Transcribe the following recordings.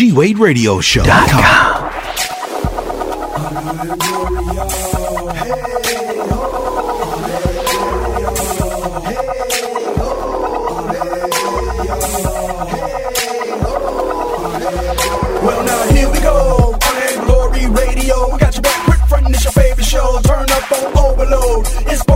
G Wade Radio Well, now here we go. Honor and Glory Radio. We got your back quick front. It's your favorite show. Turn up on overload. Inspirational.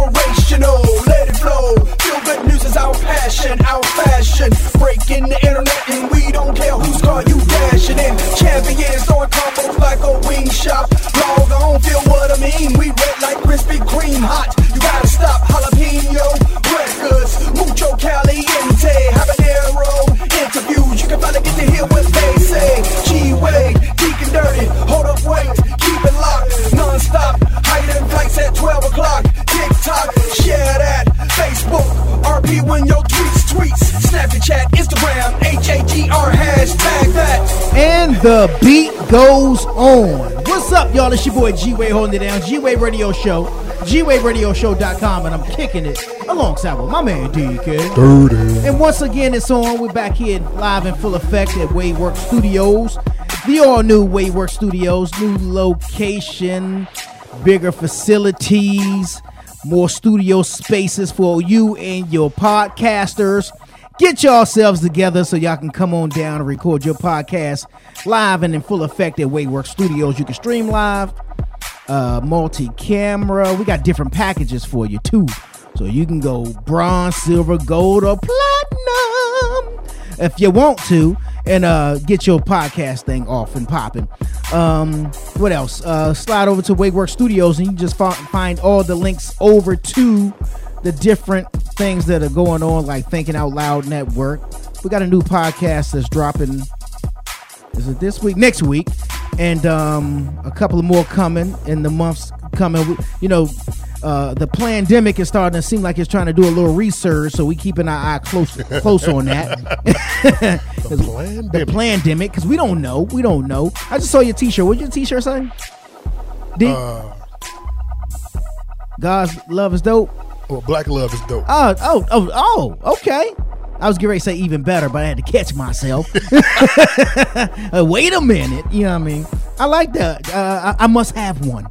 Shop. Log on. Feel what I mean. We red like Krispy Kreme hot. You gotta stop. Jalapeno. Records. Mucho caliente. Habanero. Interviews. You can finally get to hear what they say. G-Wade, Deacon Dirty, hold up, wait, keep it locked, non-stop, hiding flights at 12 o'clock, TikTok, share that, Facebook, RP when your tweets, tweets, Snapchat, Instagram, H-A-G-R, hashtag that. And the beat goes on. What's up, y'all? It's your boy G Wade holding it down. G Wade Radio Show, GWadeRadioShow.com, and I'm kicking it alongside with my man DK. And once again, it's on. We're back here live in full effect at Waywork Studios, the all new Waywork Studios, new location, bigger facilities, more studio spaces for you and your podcasters. Get yourselves together so y'all can come on down and record your podcast live and in full effect at Waywork Studios. You can stream live, uh, multi-camera. We got different packages for you too, so you can go bronze, silver, gold, or platinum if you want to, and uh, get your podcast thing off and popping. Um, what else? Uh, slide over to Waywork Studios, and you just find all the links over to the different things that are going on, like Thinking Out Loud Network. We got a new podcast that's dropping is it this week? Next week. And um a couple of more coming in the months coming. You know uh the pandemic is starting to seem like it's trying to do a little research so we keeping our eye close close on that. The the pandemic. because we don't know we don't know. I just saw your t-shirt. What your t-shirt say? Did, Uh, god's love is dope well, black love is dope. Oh, oh, oh, oh, okay. I was getting ready to say even better, but I had to catch myself. Uh, wait a minute. You know what I mean? I like that. Uh, I, I must have one.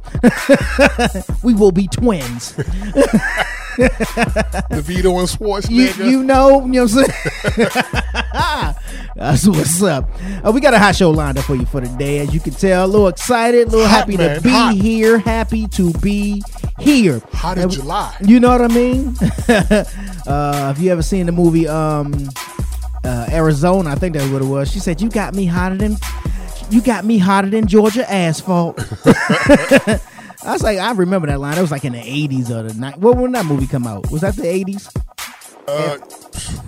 we will be twins. DeVito and You, Schwarzenegger. you know, you know what I'm saying? That's what's up. Uh, we got a hot show lined up for you for today. As you can tell, a little excited, a little Hot, happy man, to be hot. here, happy to be here. Hot And- July. You know what I mean? uh, have you ever seen the movie um, uh, Arizona? I think that's what it was. She said, "You got me hotter than you got me hotter than Georgia asphalt." I was like, I remember that line. It was like in the '80s or the night. Well, when that movie come out? Was that the '80s? Uh,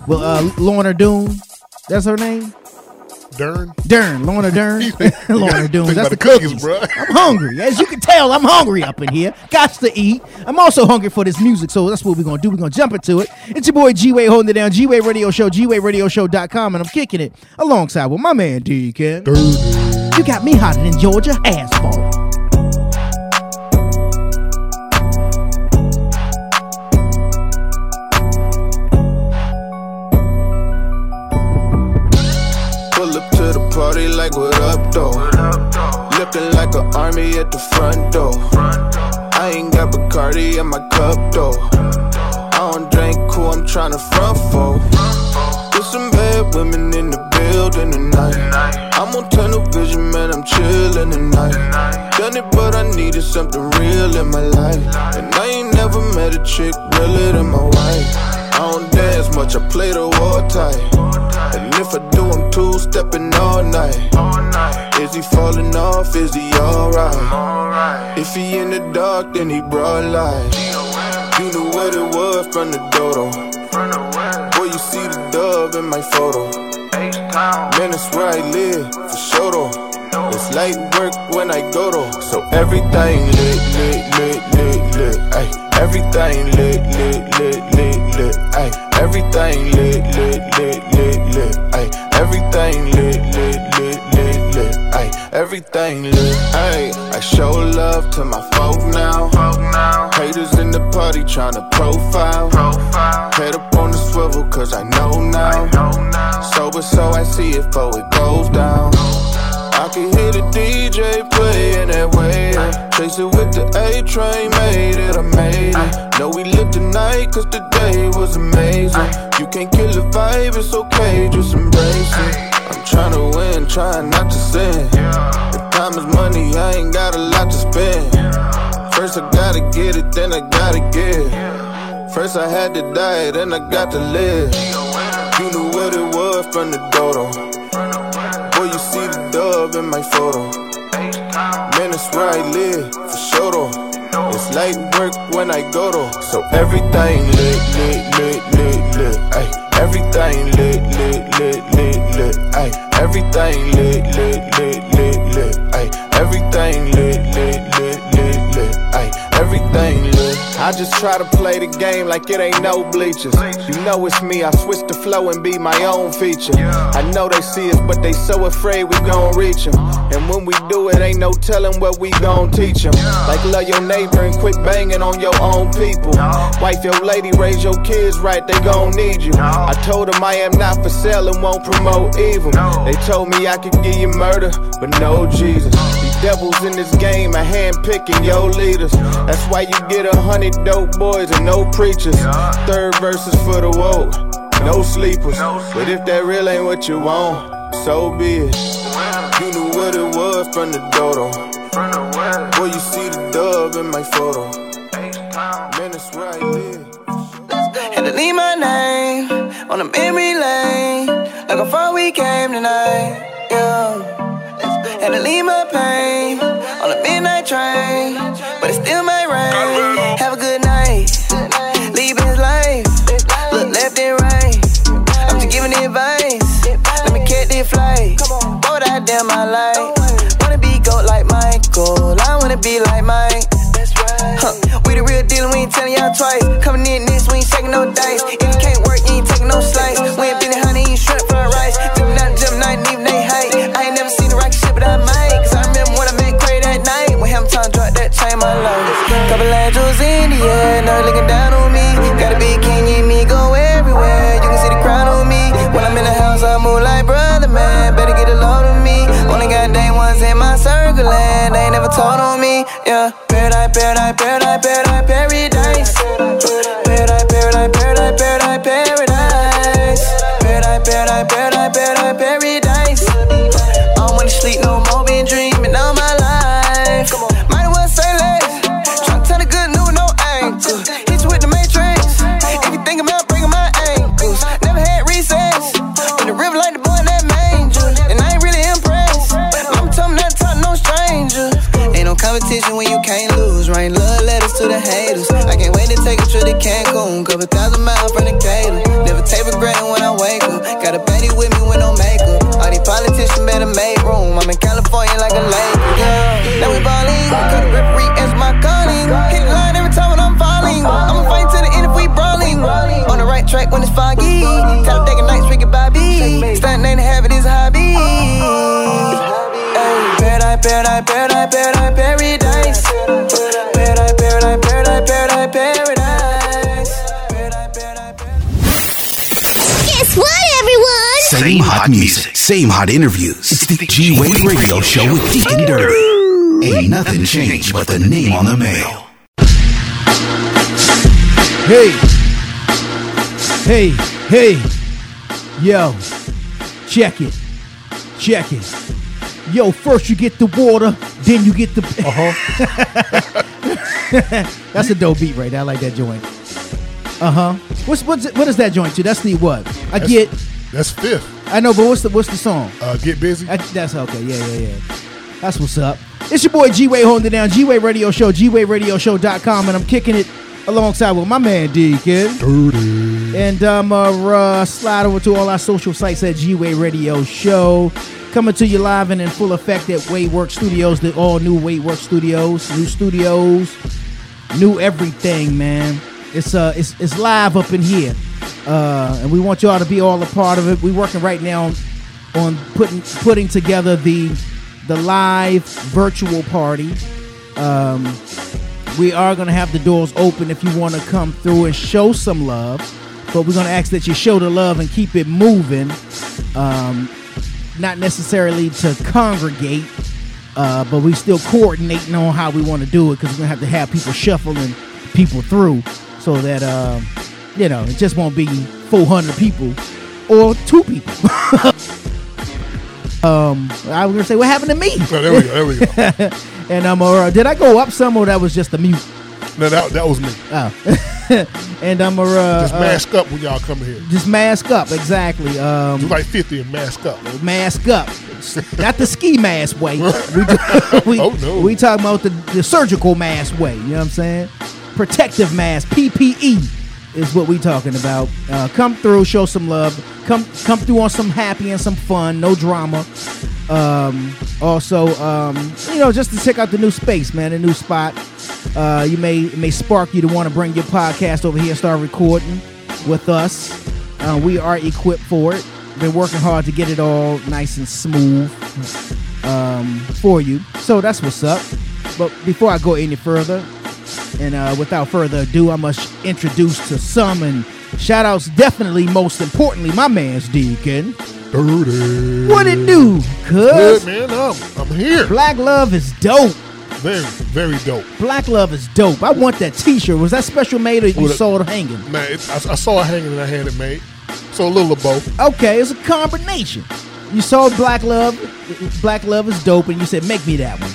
Well, uh, Lorna Doone. That's her name. Dern. Dern, Lorna Dern, Lorna Doone. That's the cookies, cookies, bruh. I'm hungry, as you can tell. I'm hungry up in here. Got to eat. I'm also hungry for this music, so that's what we're gonna do. We're gonna jump into it. It's your boy G Wade holding it down. G Wade Radio Show, GWadeRadioShow.com, and I'm kicking it alongside with my man Deacon. You got me hotter than Georgia asphalt. What up though? Looking like an army at the front door. I ain't got Bacardi in my cup though. I don't drink cool, I'm tryna front for. With some bad women in the building tonight. I'm on tunnel vision, man, I'm chillin' tonight. Done it, but I needed something real in my life. And I ain't never met a chick realer than my wife. I don't dance much, I play the war tight. And if I do, I'm two stepping all night. Is he falling off? Is he alright? If he in the dark, then he broad light. You knew what it was from the dodo. Boy, you see the dove in my photo. Man, that's where I live, for sure though. It's light work when I go though. So everything lit, lit, lit, lit, lit. Ay, everything lit, lit, lit, lit, lit. Ay, everything lit, lit, lit, lit, lit. Ay, everything lit, lit, lit, lit, lit. Ay, everything lit. Ay, I show love to my folk now. Haters in the party tryna profile. Head up on the swivel, cause I know now. Sober, so I see it before it goes down made a DJ playing that way. Chase it with the A train, made it, I made it. Know we live tonight, cause today was amazing. You can't kill the vibe, it's okay, just embrace it. I'm trying to win, trying not to sin. If time is money, I ain't got a lot to spend. First I gotta get it, then I gotta give. First I had to die, then I got to live. You knew what it was from the dodo dub in my photo. Man, it's where I live, for sure though. It's light work when I go though. So everything lit, lit, lit, lit, lit. Ay, everything lit, lit, lit, lit, lit. Ay, everything lit, lit, lit, lit, lit. Ay, everything lit, lit, lit, lit, lit. Ay, everything lit. I just try to play the game like it ain't no bleachers. You know it's me, I switch the flow and be my own feature. I know they see us, but they so afraid we gon' reach them. And when we do it, ain't no telling what we gon' teach them. Like love your neighbor and quit banging on your own people. Wife your lady, raise your kids right, they gon' need you. I told them I am not for sale and won't promote evil. They told me I could give you murder, but no Jesus. Devils in this game are handpicking yo leaders. That's why you get a hundred dope boys and no preachers. Third verse is for the woke, no sleepers. But if that real ain't what you want, so be it. You knew what it was from the dodo. Boy, you see the dub in my photo. Man, it's where I live. Leave my name on the memory lane. Like how far we came tonight. Yeah. Had to leave my pain on the midnight train. But it still might rain. Have a good night. Leave his life. Look left and right. I'm just giving advice. Let me catch this flight. Go that damn my life. Wanna be goat like Michael. I wanna be like Mike. Huh. We the real deal, we ain't telling y'all twice. Coming in this, we ain't taking no dice. Couple angels in the air, now looking down on me. Got a big king in me, go everywhere. You can see the crown on me. When I'm in the house, I move like brother, man. Better get a load of me. Only got day ones in my circle, and they never told on me. Yeah. Paradise, paradise, paradise, paradise, paradise. Paradise, paradise, paradise, paradise, paradise. I don't wanna sleep no more, everyone? Same hot music, same hot interviews. It's the G Wade Radio Show with Deacon Dirty. Ain't nothing changed but the name on the mail. Hey. Hey, hey. Yo. Check it. Check it. Yo, first you get the water, then you get the. Uh huh. That's a dope beat right there. I like that joint. Uh huh. What's what's what is that joint to? That's the what? I get. That's fifth. I know, but what's the what's the song? Uh, get busy. I, that's okay. Yeah, yeah, yeah. That's what's up. It's your boy G Wade holding it down. G Wade Radio Show, g-wade GWadeRadioShow.com, and I'm kicking it alongside with my man Deacon. Dirty. And um, uh, uh, slide over to all our social sites at G Wade Radio Show. Coming to you live and in full effect at Waywork Studios, the all new Waywork Studios, new studios, new everything, man. It's uh, it's it's live up in here, uh, and we want y'all to be all a part of it. We're working right now on putting putting together the the live virtual party. Um, we are going to have the doors open if you want to come through and show some love. But we're going to ask that you show the love and keep it moving. Um, not necessarily to congregate, Uh, but we still coordinating on how we want to do it because we're gonna have to have people shuffling people through so that um, you know it just won't be 400 people or two people. um, I was gonna say what happened to me, Oh, there we go. There we go. and um, or uh, did I go up some or that was just a mute? no, that, that was me. Oh, and I'm um, uh, Just uh, mask up when y'all come here. just mask up exactly. Um, Do like 50 and mask up. mask up. Not the ski mask way. We, we, Oh, no. we talking about the, the surgical mask way. You know what I'm saying? Protective mask, PPE is what we talking about. Uh, come through, show some love. Come come through on some happy and some fun, no drama. Um, also, um, you know, just to check out the new space, man, the new spot. Uh, you may may spark you to want to bring your podcast over here and start recording with us. Uh, we are equipped for it. Been working hard to get it all nice and smooth um, for you. So that's what's up. But before I go any further, and uh, without further ado, I must introduce to some and shout outs, definitely most importantly, my man's Deacon. Dirty. What it do? Good, Cuz man. I'm, I'm here. Black Love is dope. Very, very dope. Black Love is dope. I want that T-shirt. Was that special made or you Well, saw it hanging? Man, it, I, I saw it hanging and I had it made. So a little of both. Okay, it's a combination. You saw Black Love. Black Love is dope, and you said, "Make me that one."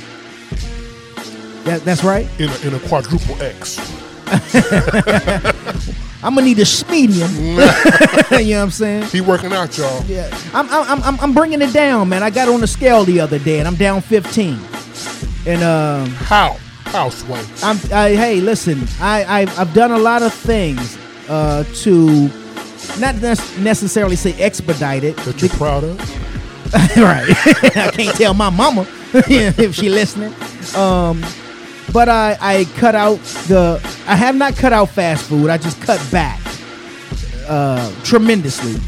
That, that's right. In a, in a quadruple X. I'm gonna need a medium. you know what I'm saying? He working out, y'all. Yeah, I'm, I'm, I'm, I'm bringing it down, man. I got on the scale the other day, and I'm down 15. And um, How? How, Sway? I'm, I, hey, listen, I, I've, I've done a lot of things uh, to not nec- necessarily say expedite it. That you're proud of? right. I can't tell my mama if she listening. Um, but I, I cut out the. I have not cut out fast food. I just cut back uh, tremendously.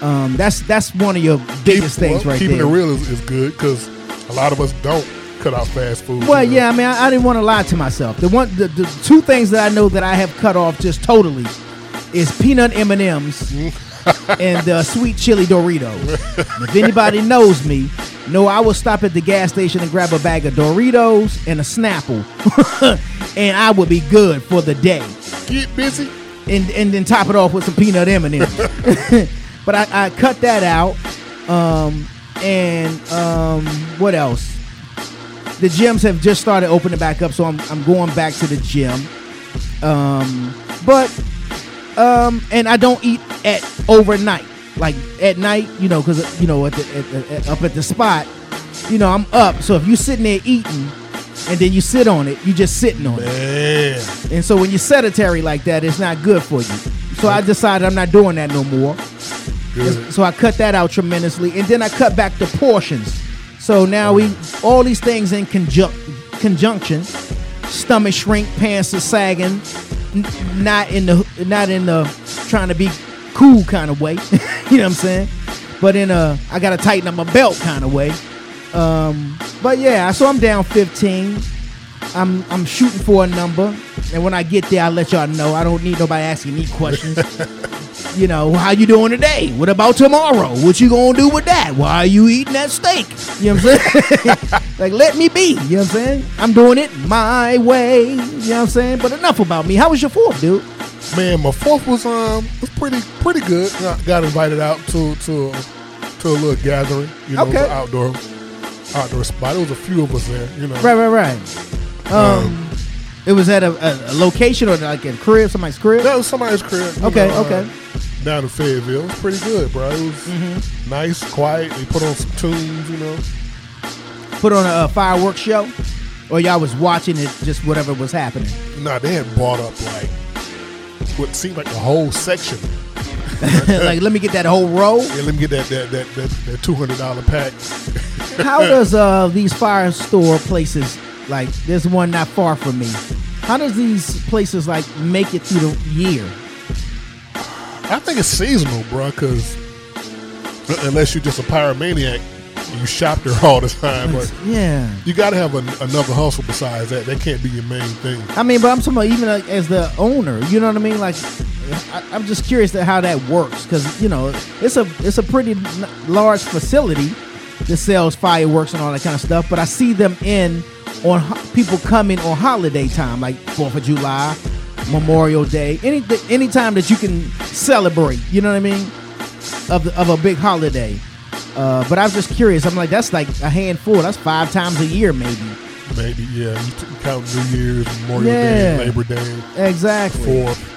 Um, that's that's one of your biggest Keep- things well, right keeping there. it real is, is good because a lot of us don't cut out fast food. Well, you know? yeah, I mean, I, I didn't want to lie to myself. The one, the, the two things that I know that I have cut off just totally is peanut M and M's and uh, sweet chili Doritos. if anybody knows me, know I will stop at the gas station and grab a bag of Doritos and a Snapple, and I would be good for the day. Get busy. And and then top it off with some peanut M and M's. But I, I cut that out. Um, and um, what else? the gyms have just started opening back up, so I'm I'm going back to the gym. Um, but um, and I don't eat at overnight, like at night, you know, because you know at the at, at, up at the spot, you know, I'm up. So if you're sitting there eating, and then you sit on it, you're just sitting on it. And so when you're sedentary like that, it's not good for you. So I decided I'm not doing that no more. Good. So I cut that out tremendously, and then I cut back the portions. So now we all these things in conjunc- conjunction. Stomach shrink, pants are sagging, not in the not in the trying to be cool kind of way. you know what I'm saying? But in a I gotta tighten up my belt kind of way. Um, but yeah, so I'm down 15. I'm I'm shooting for a number, and when I get there, I'll let y'all know. I don't need nobody asking me questions. you know, how you doing today? What about tomorrow? What you gonna do with that? Why are you eating that steak? You know what I'm saying? like, let me be. You know what I'm saying? I'm doing it my way. You know what I'm saying? But enough about me. How was your fourth, dude? Man, my fourth was um was pretty pretty good. Got, got invited out to to to a little gathering. You know, Okay. outdoor outdoor spot. There was a few of us there. You know, Right, right, right. Um, it was at a, a, a location or like a crib, somebody's crib. that was somebody's crib. Okay, know, uh, okay. Down in Fayetteville, it was pretty good, bro. It was Mm-hmm. nice, quiet. They put on some tunes, you know. Put on a, a fireworks show, or y'all was watching it, just whatever was happening. Nah, they had bought up like what seemed like the whole section. like, let me get that whole row. Yeah, let me get that that that that, that two hundred dollar pack. How does uh these fire store places like there's one not far from me? How does these places like make it through the year? I think it's seasonal, bro, because unless you're just a pyromaniac, you shop there all the time. But Yeah. you got to have an another hustle besides that. That can't be your main thing. I mean, but I'm talking about even like, as the owner. You know what I mean? Like, I, I'm just curious to how that works because you know it's a it's a pretty large facility, that sells fireworks and all that kind of stuff. But I see them in on ho- people coming on holiday time, like Fourth of July, Memorial Day, any any time that you can celebrate. You know what I mean? Of the, of a big holiday. Uh, but I was just curious. I'm like, that's like a handful. That's five times a year, maybe. Maybe, yeah. You count New Year's, Memorial Yeah. Day, Labor Day, Exactly. Fourth.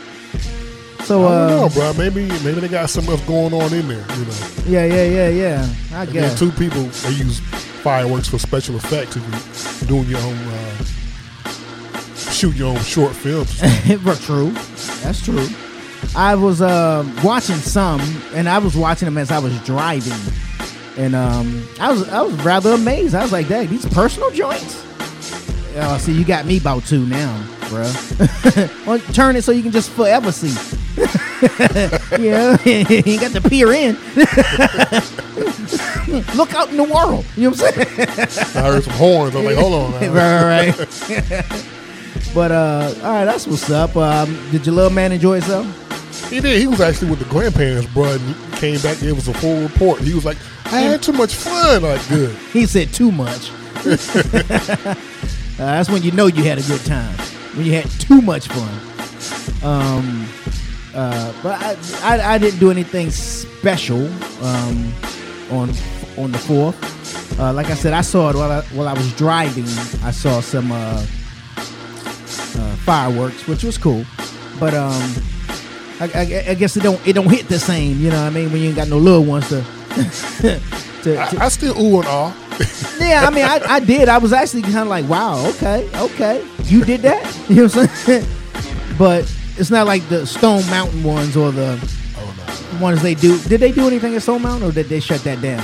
So, I don't know, uh, bro. Maybe maybe they got something else going on in there, you know. yeah, yeah, yeah, yeah. I And guess. two people they use fireworks for special effects if you're doing your own uh, shoot your own short films. But true. That's true. I was uh, watching some, and I was watching them as I was driving, and um, I was I was rather amazed. I was like, "Dang, these personal joints." Oh, see, you got me about two now, bruh. well, turn it so you can just forever see. yeah, you ain't got to peer in. Look out in the world. You know what I'm saying? I heard some horns. I'm like, hold on. now. right, right. But uh, all right, that's what's up. Um, did your little man enjoy himself? He did. He was actually with the grandparents, bro. And he came back, gave us a full report. He was like, I had too much fun. Like, good. He said too much. uh, that's when you know you had a good time. When you had too much fun. Um, uh, but I, I, I didn't do anything special um, on on the fourth. Uh, like I said, I saw it while I, while I was driving. I saw some uh, uh, fireworks, which was cool. But um, I, I, I guess it don't it don't hit the same. You know what I mean? When you ain't got no little ones to. to, to I, I still ooh and ah. yeah, I mean, I, I did. I was actually kind of like, wow, okay, okay, you did that. You know what I'm saying? but it's not like the Stone Mountain ones or the Oh, no. ones they do. Did they do anything at Stone Mountain, or did they shut that down?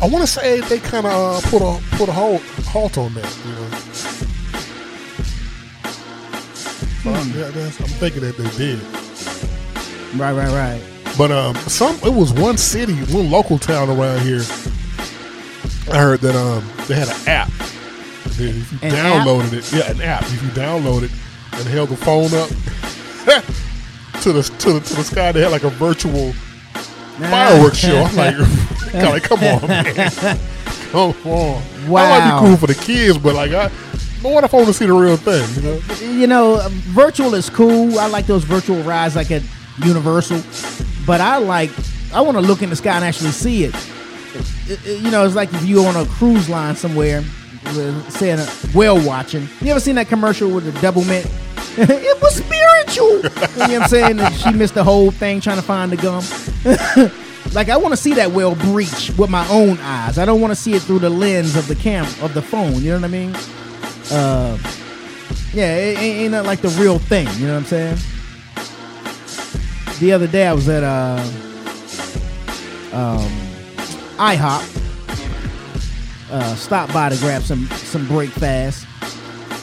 I want to say they kind of uh, put a put a halt, halt on that. You know. So, yeah, that's, I'm thinking that they did. Right, right, right. But um, some it was one city, one local town around here. I heard that um they had an app. If you An downloaded it, yeah, an app. If you download it and held the phone up to the to the to the sky, they had like a virtual fireworks show. I'm like, like, come on, man, come on. Wow, That might be cool for the kids, but like, I, but what if I want to see the real thing? You know? You know, virtual is cool. I like those virtual rides, like at Universal. But I like, I want to look in the sky and actually see it. It- it- You know, it's like if you're on a cruise line somewhere, saying whale watching. You ever seen that commercial with the Doublemint? it was spiritual. you know what I'm saying? And she missed the whole thing trying to find the gum. like I want to see that whale breach with my own eyes. I don't want to see it through the lens of the cam of the phone. You know what I mean? Uh, yeah, it ain't, ain't like the real thing. You know what I'm saying? The other day I was at uh, um, IHOP. Uh, stopped by to grab some some break fast,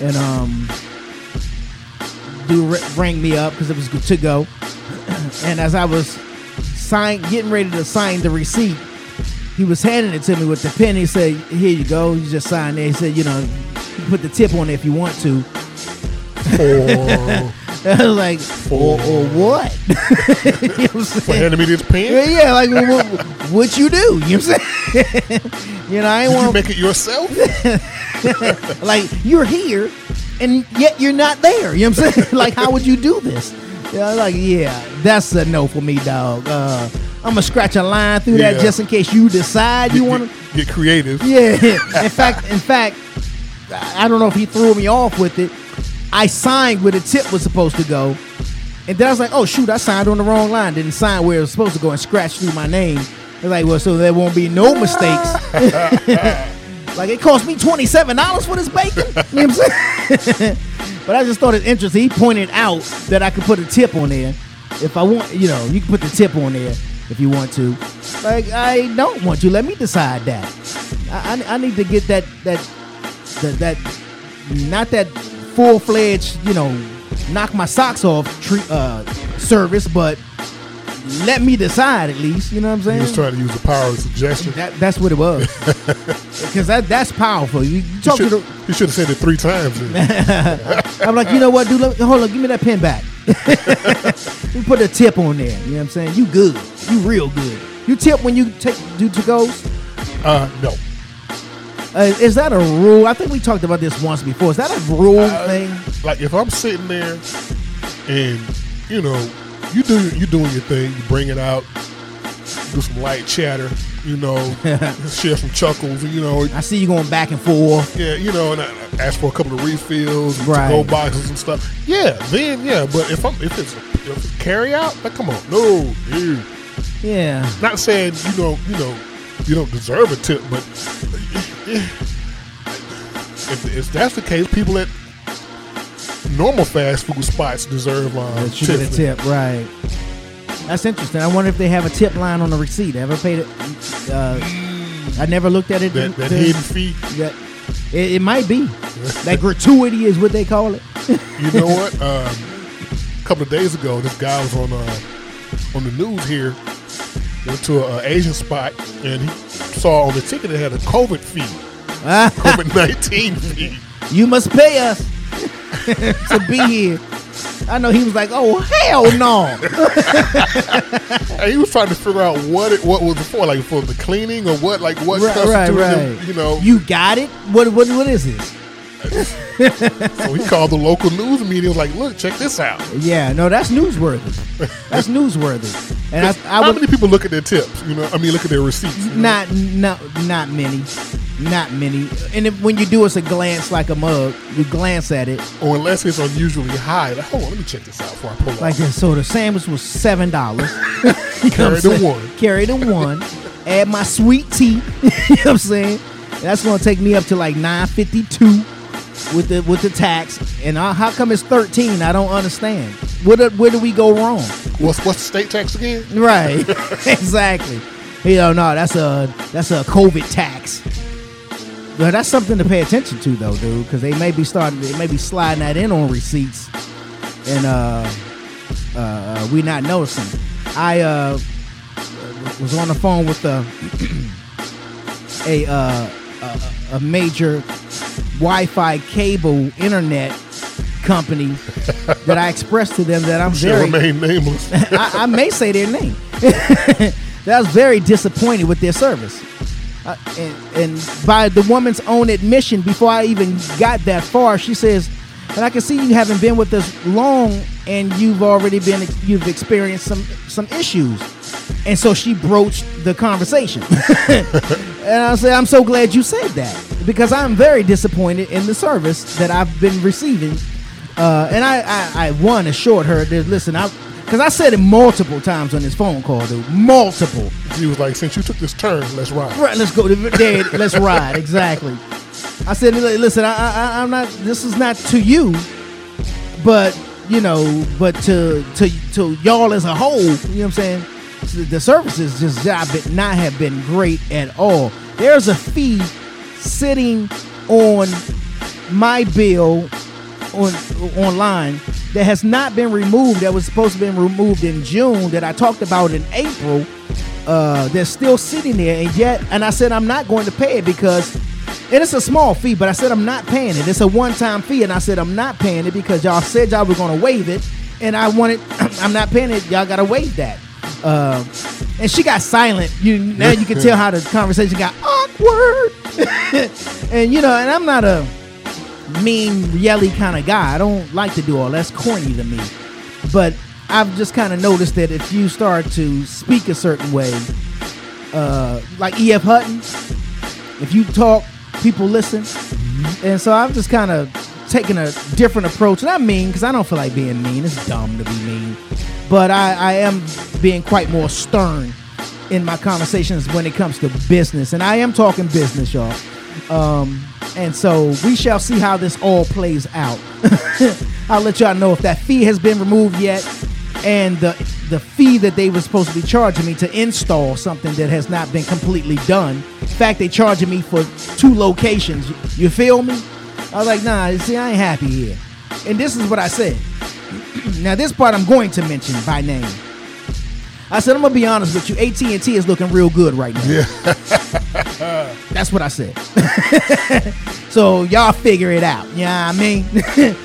and um, dude rang me up because it was good to go. and as I was sign getting ready to sign the receipt, he was handing it to me with the pen. He said, "Here you go. You just sign there." He said, "You know, you can put the tip on there if you want to." Or I was like, "Or, or what?" you know what I'm for saying? handing me this pen, Yeah, yeah, like what, what you do? You know what I'm saying? you know, I ain't did you want make it yourself? like you're here, and yet you're not there. You know what I'm saying? like, how would you do this? Yeah, like yeah, that's a no for me, dog. Uh, I'm gonna scratch a line through that just in case you decide you Get- want to. get creative. Yeah. In fact, in fact, I don't know if he threw me off with it. I signed where the tip was supposed to go, and then I was like, "Oh shoot, I signed on the wrong line. Didn't sign where it was supposed to go and scratch through my name." They're like, "Well, so there won't be no mistakes." like it cost me twenty seven dollars for this bacon. You know what I'm saying? but I just thought it interesting. He pointed out that I could put a tip on there if I want. You know, you can put the tip on there if you want to. Like I don't want you. Let me decide that. I, I, I need to get that that that that not that full fledged. You know, knock my socks off treat uh, service, but let me decide at least. You know what I'm He saying? was trying to use the power of suggestion. That, that's what it was. Because that that's powerful. You, you He talk to should, the, he should have said it three times. I'm like, you know what, dude? Let, hold on, give me that pen back. you put a tip on there. You know what I'm saying? You good. You real good. You tip when you take do to goes. Uh, no. Uh, is that a rule? I think we talked about this once before. Is that a rule thing? Like if I'm sitting there and you know you do you doing your thing, you bring it out, do some light chatter, you know, share some chuckles, you know, I see you going back and forth. yeah, you know, and I, I ask for a couple of refills, Right. to-go boxes and stuff. Yeah, then yeah, but if I'm if it's if it's carry out, like come on, no, dude. Yeah. Not saying you don't you know you don't deserve a tip, but if, if that's the case, people at normal fast food spots deserve uh, That you get a tip, right? That's interesting. I wonder if they have a tip line on the receipt. Ever paid it? Uh, I never looked at it. That, that to- hidden fee. that- it, it might be. that gratuity is what they call it. You know what? Um, a couple of days ago, this guy was on uh, on the news here. Went to an Asian spot and he saw on the ticket it had a COVID fee, ah. COVID nineteen fee. you must pay us to be here. I know he was like, "Oh hell no!" And he was trying to figure out what it what was it for, like for the cleaning or what, like what right, right, right. him, you know. you got it. What? What? What is this? so he called the local news media. Was like, look, check this out. Yeah, no, that's newsworthy. That's newsworthy. And I, I How would many people look at their tips? You know, I mean, look at their receipts. you know? not, not, not many, not many. And if, when you do, it's a glance like a mug. You glance at it or unless it's unusually high. Like, hold on, let me check this out before I pull like off. this. So the sandwich was seven dollars. Carry the one. Carry the one. Add my sweet tea. you know what I'm saying? That's gonna take me up to like nine fifty two with the with the tax. And uh, how come it's thirteen? I don't understand. Where do, where do we go wrong? What's what's the state tax again? Right. exactly. You know, no, that's a that's a COVID tax. But that's something to pay attention to, though, dude, because they may be starting, they may be sliding that in on receipts, and uh, uh, we not noticing. I uh, was on the phone with a a uh, a, a major Wi-Fi cable internet company that I expressed to them that I'm very remain nameless. I, I may say their name. that I was very disappointed with their service. Uh, and, and by the woman's own admission, before I even got that far, she says, "And I can see you haven't been with us long, and you've already been you've experienced some some issues." And so she broached the conversation, and I say, "I'm so glad you said that because I'm very disappointed in the service that I've been receiving." Uh, and I, I, I one assured her that listen, I because I said it multiple times on this phone call, dude, multiple. he was like, since you took this turn, let's ride. Right, let's go. There, let's ride. Exactly. I said, listen, I, I, I'm not. This is not to you, but you know, but to to to y'all as a whole. You know what I'm saying? The- services just been, not have been great at all. There's a fee sitting on my bill on online that has not been removed. That was supposed to be removed in June. That I talked about in April. Uh, they're still sitting there, and yet, and I said I'm not going to pay it because, it's a small fee, but I said I'm not paying it. It's a one-time fee, and I said I'm not paying it because y'all said y'all were going to waive it, and I wanted, I'm not paying it. Y'all got to waive that. Uh, and she got silent. You now you can tell how the conversation got awkward, and you know, and I'm not a mean, yelly kind of guy. I don't like to do all that's corny to me. But I've just kind of noticed that if you start to speak a certain way, uh, like E.F. Hutton, if you talk, people listen. And so I've just kind of taken a different approach. Not mean, because I don't feel like being mean. It's dumb to be mean. But I, I am being quite more stern in my conversations when it comes to business. And I am talking business, y'all. Um, and so we shall see how this all plays out. I'll let y'all know if that fee has been removed yet, and the the fee that they were supposed to be charging me to install something that has not been completely done. In fact, they charging me for two locations. You feel me? I was like, nah. See, I ain't happy here. And this is what I said. Now, this part I'm going to mention by name. I said, I'm gonna be honest with you. AT and T is looking real good right now. Yeah. That's what I said. so y'all figure it out. You know I mean?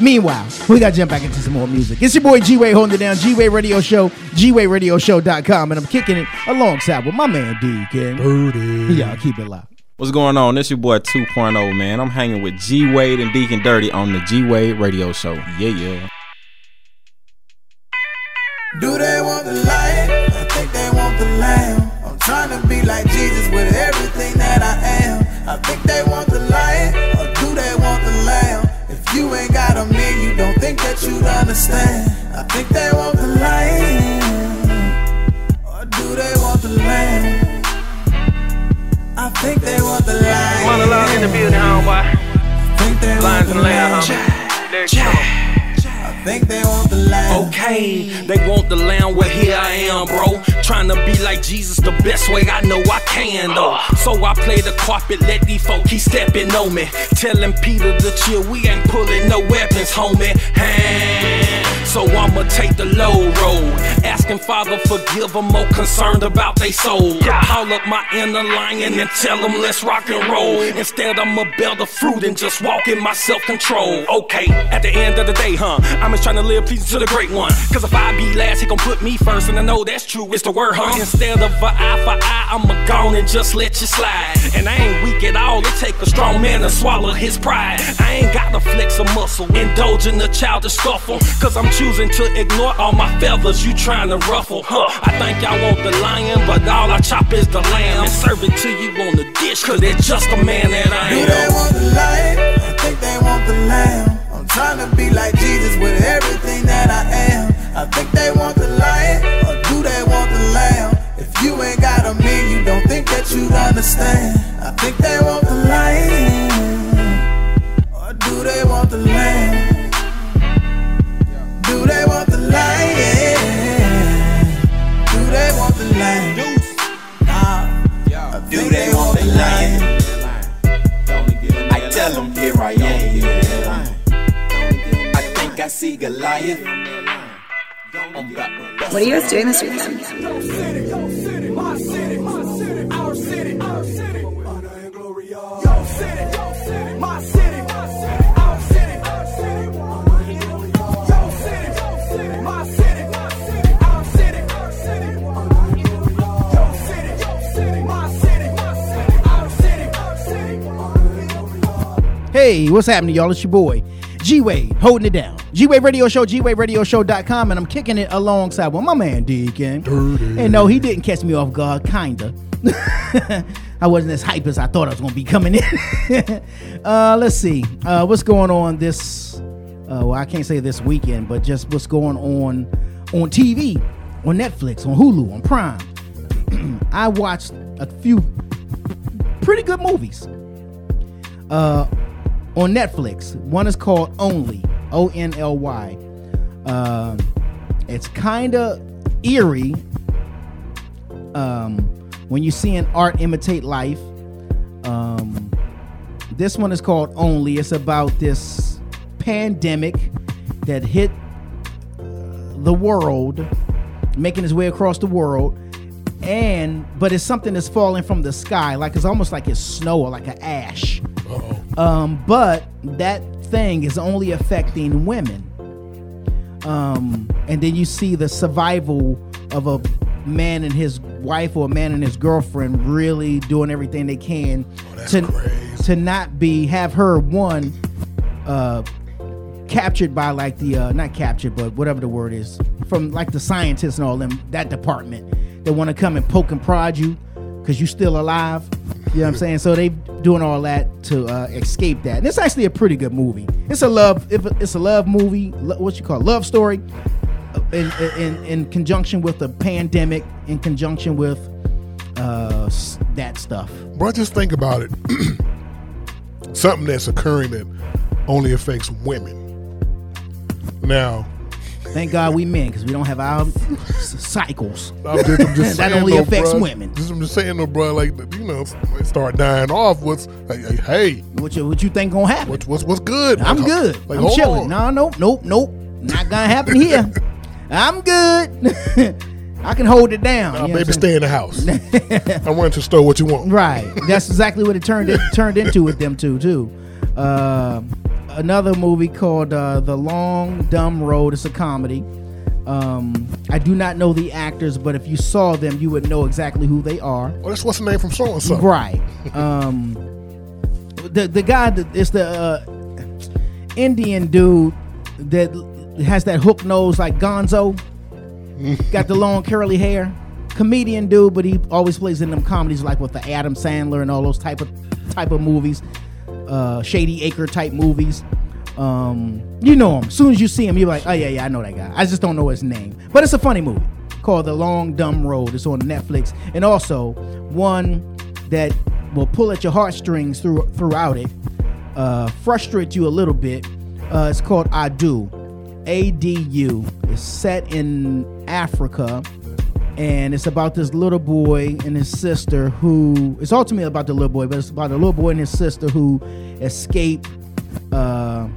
Meanwhile, we got to jump back into some more music. It's your boy G Wade holding it down. G Wade Radio Show, GWadeRadioShow.com, and I'm kicking it alongside with my man. Dirty. Yeah, keep it loud. What's going on? This your boy 2.0, man. I'm hanging with G Wade and Deacon Dirty on the G Wade Radio Show. Yeah, yeah. Do they want the light? I think they want the lamb. I'm trying to be like Jesus with everything that I am. I think they want the light, or do they want the lamb? If you ain't got a me, you don't think that you'd understand. I think they want the light, or do they want the lamb? I think they want the light. Monologue in the building, homeboy. I think they want the and lamb. homie. There. I think they want the lamb. Okay, they want the lamb, well here I am, bro. Trying to be like Jesus the best way I know I can, though. So I play the carpet, let these folk keep stepping on me. Telling Peter to chill, we ain't pulling no weapons, homie. Hey. So I'ma take the low road. Asking Father forgive them, more concerned about they soul. Call up my inner lion and tell them let's rock and roll. Instead, I'ma bear the fruit and just walk in my self control. Okay, at the end of the day, huh? I'm just trying to live pleasing to the great one. Cause if I be last, he gon' put me first. And I know that's true, it's the word, huh? Instead of a eye for eye, I'ma go on and just let you slide. And I ain't weak at all, it take a strong man to swallow his pride. I ain't gotta flex a muscle, indulge in the childish scuffle. Cause I'm choosing to ignore all my feathers you trying to ruffle, huh? I think y'all want the lion, but all I chop is the lamb. And serve it to you on the dish, cause it's just a man that I am. Do they want the lion? I think they want the lamb. I'm trying to be like Jesus with everything that I am. I think they want the lion, or do they want the lamb? If you ain't got a me, you don't think that you'd understand. I think they want the lion, or do they want the lamb? They want the light. I tell them here I am. I think I see Goliath. What are you guys doing this weekend? Hey, what's happening, y'all? It's your boy, G Wade, holding it down. G Wade Radio Show, GWadeRadioShow.com, and I'm kicking it alongside with my man Deacon. And no, he didn't catch me off guard, kinda. I wasn't as hype as I thought I was gonna be coming in. uh, let's see. Uh, what's going on this uh, well, I can't say this weekend, but just what's going on on TV, on Netflix, on Hulu, on Prime. I watched a few pretty good movies uh, on Netflix. One is called Only, O N L Y. Um, it's kind of eerie um, when you see an art imitate life. Um, this one is called Only. It's about this pandemic that hit uh, the world, making its way across the world. And but it's something that's falling from the sky, like it's almost like it's snow or like an ash. Oh. Um, but that thing is only affecting women. Um, and then you see the survival of a man and his wife or a man and his girlfriend really doing everything they can to to not be have her one uh captured by like the uh not captured but whatever the word is from like the scientists and all them that department they want to come and poke and prod you because you're still alive. You know what i'm saying? So they doing all that to uh escape that. And it's actually a pretty good movie. It's a love it's a love movie lo- what you call it, love story uh, in, in in conjunction with the pandemic in conjunction with uh that stuff. Bro, just think about it. Something that's occurring that only affects women. Now, thank god we men because we don't have our cycles I'm just, I'm just That only though, affects bruh, women. Just, I'm just saying, though, bro. Like, you know, they start dying off. What's like, like, hey, what you what you think gonna happen what's what's what's good? I'm Like, good. Like, I'm chilling. on. No, nope, nope, nope. Not gonna happen here. I'm good. I can hold it down. Nah, baby, stay in the house. I went to store. What you want? Right. That's exactly what it turned it turned into with them two too. Uh, another movie called uh, The Long Dumb Road. It's a comedy. Um, I do not know the actors, but if you saw them, you would know exactly who they are. Well, that's what's the name from so and so. Right. Um, the the guy that is the uh, Indian dude that has that hook nose like Gonzo, got the long curly hair. Comedian dude, but he always plays in them comedies like with the Adam Sandler and all those type of type of movies, uh, Shady Acre type movies. Um, you know him. As soon as you see him, you're like, oh yeah, yeah, I know that guy. I just don't know his name. But it's a funny movie called The Long Dumb Road. It's on Netflix, and also one that will pull at your heartstrings through throughout it, uh, frustrate you a little bit. Uh, it's called Adu, A D U. It's set in Africa, and it's about this little boy and his sister who. It's ultimately about the little boy, but it's about the little boy and his sister who escape. Uh,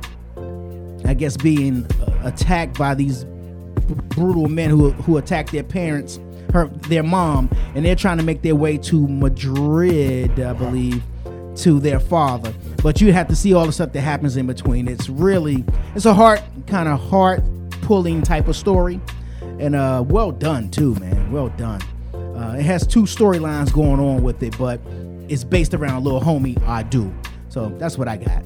I guess being attacked by these brutal men who who attacked their parents, her their mom, and they're trying to make their way to Madrid, I believe, to their father. But you have to see all the stuff that happens in between. It's really it's a heart kind of heart pulling type of story, and uh, well done too, man. Well done. Uh, it has two storylines going on with it, but it's based around a little homie I do. So that's what I got.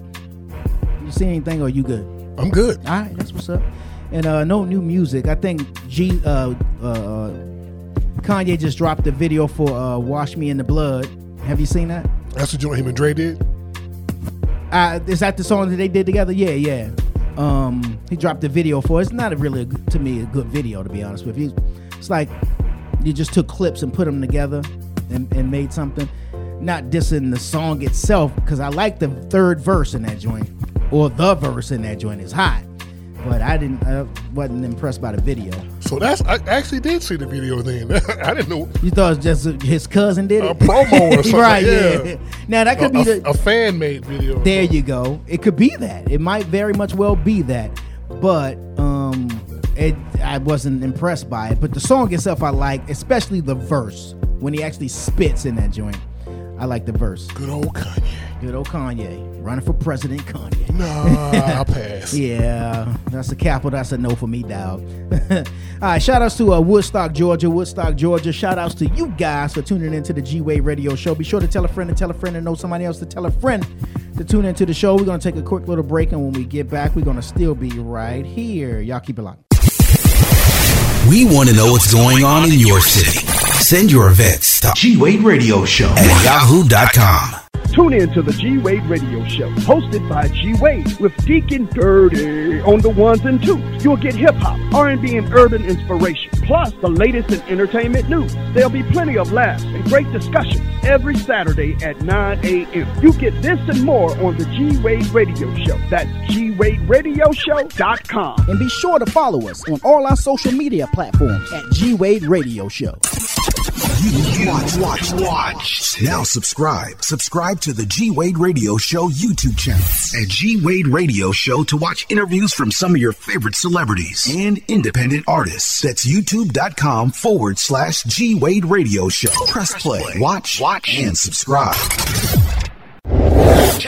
You see anything or you good? I'm good. All right, that's what's up. And uh, no new music. I think G uh, uh, Kanye just dropped a video for uh, "Wash Me in the Blood." Have you seen that? That's what him and Dre did. Uh, is that the song that they did together? Yeah, yeah. Um, he dropped a video for. it. It's not really a to me a good video to be honest with you. It's like you just took clips and put them together and, and made something. Not dissing the song itself because I like the third verse in that joint or the verse in that joint is hot, but I didn't. I wasn't impressed by the video. So that's I actually did see the video then. I didn't know You thought it was just his cousin did it? a promo or something. right? yeah. Yeah. Now that could a, be the a fan made video. There you go. It could be that. It might very much well be that. But um it I wasn't impressed by it. But the song itself I like, especially the verse when he actually spits in that joint. I like the verse. Good old Kanye. Good old Kanye. Running for president Kanye. Nah, I'll pass. Yeah, that's a capital. That's a no for me, dog. All right, shout outs to uh, Woodstock, Georgia. Woodstock, Georgia. Shout outs to you guys for tuning into the G Wade Radio Show. Be sure to tell a friend to tell a friend and know somebody else to tell a friend to tune into the show. We're going to take a quick little break, and when we get back, we're going to still be right here. Y'all keep it locked. We want to know what's going on in your city. Send your events to G Wade Radio Show at yahoo.com. Tune in to the G Wade Radio Show, hosted by G Wade with Deacon Dirty on the ones and twos. You'll get hip hop, R&B, and urban inspiration, plus the latest in entertainment news. There'll be plenty of laughs and great discussions every Saturday at 9 a.m. You get this and more on the G Wade Radio Show. That's G Wade Radio GWadeRadioShow.com. And be sure to follow us on all our social media platforms at G Wade Radio Show. Watch, watch, watch. Now subscribe. Subscribe to the G Wade Radio Show YouTube channel at G Wade Radio Show to watch interviews from some of your favorite celebrities and independent artists. That's youtube.com forward slash G Wade Radio Show. Press play, watch, watch, and subscribe.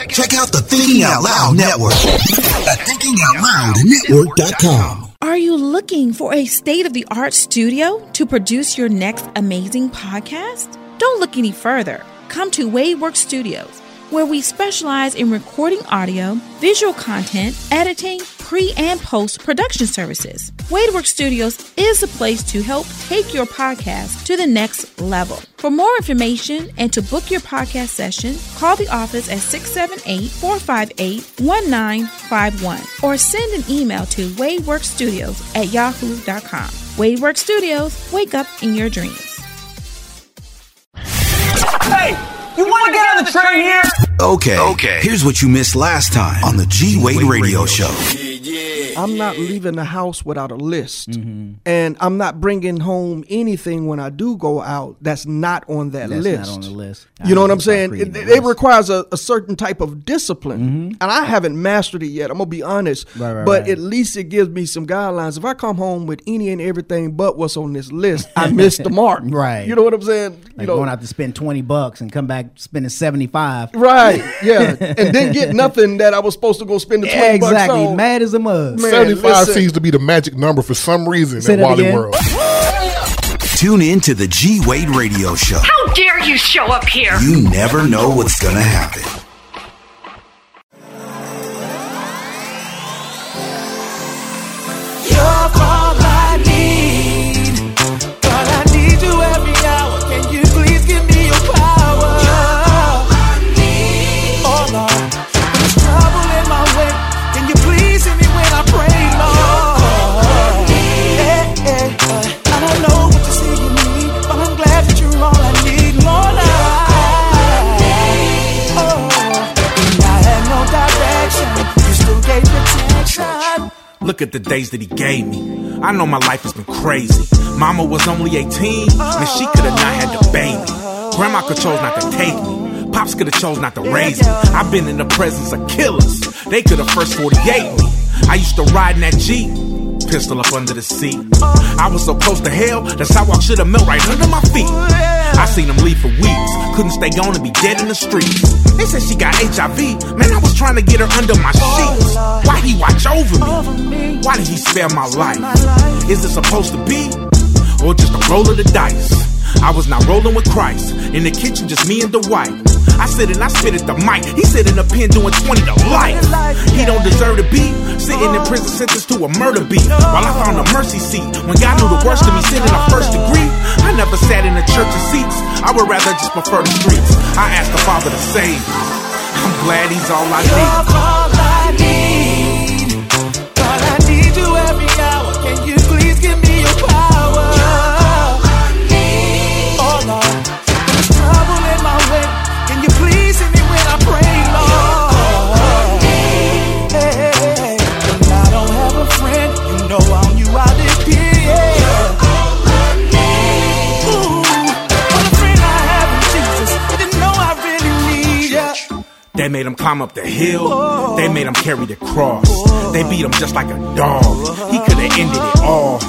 Check out the Thinking Out Loud Network at thinkingoutloudnetwork.com. Are you looking for a state of the art studio to produce your next amazing podcast? Don't look any further. Come to Waveworks Studios, where we specialize in recording audio, visual content, editing, pre and post production services. Waveworks Studios is the place to help take your podcast to the next level. For more information and to book your podcast session, call the office at 678 458 1951 or send an email to waveworkstudios at yahoo.com. Waveworks Studios, wake up in your dreams. You want to get on the train here? Okay, okay. Here's what you missed last time on the G Wade Radio Show. Yeah, yeah. I'm not leaving the house without a list, Mm-hmm. and I'm not bringing home anything when I do go out that's not on that That's list. not on the list. I You know what I'm saying? It, it requires a, a certain type of discipline, and I haven't mastered it yet. I'm gonna be honest, Mm-hmm. Right, right, but right. at least it gives me some guidelines. If I come home with any and everything but what's on this list, I missed the mark. Right. You know what I'm saying? You Like know, going out to spend twenty bucks and come back spending seventy five. Right, yeah, and didn't get nothing that I was supposed to go spend the twenty bucks exactly. on. Mad as a mug. Man, 75 listen. seems to be the magic number for some reason Say at that Wally again. World. Tune in to the G Wade Radio Show. How dare you show up here? You never know what's gonna happen. Look at the days that he gave me. I know my life has been crazy. Mama was only 18, and she could have not had the baby. Grandma could chose not to take me. Pops could have chose not to raise me. I've been in the presence of killers. They could have first 48 me. I used to ride in that Jeep. Pistol up under the seat. I was so close to hell, the sidewalk should have melt right under my feet. I seen him leave for weeks. Couldn't stay gone and be dead in the streets. They said she got HIV. Man, I was trying to get her under my sheets. Why he watch over me? Why did he spare my life? Is it supposed to be? Or just a roll of the dice? I was not rolling with Christ. In the kitchen, just me and the wife. I sit and I spit at the mic. He sit in the pen doing 20 to life. He don't deserve to be sitting in prison sentenced to a murder beat. While I found a mercy seat. When God knew the worst of me sitting a first degree, I never sat in the church of seats. I would rather just prefer the streets. I asked the Father to save. I'm glad he's all I need. They made him climb up the hill. They made him carry the cross. They beat him just like a dog. He could have ended it all.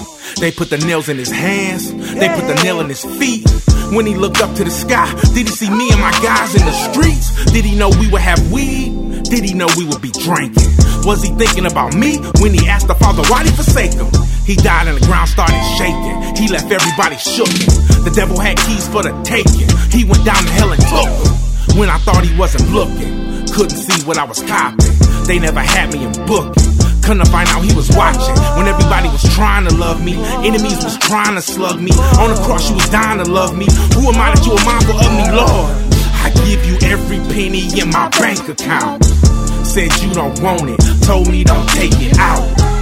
They put the nails in his hands. They put the nail in his feet. When he looked up to the sky, did he see me and my guys in the streets? Did he know we would have weed? Did he know we would be drinking? Was he thinking about me when he asked the Father why'd he forsake him? He died and the ground started shaking. He left everybody shooken. The devil had keys for the taking. He went down to hell and took him When I thought he wasn't looking, couldn't see what I was copping. They never had me in booking. Couldn't find out he was watching. When everybody was trying to love me, enemies was trying to slug me. On the cross, you was dying to love me. Who am I that you are mindful of me, Lord? I give you every penny in my bank account. Said you don't want it, told me don't take it out.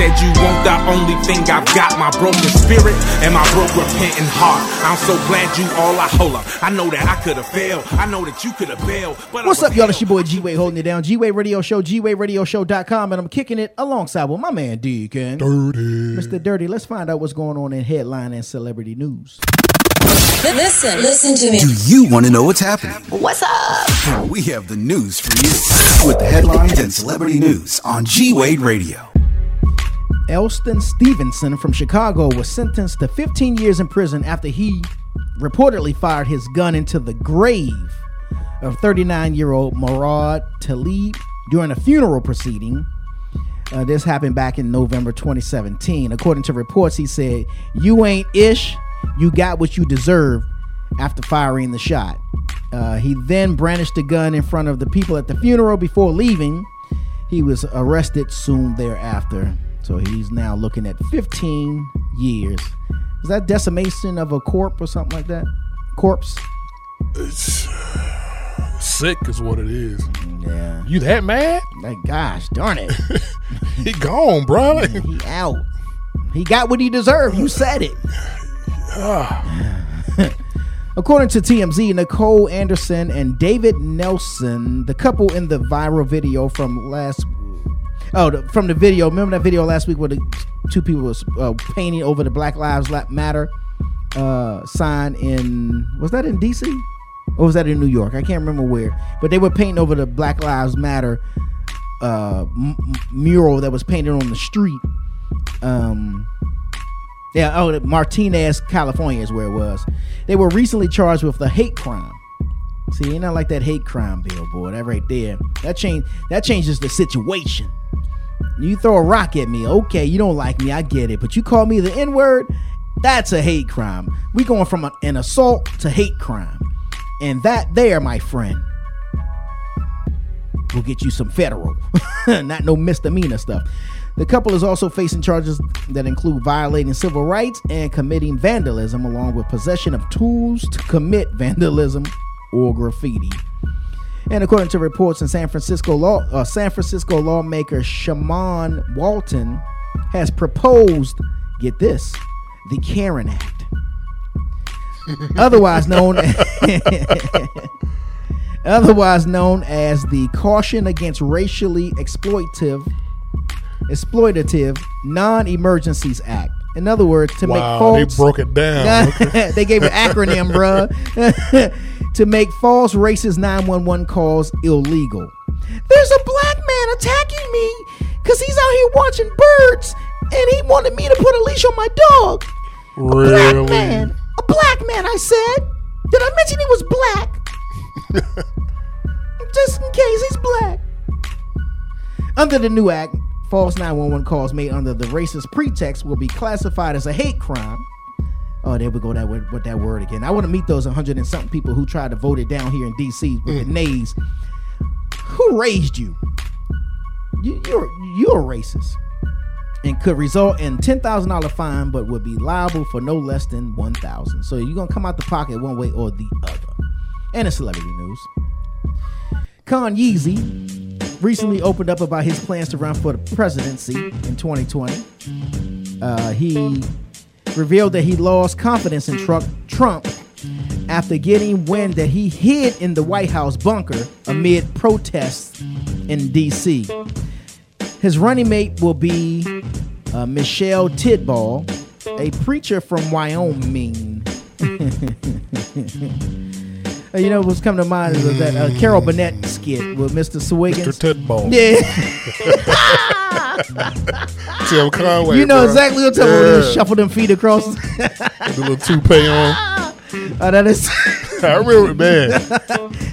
You said you want the only thing I've got, my broken spirit and my broke repentant heart. I'm so glad you all I hold up. I know that I could have failed. I know that you could have bailed. But What's up, y'all? It's your boy G Wade holding it down. G Wade Radio Show, G Wade Radio Show.com, and I'm kicking it alongside with my man Deacon. Dirty. Mr. Dirty, let's find out what's going on in headline and celebrity news. Listen, listen to me. Do you want to know what's happening? What's up? We have the news for you with the headlines and celebrity news on G Wade Radio. Elston Stevenson from Chicago was sentenced to 15 years in prison after he reportedly fired his gun into the grave of 39 year old Murad Talib during a funeral proceeding. Uh, this happened back in November 2017. According to reports, he said, You ain't ish, you got what you deserve after firing the shot. Uh, he then brandished the gun in front of the people at the funeral before leaving. He was arrested soon thereafter. So he's now looking at 15 years. Is that decimation of a corp or something like that? Corpse? It's sick is what it is. Yeah. You that mad? Like, gosh, darn it. he gone, bro. he out. He got what he deserved. You said it. According to TMZ, Nicole Anderson and David Nelson, the couple in the viral video from last Oh, from the video. Remember that video last week where the two people was uh, painting over the Black Lives Matter uh, sign in was that in DC or was that in New York? I can't remember where. But they were painting over the Black Lives Matter uh, m- mural that was painted on the street. Um, yeah, oh, Martinez, California is where it was. They were recently charged with the hate crime. See, ain't not like that hate crime bill, boy. That right there. That change that changes the situation. You throw a rock at me, okay, you don't like me, I get it. But you call me the N-word, that's a hate crime. We going from an assault to hate crime. And that there, my friend, will get you some federal. not no misdemeanor stuff. The couple is also facing charges that include violating civil rights and committing vandalism, along with possession of tools to commit vandalism or graffiti. And according to reports in San Francisco, law, uh, San Francisco lawmaker Shamann Walton has proposed, get this, the Karen Act, otherwise known otherwise known as the Caution Against Racially Exploitative Exploitative Non-Emergencies Act. In other words, to Wow, make they broke it down. Okay. they gave an acronym, bruh. To make false racist 911 calls illegal. There's a black man attacking me because he's out here watching birds and he wanted me to put a leash on my dog. Really? A black man. A black man, I said. Did I mention he was black? Just in case he's black. Under the new act, false 911 calls made under the racist pretext will be classified as a hate crime. Oh, there we go. That word, with that word again. I want to meet those 100 and something people who tried to vote it down here in D.C. with the nays. Who raised you? you you're you're a racist, and could result in ten thousand dollar fine, but would be liable for no less than one thousand. So you're gonna come out the pocket one way or the other. And in celebrity news, Con Yeezy recently opened up about his plans to run for the presidency in 2020. Uh, he revealed that he lost confidence in Trump, after getting wind that he hid in the White House bunker amid protests in D.C. His running mate will be uh, Michelle Tidball, a preacher from Wyoming. You know what's coming to mind is that uh, Carol Burnett skit with Mrs. Wiggins. Mr. Tidball. Yeah. Tim Conway. you know bro. exactly what I'm talking about. Yeah. Shuffle them feet across. the little toupee on. Oh, that is. I remember, man.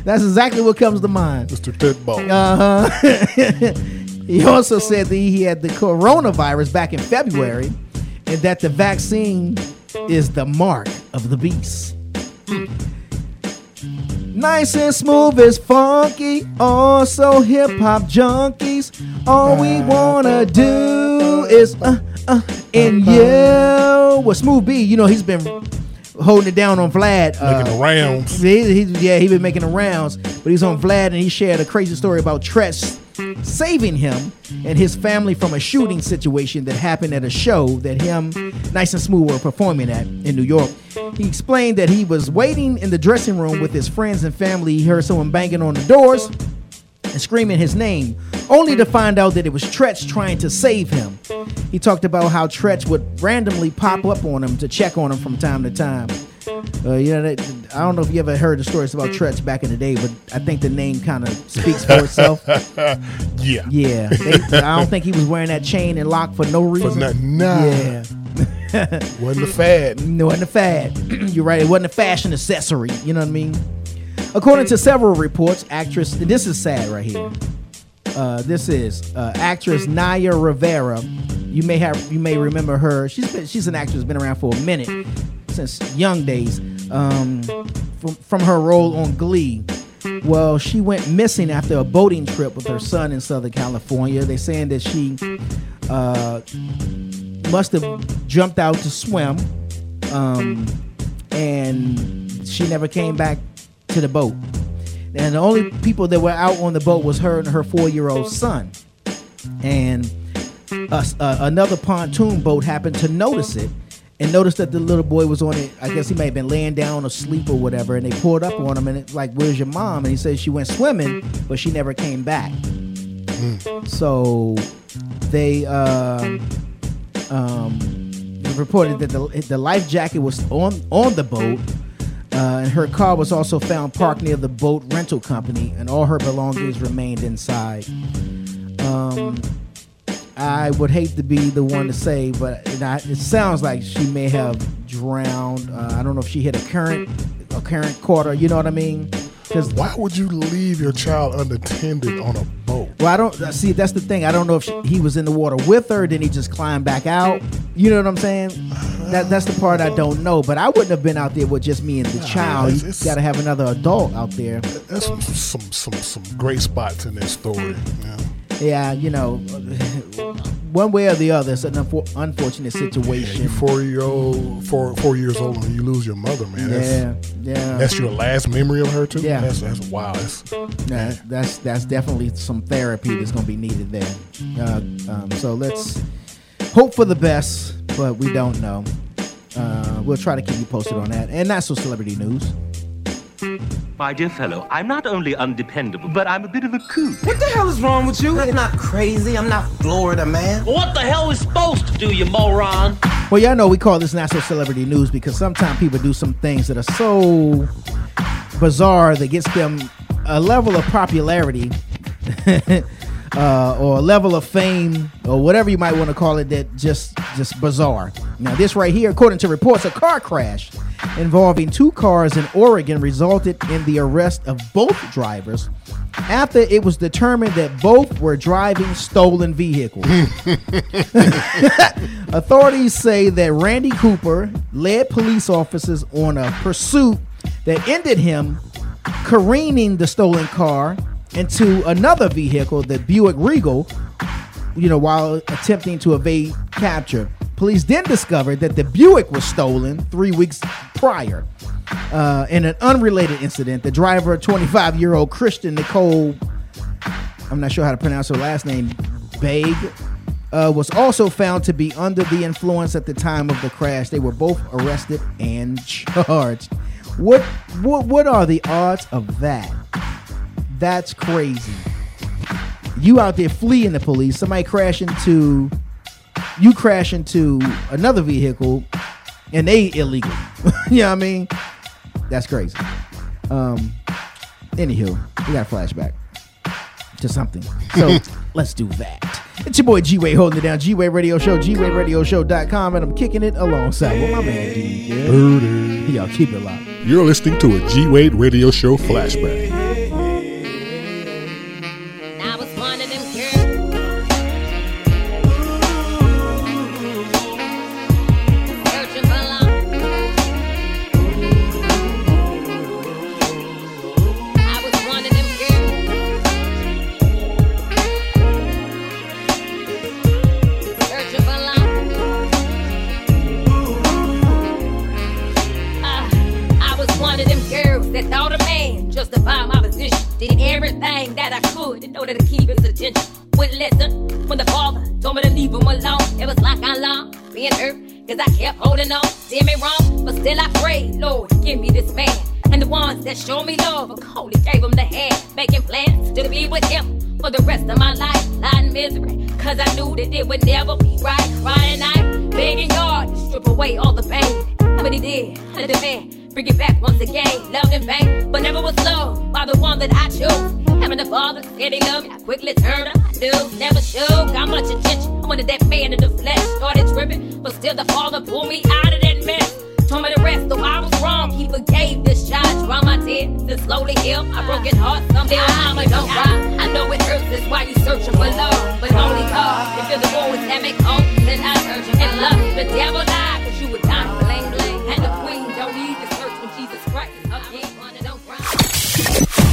That's exactly what comes to mind. Mr. Tidball. Uh huh. he also said that he had the coronavirus back in February, and that the vaccine is the mark of the beast. Nice and smooth is funky, also hip hop junkies. All we wanna do is uh uh and yeah. Well, Smooth B, you know he's been holding it down on Vlad. Uh, Making the rounds. he, he, yeah, he been making the rounds, but he's on Vlad and he shared a crazy story about Treach saving him and his family from a shooting situation that happened at a show that him, Nice and Smooth, were performing at in New York. He explained that he was waiting in the dressing room with his friends and family. He heard someone banging on the doors and screaming his name, only to find out that it was Treach trying to save him. He talked about how Treach would randomly pop up on him to check on him from time to time. Uh, you know, that, I don't know if you ever heard the stories about Treach back in the day, but I think the name kind of speaks for itself. yeah. Yeah. They, I don't think he was wearing that chain and lock for no reason. nothing, nah. Yeah. Wasn't a fad. No, wasn't a fad. You're right. It wasn't a fashion accessory. You know what I mean? According to several reports, actress. This is sad right here. Uh, this is uh, actress Naya Rivera. You may have you may remember her. She's been, she's an actress been around for a minute since young days. Um, from from her role on Glee. Well, she went missing after a boating trip with her son in Southern California. They're saying that she uh, must have jumped out to swim, um, and she never came back to the boat. And the only people that were out on the boat was her and her four-year-old son. And a, a- another pontoon boat happened to notice it and noticed that the little boy was on it. I guess he may have been laying down asleep or whatever. And they pulled up on him and it's like, "Where's your mom?" And he said she went swimming, but she never came back. So they uh, um, reported that the, the life jacket was on on the boat, uh, and her car was also found parked near the boat rental company, and all her belongings remained inside. Um, I would hate to be the one to mm-hmm. say, but it, I- it sounds like she may have drowned. Uh, I don't know if she hit a current, mm-hmm. a current quarter. You know what I mean? Because Why would you leave your child unattended mm-hmm. on a boat? well, I don't uh, see. That's the thing. I don't know if she, he was in the water with her, then he just climbed back out. You know what I'm saying? That that's the part I don't know. But I wouldn't have been out there with just me and the child. You got to have another adult out there. That's some some some, some great spots in this story. Yeah. Yeah, you know, one way or the other, it's an unfor- unfortunate Yeah, situation. you four year old, four four years old, and you lose your mother, man. That's, Yeah, yeah. That's your last memory of her too. Yeah. that's that's wow. That's, Nah, that's that's definitely some therapy that's going to be needed there. Uh, um, so let's hope for the best, but we don't know. Uh, we'll try to keep you posted on that. And that's some celebrity news. My dear fellow, I'm not only undependable, but I'm a bit of a kook. What the hell is wrong with you? I'm not crazy. I'm not Florida, man. What the hell is supposed to do, you moron? Well, y'all know we call this national celebrity news because sometimes people do some things that are so bizarre that gets them a level of popularity uh, or a level of fame or whatever you might want to call it that just just bizarre. Now, this right here, according to reports, a car crash involving two cars in Oregon resulted in the arrest of both drivers after it was determined that both were driving stolen vehicles. Authorities say that Randy Cooper led police officers on a pursuit that ended him careening the stolen car into another vehicle, the Buick Regal, you know, while attempting to evade capture. Police then discovered that the Buick was stolen three weeks prior. Uh, in an unrelated incident, the driver, 25 year old Christian Nicole, I'm not sure how to pronounce her last name, Baig, uh, was also found to be under the influence at the time of the crash. They were both arrested and charged. What what what are the odds of that? That's crazy. You out there fleeing the police, somebody crash into you crash into another vehicle and they illegal. you know what I mean? That's crazy. Um anywho, we got a flashback to something. So let's do that. It's your boy G Wade holding it down. G Wade Radio Show, G Wade Radio Show.com, and I'm kicking it alongside with my man D. Dirty. Y'all keep it locked. You're listening to a G Wade Radio Show flashback. Me love, I only gave him the hand, making plans to be with him for the rest of my life. In misery, cause I knew that it would never be right. Crying night, begging God to strip away all the pain. But he did, I demand, bring it back once again. Loved in vain, but never was loved by the one that I chose. Having the father said me, I quickly turned him. I never showed, got much attention. I wanted that man in the flesh, started tripping, but still the father pulled me out broken heart. Someday, mama, don't cry. I know it hurts, that's why you searching for love. But only God can feel the wounds that make hope. Then I search and love. The devil lied, cause you were dying, bling bling. And the queen don't need to search when Jesus Christ is up here, running, don't cry.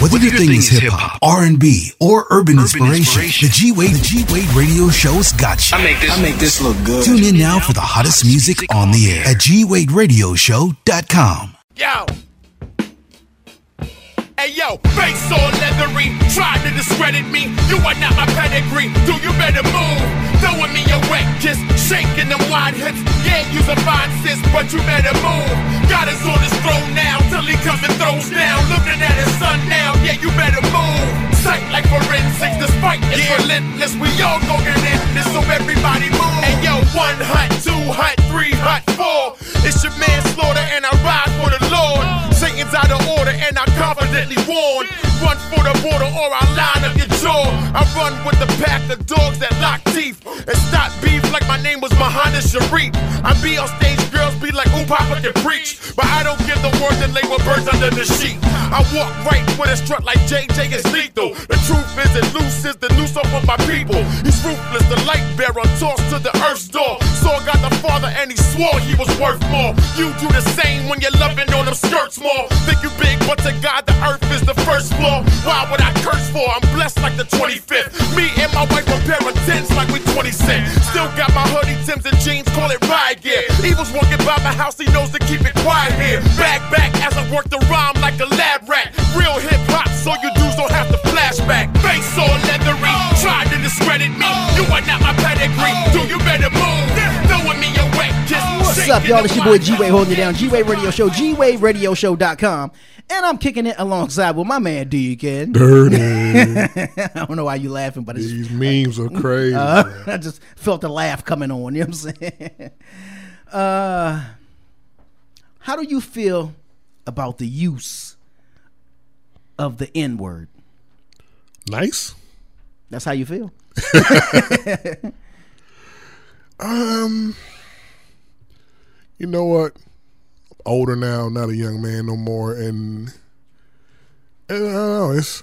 Whether your thing is hip hop, R and B, or urban, inspiration, the G Wade G Wade Radio Show's got you. I make this- I make this look good. Tune in now for the hottest music on the air at gwaderadioshow.com. Yo. Hey yo, face all leathery, trying to discredit me. You are not my pedigree, do you better move. Throwing me a wet kiss, shaking them wide hips. Yeah, you's a fine sis, but you better move. Got us on his throne now, till he come and throws down. Looking at his son now, yeah, you better move. Sight like forensics, despite it's relentless. We all go get in this, so everybody move. Hey yo, One hut, two hut, three hut, four. It's your manslaughter, and I ride for the order, and I confidently warn. Run for the border, or I line up your jaw. I run with the pack of dogs that lock teeth and stop beef like my name was Muhammad Sharif. I be on stage, girls be like, ooh, Papa can preach. But I don't give the word and lay with birds under the sheet. I walk right with a strut like JJ is lethal. The truth is it loose is the noose off of my people. He's ruthless, the light bearer, tossed to the earth's door. Saw got the father and he swore he was worth more. You do the same when you're loving on them skirts more. Think you big, but to God the earth is the first floor. Why would I curse for? I'm blessed like the 25th. Me and my wife a pair of tens like we 20 cent. Still got my hoodie, Tims and jeans, call it ride gear. Evil's walking by my house, he knows to keep it quiet here. Back back as I work the rhyme like a lab rat. Real hip hop, so you dudes don't have to flashback. Face all leathery, try to discredit me. You are not my pedigree, do you better move? Throwing me a wet. What's up, y'all? It's your boy G Wade holding it down. G Wade Radio Show, G Wade Radio Show.com. And I'm kicking it alongside with my man Deacon. Dirty. I don't know why you laughing, but it's, These memes are crazy. Uh. I just felt the laugh coming on. You know what I'm saying? Uh, how do you feel about the use of the N word? Nice. That's how you feel. Um, you know what? Older now, not a young man no more, and, and I don't know. It's.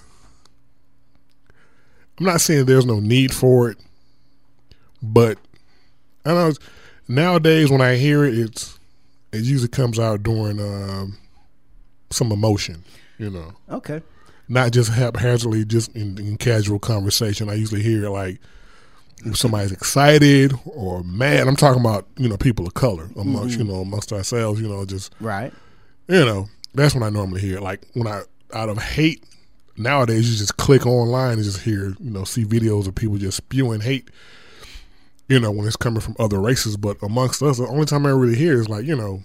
I'm not saying there's no need for it, but I don't know. it's- Nowadays, when I hear it, it's it usually comes out during um, some emotion. You know. Okay. Not just haphazardly, just in, in casual conversation. I usually hear it like somebody's excited or mad. I'm talking about you know people of color amongst Mhm. you know amongst ourselves. You know, just Right. you know that's when I normally hear. Like when I out of hate. Nowadays, you just click online and just hear you know see videos of people just spewing hate. You know when it's coming from other races, but amongst us, the only time I really hear is like you know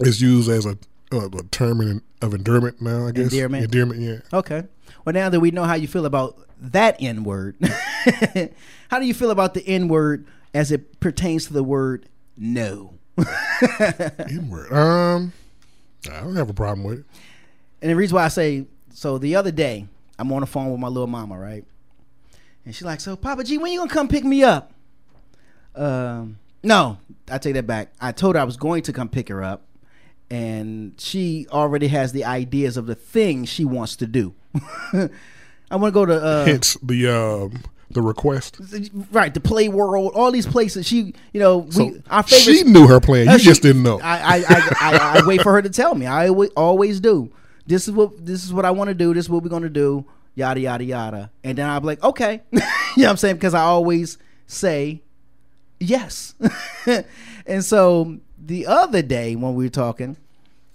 it's used as a, a, a term in, of endearment now. I guess Endearment. endearment, yeah. Okay. Well, now that we know how you feel about that N word, how do you feel about the N word as it pertains to the word no? N word. Um, I don't have a problem with it. And the reason why I say so, the other day I'm on the phone with my little mama, right? And she's like, "So, Papa G, when you gonna come pick me up?" Um, no, I take that back. I told her I was going to come pick her up, and she already has the ideas of the thing she wants to do. I want to go to uh, Hence the um the request. right the play world, all these places. She, you know, we So our favorite. she knew her plan. You Uh, just didn't know. I I, I, I, I wait for her to tell me. I always do. This is what this is what I want to do. This is what we're gonna do. Yada yada yada. And then I'm like, okay, you know what I'm saying? Because I always say yes. and so the other day when we were talking,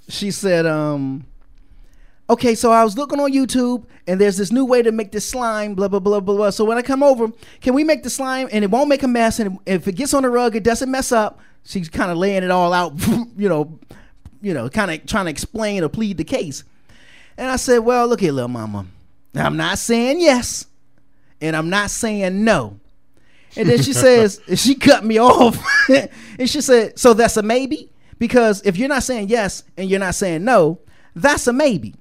she said, um, okay, so I was looking on YouTube and there's this new way to make this slime, blah, blah, blah, blah, blah. So when I come over, can we make the slime and it won't make a mess? And if it gets on the rug, it doesn't mess up. She's kind of laying it all out, you know, you know, kind of trying to explain or plead the case. And I said, well, look here, little mama. I'm not saying yes and I'm not saying no. And then she says, she cut me off. and she said, so that's a maybe? Because if you're not saying yes and you're not saying no, that's a maybe.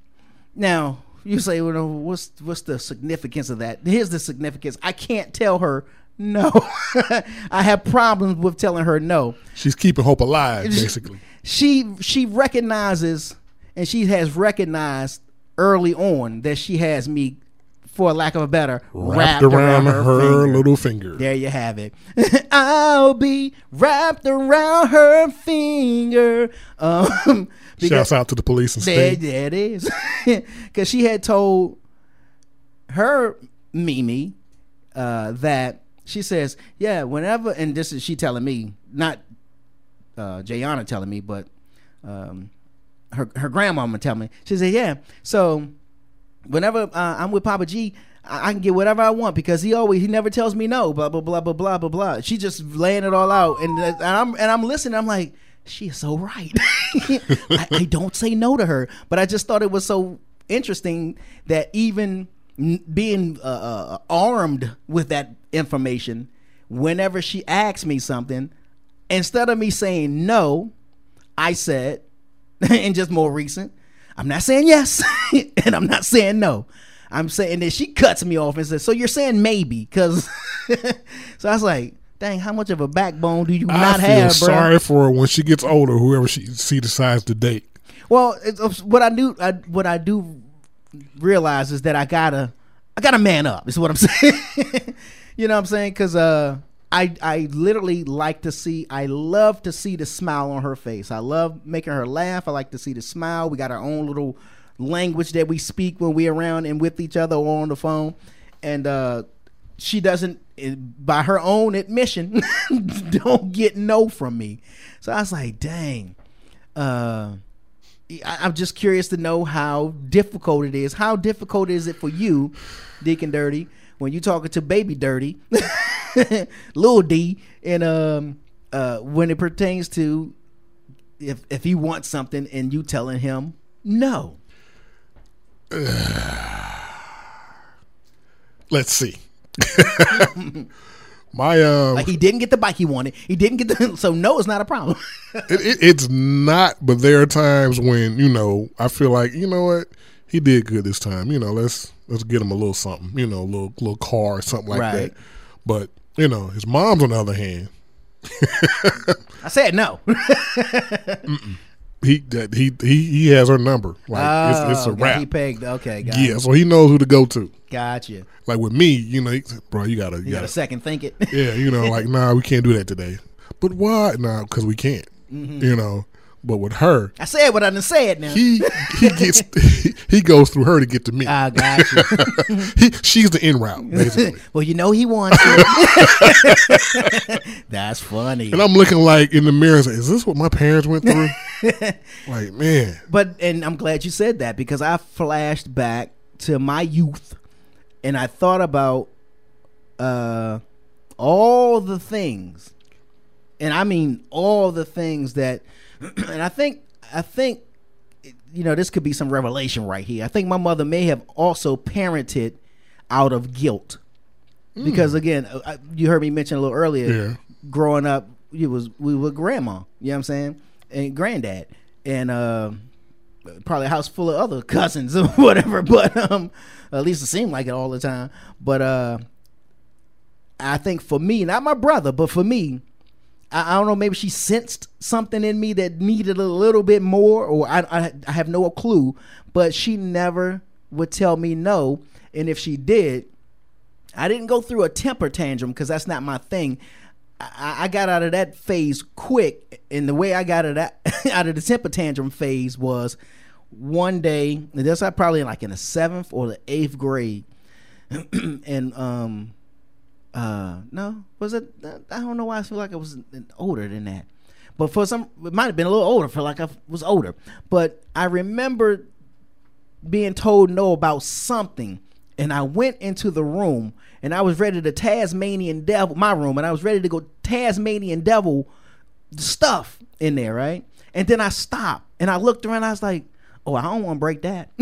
Now, you say, well, what's what's the significance of that? Here's the significance. I can't tell her no. I have problems with telling her no. She's keeping hope alive, basically. She she recognizes and she has recognized early on that she has me, for lack of a better, Wrapped around her little finger. There you have it. I'll be wrapped around her finger. Um, Shouts out to the police and there, state. there it is. Because she had told her Mimi uh, that she says, yeah, whenever, and this is she telling me, not uh, Jayana telling me, but um, her her grandmama telling me. She said, yeah, so whenever uh, I'm with Papa G, I, I can get whatever I want because he always he never tells me no. Blah blah blah blah blah blah blah. She just laying it all out, and, uh, and I'm and I'm listening. I'm like, she is so right. I, I don't say no to her, but I just thought it was so interesting that even being uh, uh, armed with that information, whenever she asks me something, instead of me saying no, I said, and just more recent, I'm not saying yes, and I'm not saying no. I'm saying that she cuts me off and says, "So you're saying maybe?" Because so I was like, "Dang, how much of a backbone do you I not feel have, bro?" sorry for her when she gets older. Whoever she she decides to date. Well, what I do, I, what I do realize is that I gotta, I gotta man up. Is what I'm saying. you know what I'm saying? Because uh, I, I literally like to see. I love to see the smile on her face. I love making her laugh. I like to see the smile. We got our own little language that we speak when we're around and with each other or on the phone, and uh, she doesn't, eh, by her own admission, don't get no from me. So I was like, dang. Uh, I- I'm just curious to know how difficult it is. How difficult is it for you, Deacon Dirty, when you're talking to Baby Dirty, Lil D, and um, uh, when it pertains to if if he wants something and you telling him no. Let's see. My um, Like he didn't get the bike he wanted. He didn't get the so no it's not a problem. it, it, it's not, but there are times when you know I feel like you know what he did good this time. You know, let's let's get him a little something. You know, a little little car or something like Right. that. But you know, his mom's on the other hand, I said no. he that he he he has her number. Like it's, it's Oh, a wrap. He pegged. Okay, got yeah, so he knows who to go to. Gotcha. Like with me, you know, bro, you gotta, you You got gotta a second think it. Yeah, you know, like nah, we can't do that today. But why? Nah, because we can't. Mhm. You know. But with her, I said what I done said now. he he gets he, he goes through her to get to me. I got you. he, she's the in route, basically. well, you know he wants it. That's funny. And I'm looking like in the mirror, and say, is this what my parents went through? like, man, But and I'm glad you said that because I flashed back to my youth and I thought about uh all the things. And I mean all the things that and I think I think you know this could be some revelation right here. I think my mother may have also parented out of guilt. Because again, uh, I- you heard me mention a little earlier Yeah. growing up, it was we were grandma, you know what I'm saying? And granddad. And uh probably a house full of other cousins or whatever, but um at least it seemed like it all the time. But uh I think for me, not my brother, but for me, I, I don't know, maybe she sensed something in me that needed a little bit more, or I, I I have no clue, but she never would tell me no. And if she did, I didn't go through a temper tantrum because that's not my thing. I, I got out of that phase quick, and the way I got out of out of the temper tantrum phase was one day. I probably like in the seventh or the eighth grade, and um, uh, no, was it? I don't know why I feel like I was older than that, but for some, it might have been a little older. For like I was older, but I remember being told no about something and I went into the room and I was ready to Tasmanian devil my room and I was ready to go Tasmanian devil stuff in there, right? And then I stopped and I looked around I was like, "Oh, I don't want to break that."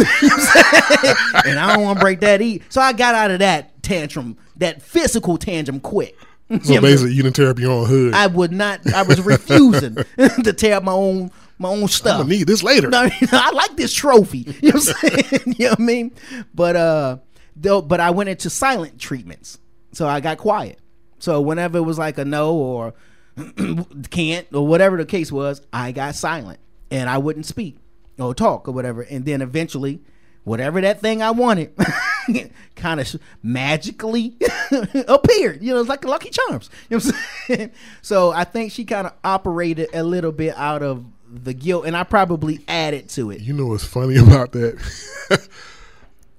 And I don't want to break that either. So I got out of that tantrum, that physical tantrum quick. So basically, you didn't tear up your own hood. I would not. I was refusing to tear up my own my own stuff. I'ma need this later. No, I like this trophy. You know what I'm saying? you know what I mean? But uh, though, but I went into silent treatments, so I got quiet. So whenever it was like a no or can't or whatever the case was, I got silent and I wouldn't speak or talk or whatever. And then eventually, whatever that thing I wanted. kind of magically appeared. You know, it's like Lucky Charms. You know what I'm saying? So I think she kind of operated a little bit out of the guilt, and I probably added to it. You know what's funny about that?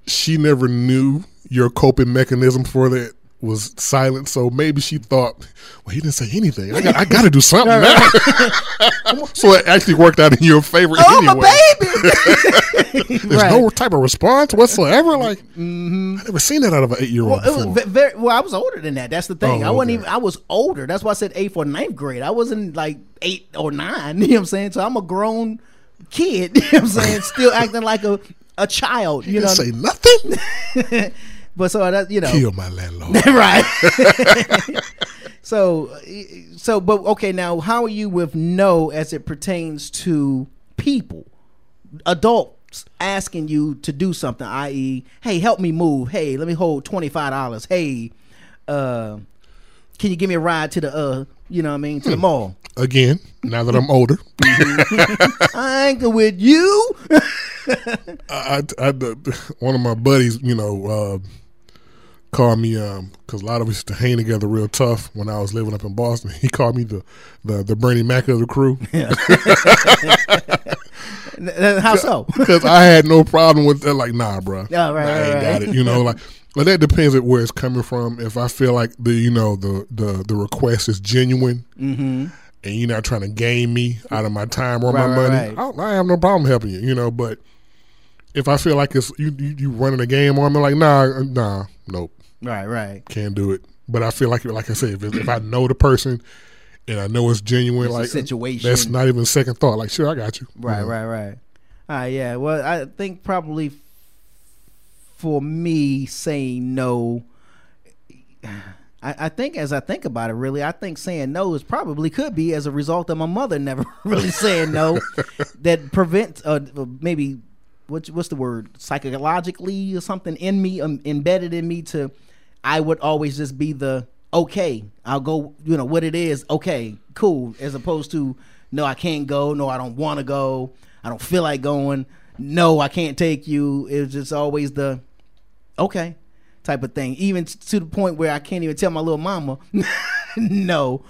she never knew your coping mechanism for that was silent, so maybe she thought, "Well, he didn't say anything. I got, I got to do something." now." so it actually worked out in your favor Oh, anyway. my baby! There's Right. no type of response whatsoever. Like mm-hmm. I never seen that out of an eight-year-old Well, it was before. very well. I was older than that. That's the thing. Oh, I wasn't okay. even. I was older. That's why I said eighth or ninth grade. I wasn't like eight or nine. You know what I'm saying? So I'm a grown kid. You know what I'm saying? Still acting like a a child. You didn't know? say nothing. But so that you know. Kill my landlord. right. So, so, but okay. Now, how are you with no as it pertains to people, adults asking you to do something? I.e., hey, help me move. Hey, let me hold twenty five dollars. Hey, uh, can you give me a ride to the uh, you know what I mean, to the mall? Again, now that I'm older, I ain't with you. I, I, I- one of my buddies, you know, uh, called me because a lot of us used to hang together real tough when I was living up in Boston. He called me the the, the Bernie Mac of the crew. Yeah. How so? Because I had no problem with that. Like, nah, bro. Oh, right, I ain't right, got it. You know, like. But that depends on where it's coming from. If I feel like the you know the the the request is genuine, Mhm. and you're not trying to game me out of my time or Right, my right, money, right. I, I have no problem helping you. You know, but if I feel like it's you you, you running a game on me, like nah, uh, nah, nope, Right, right. can't do it. But I feel like like I said, if, if I know the person and I know it's genuine, It's a like situation. that's not even second thought. Like sure, I got you. Right, You know? right, right. All right, yeah. Well, I think probably for me saying no, I, I think as I think about it, really, I think saying no is probably could be as a result of my mother never really saying no, that prevents uh, maybe what's what's the word psychologically or something in me um, embedded in me to I would always just be the okay I'll go you know what it is okay cool as opposed to no I can't go no I don't want to go I don't feel like going no I can't take you. It was just always the okay type of thing. Even to the point where I can't even tell my little mama no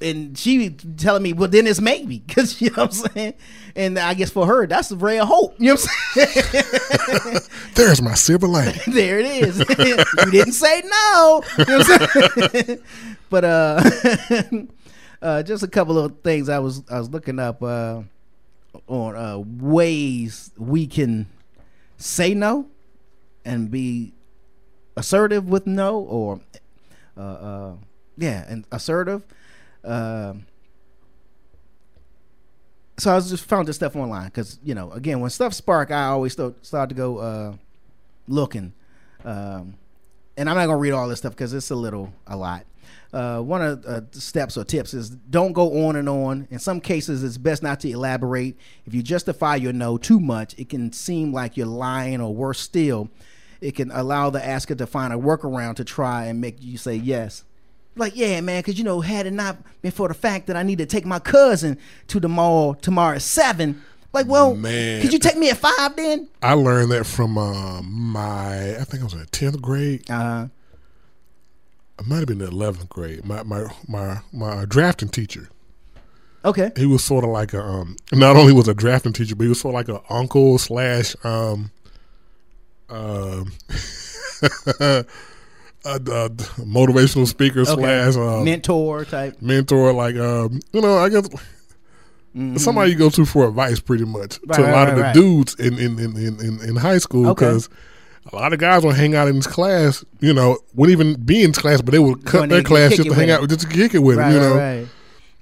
and she telling me well then it's maybe because you know what I'm saying and I guess for her that's a ray of hope you know what I'm saying There's my silver lining. there it is. you didn't say no. You know what I'm saying? but uh, uh, just a couple of things I was I was looking up uh, on uh, ways we can say no and be assertive with no or uh, uh, yeah and assertive. Um so I was just found this stuff online because you know again when stuff spark I always start, start to go uh, looking, um, and I'm not gonna read all this stuff because it's a little a lot. Uh, one of uh, the steps or tips is don't go on and on. In some cases, it's best not to elaborate. If you justify your no too much, it can seem like you're lying, or worse still, it can allow the asker to find a workaround to try and make you say yes. Like, yeah, man, because you know, had it not been for the fact that I need to take my cousin to the mall tomorrow at seven, like, well, Man. could you take me at five then? I learned that from uh, my, I think I was in tenth grade. Uh-huh. It might have been the eleventh grade. My my my my drafting teacher. Okay. He was sort of like a um. Not only was a drafting teacher, but he was sort of like an uncle slash um. Um. a, a motivational speaker Okay. slash um, Mentor type. mentor. Like um, you know, I guess somebody you go to for advice, pretty much. Right, to a right, lot right, of the dudes in in in in, in, high school Okay. because. A lot of guys will hang out in this class, you know, wouldn't even be in class, but they would cut their class just to hang out, just to kick it with Right, them, you know.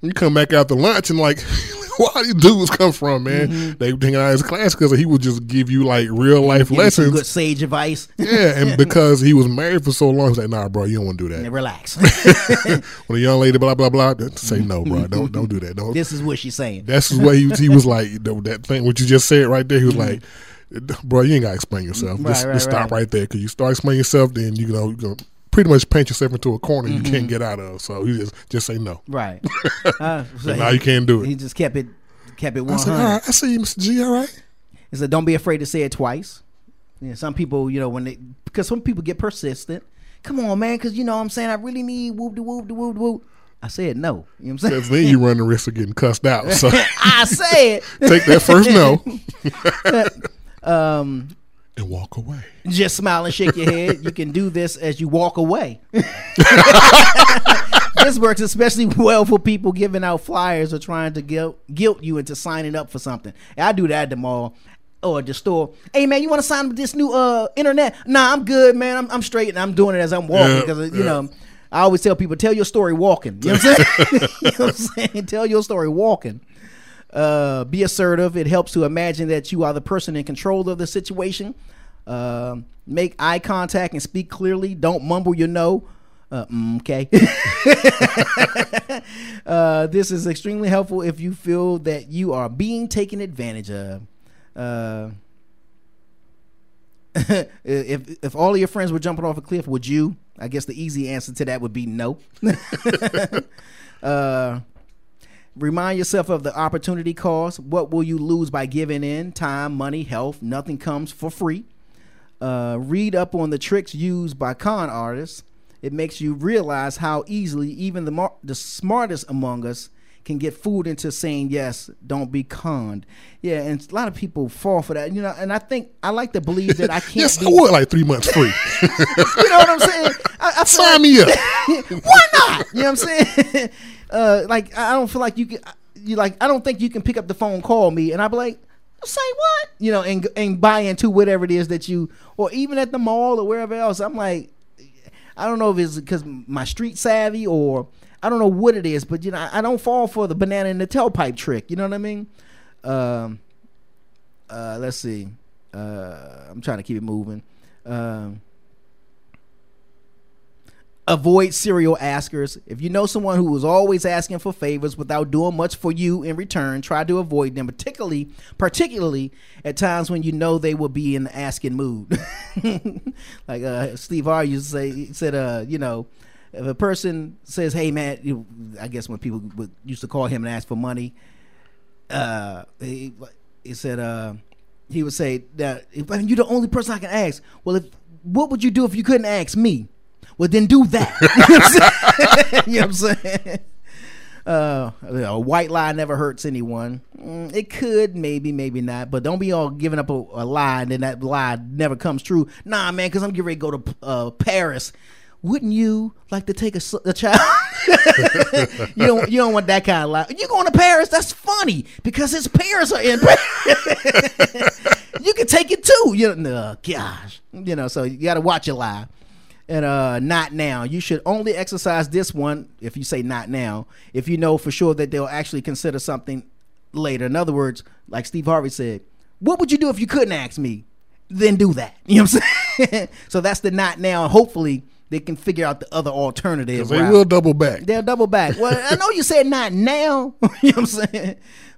Right. You come back after lunch and like, where these dudes come from, man? Mm-hmm. They hang out his class because he would just give you like real life you lessons. good sage advice. yeah, and because he was married for so long, he's like, nah, bro, you don't want to do that. relax. when a young lady, blah blah blah, say no, bro, don't don't do that. Don't. this is what she's saying. That's what he was. He was like that, that thing. What you just said right there. He was like, bro, you ain't gotta explain yourself. Mm-hmm. Right, just, right, stop right. right there because you start explaining yourself, then you know you're gonna pretty much paint yourself into a corner you Mhm. can't get out of. So you just just say no. Right. Uh, So now you can't do it. He just kept it kept it I said, right, I see you, Mr. G. All right. He said, "Don't be afraid to say it twice." Yeah, some people, you know, when they because some people get persistent. Come on, man, because you know what I'm saying I really need whoop de whoop de whoop de whoop. I said no. You know what I'm Because saying? then you run the risk of getting cussed out. So I said take that first no um, and walk away. just smile and shake your head. You can do this as you walk away. this works especially well for people giving out flyers or trying to guilt, guilt you into signing up for something. I do that at the mall or the store. Hey man, you want to sign up with this new uh internet? Nah, I'm good, man. I'm, I'm straight and I'm doing it as I'm walking Yeah, because you yeah. know. I always tell people, tell your story walking. You know what I'm saying? you know what I'm saying? Tell your story walking. Uh, be assertive. It helps to imagine that you are the person in control of the situation. Um make eye contact and speak clearly. Don't mumble your no. Uh, mm, okay. uh, this is extremely helpful if you feel that you are being taken advantage of. Uh, if if all of your friends were jumping off a cliff, would you? I guess the easy answer to that would be no. remind yourself of the opportunity cost. What will you lose by giving in? Time, money, health. Nothing comes for free. Uh, read up on the tricks used by con artists. It makes you realize how easily even the mar- the smartest among us can get fooled into saying yes. Don't be conned. Yeah, and a lot of people fall for that. You know, and I think I like to believe that I can't. yes, be, I would like three months free. you know what I'm saying? I, I Sign like- me up. Why not? You know what I'm saying? Uh, like I don't feel like you can. You like I don't think you can pick up the phone, call me, and I'll be like, say what? You know, and and buy into whatever it is that you, or even at the mall or wherever else. I'm like, I don't know if it's because my street savvy or I don't know what it is, but you know, I, I don't fall for the banana in the tailpipe trick. You know what I mean? Um, uh, let's see. Uh, I'm trying to keep it moving. Um, avoid serial askers. If you know someone who is always asking for favors without doing much for you in return, try to avoid them, particularly particularly at times when you know they will be in the asking mood. like uh, Steve Harvey used to say, said, uh, you know, if a person says, "Hey, man," I guess when people would, used to call him and ask for money, uh, he, he said, uh, he would say that you're the only person I can ask. Well, if what would you do if you couldn't ask me? Well, then do that. you know what I'm saying? Uh, a white lie never hurts anyone. Mm, it could, maybe, maybe not. But don't be all giving up a, a lie and then that lie never comes true. Nah, man, because I'm getting ready to go to uh, Paris. Wouldn't you like to take a child? you don't. You don't want that kind of lie. You're going to Paris. That's funny because his parents are in Paris. you can take it too. You know, gosh. You know, so you got to watch your lie and uh not now you should only exercise this one if you say not now if you know for sure that they'll actually consider something later in other words like steve harvey said what would you do if you couldn't ask me then do that you know what i'm saying so that's the not now hopefully they can figure out the other alternative they route. will double back. They'll double back. Well, I know you said not now. you know what I'm saying?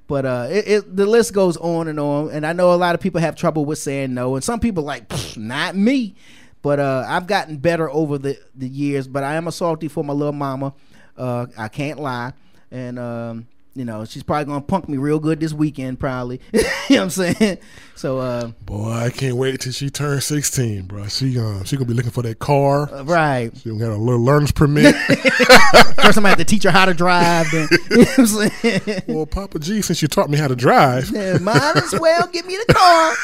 But uh, it, it, the list goes on and on, and I know a lot of people have trouble with saying no, and some people like not me. But uh, I've gotten better over the the years. But I am a salty for my little mama. Uh, I can't lie, and um, you know she's probably gonna punk me real good this weekend, probably. you know what I'm saying? So uh, Boy, I can't wait till she turns sixteen, bro. She uh, she gonna be looking for that car, right? She gonna have a little learner's permit. First, I'm gonna have to teach her how to drive. Then, you know what I'm saying? well, Papa G, since you taught me how to drive, Yeah, might as well give me the car.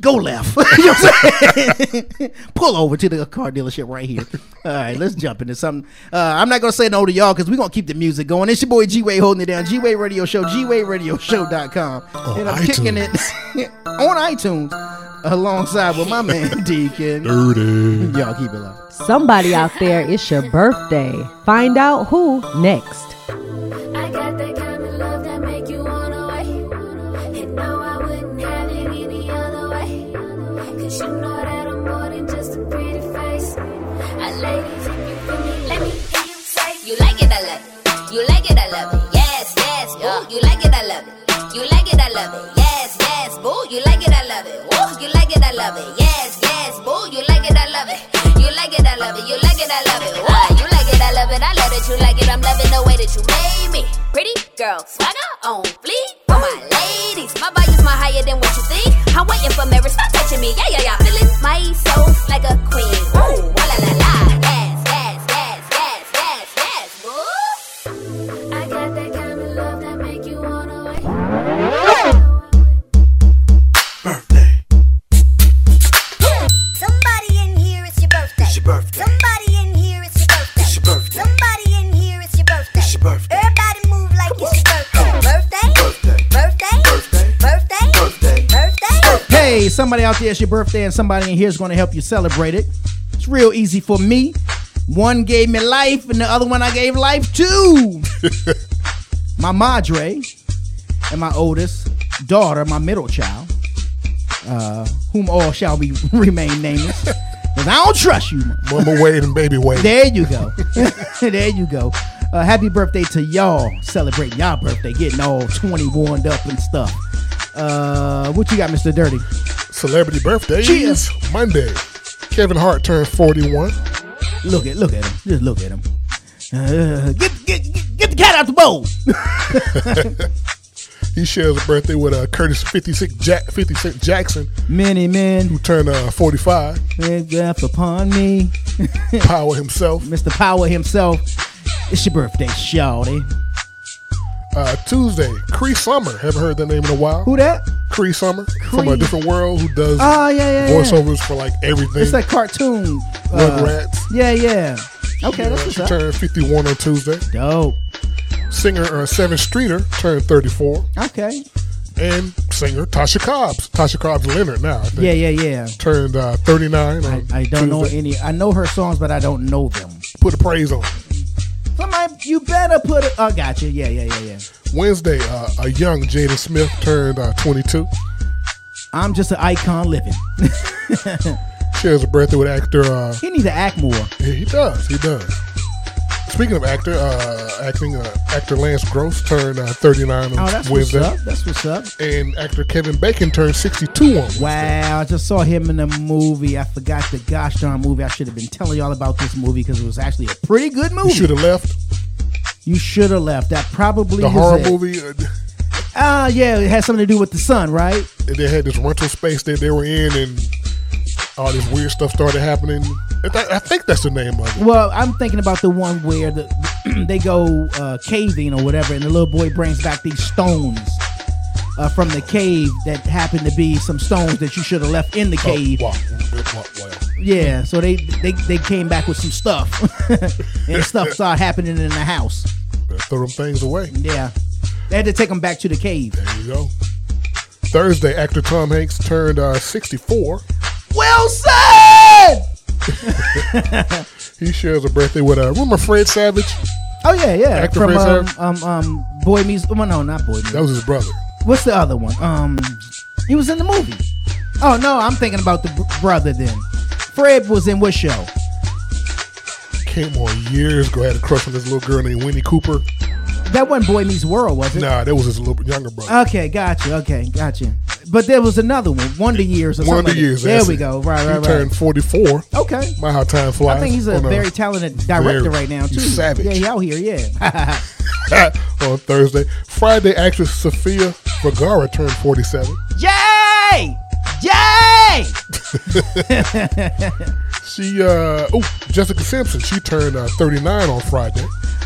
Go left. you know what I'm saying? Pull over to the car dealership right here. All right, let's jump into something. Uh, I'm not gonna say no to y'all because we're gonna keep the music going. It's your boy G Wade holding it down. G Wade Radio Show, GWadeRadioShow.com. On and I'm kicking it on iTunes alongside with my man Deacon. Dirty. Y'all keep it low. Somebody out there, it's your birthday. Find out who next. Love it. Yes, yes, boo. You like it, I love it. Woo. You like it, I love it. Yes, yes, boo. You like it, I love it. You like it, I love it. You like it, I love it. Why? You like it, I love it. I love that you like it. I'm loving the way that you made me. Pretty girl, swagger on fleek. For my ladies, my values my higher than what you think. I'm waiting for Mary, stop touching me. Yeah, yeah, yeah. Feeling my soul like a queen. Ooh, somebody out there, it's your birthday, and somebody in here is going to help you celebrate it. It's real easy for me. One gave me life, and the other one I gave life to. my madre and my oldest daughter, my middle child, uh, whom all shall be remain nameless. Cause I don't trust you. Mama Wade and Baby Wade. There you go. there you go. Uh, happy birthday to y'all celebrating y'all birthday, getting all 21 up and stuff. Uh, what you got, Mr. Dirty? Celebrity birthday Cheers. Monday. Kevin Hart turned 41. Look at look at him. Just look at him. Uh, get, get get get the cat out the bowl. He shares a birthday with uh, Curtis 56 Jack, 56 Jackson, Many men who turned uh, 45. death upon me. Power himself. Mr. Power himself. It's your birthday, shawty. Uh, Tuesday, Cree Summer. Haven't heard that name in a while. Who that? Cree Summer from a different world who does Oh yeah, yeah, yeah. voiceovers for like everything. It's that cartoon. uh, Rugrats. yeah, yeah. Okay, that's Uh, what's she up. turned 51 on Tuesday. Dope. Singer uh, Sevyn Streeter turned 34. Okay. And singer Tasha Cobbs. Tasha Cobbs Leonard now, I think. Yeah, yeah, yeah. Turned uh, 39 on I don't know any. I know her songs, but I don't know them. Put a praise on. You better put it. Oh, gotcha. Yeah, yeah, yeah, yeah. Wednesday, uh, a young Jaden Smith turned uh, 22. I'm just an icon living. Shares a birthday with actor. Uh, he needs to act more. he, he does. He does. Speaking of actor, uh, acting uh, actor Lance Gross turned uh, 39 on Oh, that's Wednesday. what's up. That's what's up. And actor Kevin Bacon turned 62 on Wednesday. Wow, I just saw him in a movie. I forgot the gosh darn movie. I should have been telling y'all about this movie because it was actually a pretty good movie. You should have left. You should have left. That probably The horror it. movie, uh, Ah, yeah, it had something to do with the sun, right? they had this rental space that they were in, and all this weird stuff started happening. I think that's the name of it. Well, I'm thinking about the one where the they go uh, caving or whatever, and the little boy brings back these stones uh, from the cave that happened to be some stones that you should have left in the cave. Wow. Wow, wow. Yeah, so they, they they came back with some stuff, and stuff started happening in the house. Better throw them things away. Yeah, they had to take them back to the cave. There you go. Thursday, actor Tom Hanks turned uh, 64. Wilson. He shares a birthday with uh, remember Fred Savage? Oh yeah, yeah. Actor From Fred um, Savage? um um Boy Meets. Well, no, not Boy Meets. That was his brother. What's the other one? Um, he was in the movie. Oh no, I'm thinking about the br- brother. Then Fred was in what show? Came on years ago. Had a crush on this little girl named Winnie Cooper. That wasn't Boy Meets World, was it? Nah, that was his little younger brother. Okay, gotcha. Okay, gotcha. But there was another one, Wonder Years or something. Wonder like. Years. There we it. go. Right, he right, right. turned 44. Okay. My how time flies. I think he's a very talented director very- right now too. he's savage. Yeah, he out here. Yeah. on Thursday. Friday, actress Sofia Vergara turned 47. Yay! Yay! She, uh, oh, Jessica Simpson, she turned uh, 39 on Friday.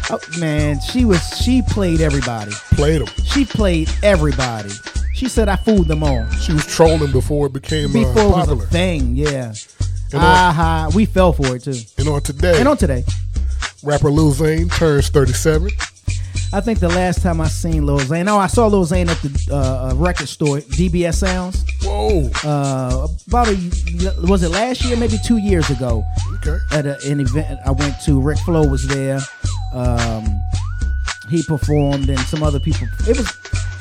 Oh man, she was she played everybody. Played them. She played everybody. She said I fooled them all. She was trolling before it became Before uh, it was a thing, yeah. And on- Aha, we fell for it too. And on today, And on today, rapper Lil Zane turns 37. I think the last time I seen Lil Zane, no, I saw Lil Zane at the uh, uh, record store, DBS Sounds. Whoa! Uh, about a was it last year? Maybe two years ago. Okay. At a, an event I went to, Rick Flo was there. Um, he performed, and some other people. It was,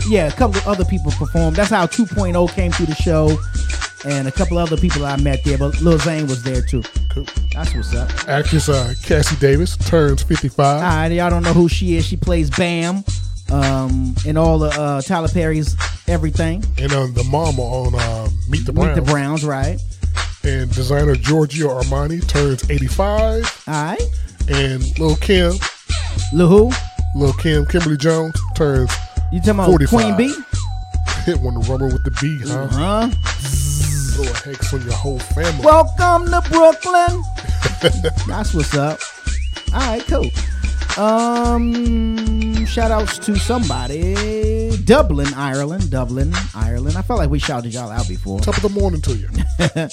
yeah, a couple of other people performed. That's how 2.0 came to the show, and a couple other people I met there. But Lil Zane was there too. Cool. That's what's up. Actress uh, Cassie Davis turns 55. All right, y'all don't know who she is. She plays Bam um, in all the uh, Tyler Perry's everything. And on the mama on uh, Meet the Browns. Meet the Browns, right? And designer Giorgio Armani turns 85. All right. And Lil Kim. Lil who? Lil Kim, Kimberly Jones turns You talking about 45. Queen Bee? Hit one to rubber with the B, huh? Huh? Throw a hex on your whole family. Welcome to Brooklyn. That's what's up. All right, cool. Um, shout outs to somebody. Dublin, Ireland. Dublin, Ireland. I felt like we shouted y'all out before. Top of the morning to you.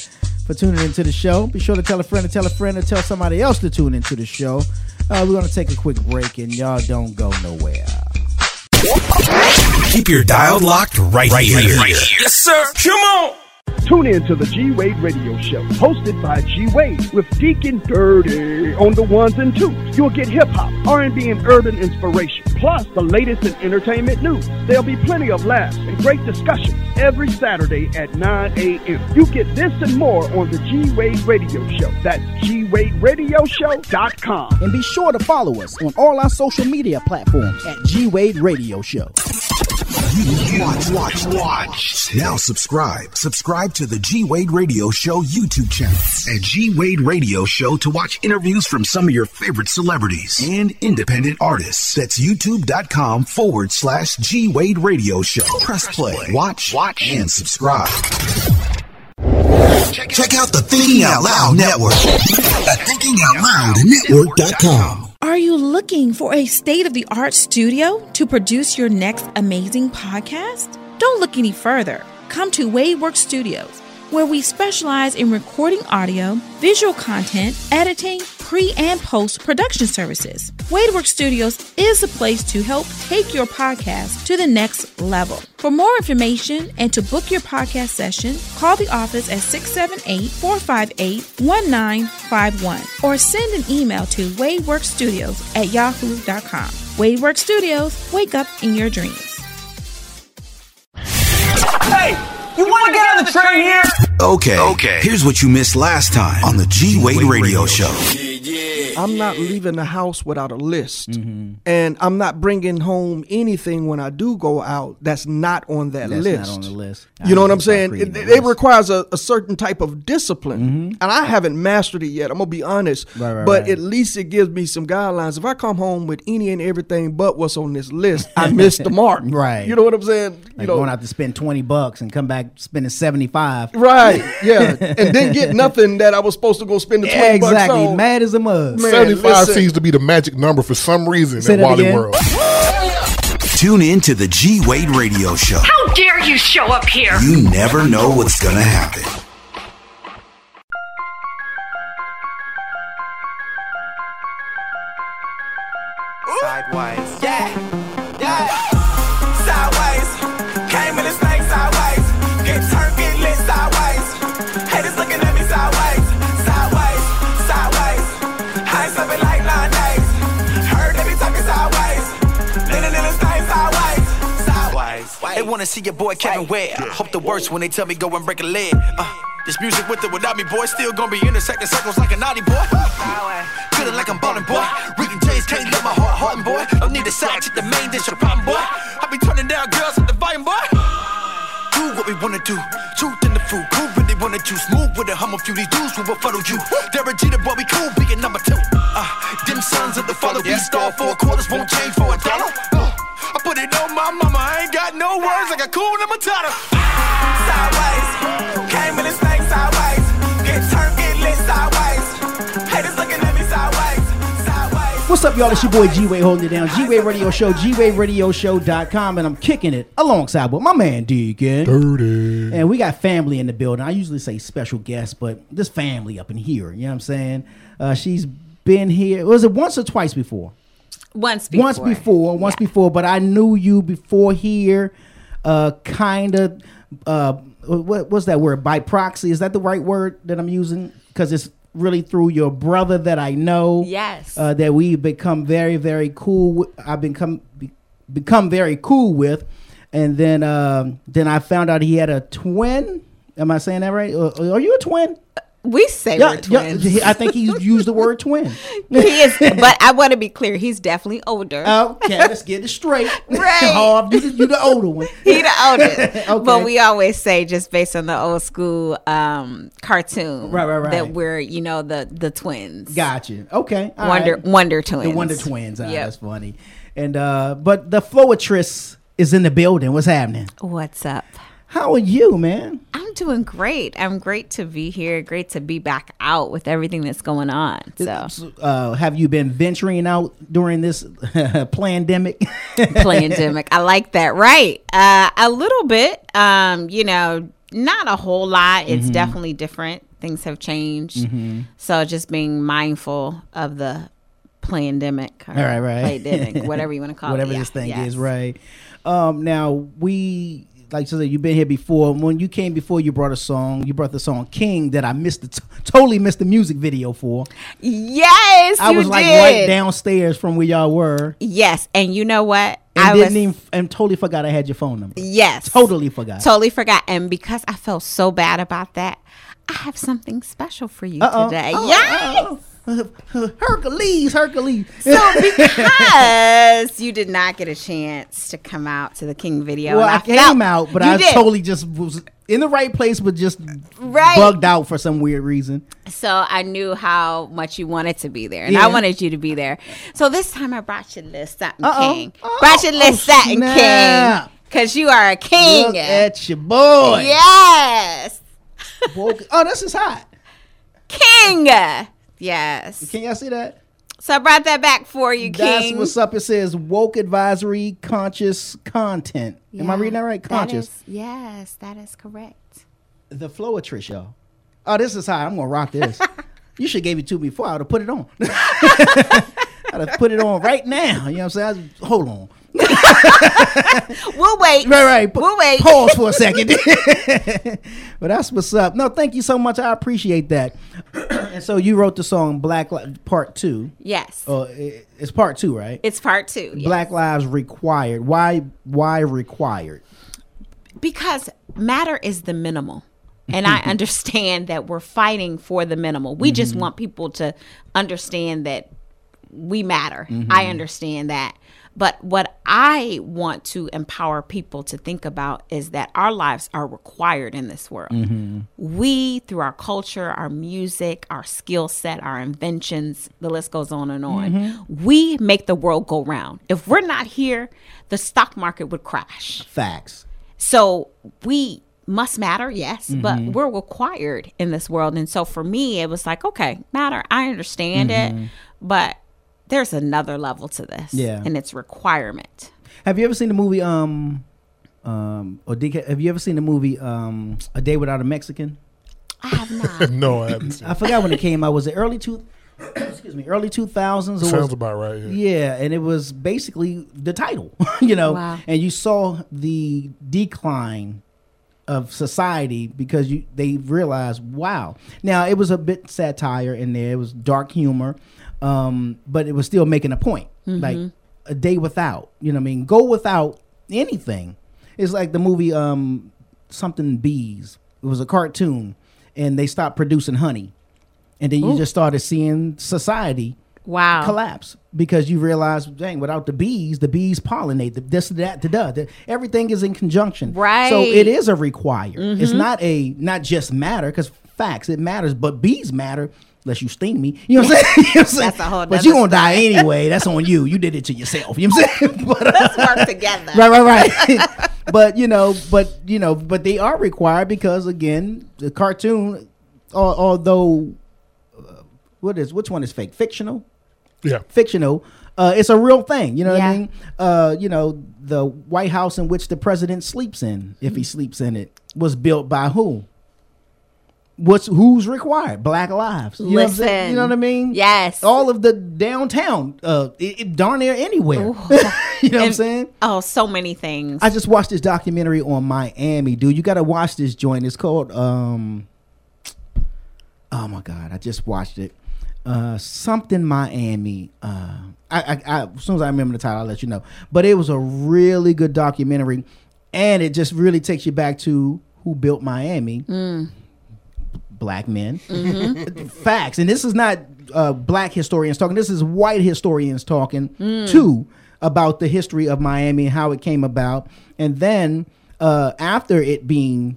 For tuning into the show. Be sure to tell a friend to tell a friend to tell somebody else to tune into the show. Uh, we're going to take a quick break and y'all don't go nowhere. Keep your dial locked right, right here. Yes, sir. Come on. Tune in to the G Wade Radio Show, hosted by G Wade with Deacon Dirty on the ones and twos. You'll get hip hop, R&B, and urban inspiration, plus the latest in entertainment news. There'll be plenty of laughs and great discussions every Saturday at 9 a.m. You get this and more on the G Wade Radio Show. That's G Wade Radio GWadeRadioShow.com. And be sure to follow us on all our social media platforms at G Wade Radio Show. Watch, watch, watch. Now subscribe. Subscribe to the G Wade Radio Show YouTube channel at G Wade Radio Show to watch interviews from some of your favorite celebrities and independent artists. That's youtube.com forward slash G Wade Radio Show. Press play, watch, watch, and subscribe. Check out the Thinking Out Loud Network at thinkingoutloudnetwork.com. Are you looking for a state of the art studio to produce your next amazing podcast? Don't look any further. Come to Wadeworks Studios, where we specialize in recording audio, visual content, editing, pre and post production services. Wadeworks Studios is the place to help take your podcast to the next level. For more information and to book your podcast session, call the office at 678 458 1951 or send an email to wadeworkstudios at yahoo.com. Wadeworks Studios, wake up in your dreams. You want to get on the train here? Okay. Okay. Here's what you missed last time on the G Wade Radio Show. I'm not leaving the house without a list, Mm-hmm. and I'm not bringing home anything when I do go out that's not on that That's list. not on the list. You know what I'm saying? It, it requires a, a certain type of discipline, Mm-hmm. and I haven't mastered it yet. I'm gonna be honest, Right, right, but right. at least it gives me some guidelines. If I come home with any and everything but what's on this list, I missed the mark. Right. You know what I'm saying? Like you know, going out to spend 20 bucks and come back spending 75. Right, yeah, and then get nothing that I was supposed to go spend the twenty Yeah, bucks exactly. on. Mad as a mug. Man, 75 listen. seems to be the magic number for some reason Say in Wally again. World. Tune in to the G Wade Radio Show. How dare you show up here? You never know what's gonna happen. Sideways. Wanna see your boy Kevin Ware. I Hope the worst when they tell me go and break a leg. Uh, this music with or without me, boy, still gonna be intersecting circles like a naughty boy. Feeling like I'm ballin', boy. And James can't let my heart harden, boy. Don't need a side chick, the main dish, your problem, boy. I be turning down girls at the volume, boy. Do what we wanna do. Truth in the fruit. Who really wanna juice? Move with a hum of few these dudes who will follow you. Derek Jeter, boy, we cool, being number two. Uh, them sons of the father, we star four quarters, won't change for a dollar. Uh, I put it on my mama, I ain't got no words like a cool Matata. Sideways. Came in the snake sideways. Get turned, get lit sideways. Haters looking at me sideways. Sideways. What's up, y'all? It's your boy G Wade holding it down. G Wade Radio Show, GWadeRadioShow.com, and I'm kicking it alongside with my man Deacon. Dirty. And we got family in the building. I usually say special guest, but this family up in here. You know what I'm saying? Uh, she's been here. Was it once or twice before? Once before. Once before, once before, but I knew you before here, uh, kind of. Uh, what what's that word? By proxy, is that the right word that I'm using? Because it's really through your brother that I know. Yes. Uh, that we've become very very cool. I've become be, become very cool with, and then um, then I found out he had a twin. Am I saying that right? Uh, are you a twin? We say Yeah, we're twins. he- I think he used the word twin. he is, but I want to be clear. He's definitely older. Okay, let's get it straight. Right. Harv, you, the- you the older one. He the oldest. Okay. But we always say just based on the old school um, cartoon Right, right, right. that we're, you know, the the twins. Gotcha. Okay. all Wonder right. Wonder Twins. The Wonder Twins. Yep. That's funny. And uh, but the Floetress is in the building. What's happening? What's up? How are you, man? I'm doing great. I'm great to be here. Great to be back out with everything that's going on. So Uh, have you been venturing out during this pandemic? pandemic. I like that. Right. Uh, a little bit. Um, you know, not a whole lot. It's Mhm. definitely different. Things have changed. Mhm. So just being mindful of the pandemic. All right, right. Pandemic, whatever you want to call Whatever it. Whatever this Yeah, thing yes. is, right? Um, now we like I said, you've been here before. When you came before, you brought a song. You brought the song "King" that I missed, the t- totally missed the music video for. Yes, I was like did. right downstairs from where y'all were, Yes, and you know what? and I didn't was even and totally forgot I had your phone number. yes, Totally forgot. totally forgot. And because I felt so bad about that, I have something special for you Uh-oh. today. Oh, yes. Hercules, Hercules. So because you did not get a chance to come out to the King video, well, and I, came felt- out, but I did. totally just was in the right place, but just Right. bugged out for some weird reason. So I knew how much you wanted to be there, and Yeah. I wanted you to be there. So this time I brought you Liz Satin Uh-oh. King. brought you Liz oh, Satin snap. King. Cause you are a king. Look at your boy. Yes. Oh, this is hot. King. Yes. Can y'all see that? So I brought that back for you, That's King. what's up. It says woke advisory conscious content. Am I reading that right? Conscious. is- yes, that is correct. the Floetress, y'all. Oh, this is hot. I'm gonna rock this. you should gave it to me before I would have put it on. I'd have put it on right now. You know what I'm saying? I- hold on. We'll wait. Right, right. We'll wait. Pause for a second. but that's what's up. No, thank you so much. I appreciate that. and so you wrote the song Black Li- Part Two. Yes. Uh, it- it's Part Two, right? It's part two. yes. Black Lives Required. Why? Why required? because matter is the minimal. And I understand that we're fighting for the minimal. We just Mm-hmm. want people to understand that we matter. Mm-hmm. I understand that. But what I want to empower people to think about is that our lives are required in this world. Mm-hmm. We, through our culture, our music, our skill set, our inventions, the list goes on and on, Mm-hmm. we make the world go round. If we're not here, the stock market would crash. Facts. So we must matter, yes, but Mhm. we're required in this world. And so for me, it was like, okay, matter, I understand it, but there's another level to this. Yeah. And it's requirement. Have you ever seen the movie? Um, um, or DK, have you ever seen the movie? Um, A Day Without a Mexican. I have not. no, I haven't seen I forgot when it came out. Was it early two? excuse me, early two thousands. Sounds about right, yeah. Yeah, and it was basically the title, you know, Wow. and you saw the decline of society because you they realized, wow. Now it was a bit satire in there. It was dark humor, um, but it was still making a point. Like Mhm. a day without, you know, what I mean, go without anything. It's like the movie um, something bees. It was a cartoon, and they stopped producing honey, and then you Ooh. just started seeing society Wow. collapse because you realize, dang, without the bees, the bees pollinate the this, that, the duh. the- Everything is in conjunction. Right. So it is a require It's Mhm. not a not just matter because facts it matters, but bees matter. Unless you sting me, you know what I'm saying. You know what I'm saying? That's a whole But you nother gonna die anyway. That's on you. You did it to yourself. You know what I'm saying? But, uh, Let's work together. right, right, right. but you know, but you know, but they are required because again, the cartoon, although, uh, what is which one is fake? Fictional Yeah. fictional. Uh, it's a real thing. You know what I mean? Uh, you know, the White House in which the president sleeps in, if Mm-hmm. he sleeps in it, was built by who? What's who's required? Black lives. You know, what I'm saying? Listen. you know what I mean? Yes. All of the downtown, uh, it, it darn near anywhere. you know what I'm saying? Oh, so many things. I just watched this documentary on Miami, dude. You got to watch this joint. It's called um Oh my god, I just watched it. Uh something Miami. Uh I, I, I as soon as I remember the title, I'll let you know. But it was a really good documentary and it just really takes you back to who built Miami. Mm. Black men. Mhm. Facts. And this is not uh, black historians talking. This is white historians talking Mm. too about the history of Miami and how it came about. And then uh, after it being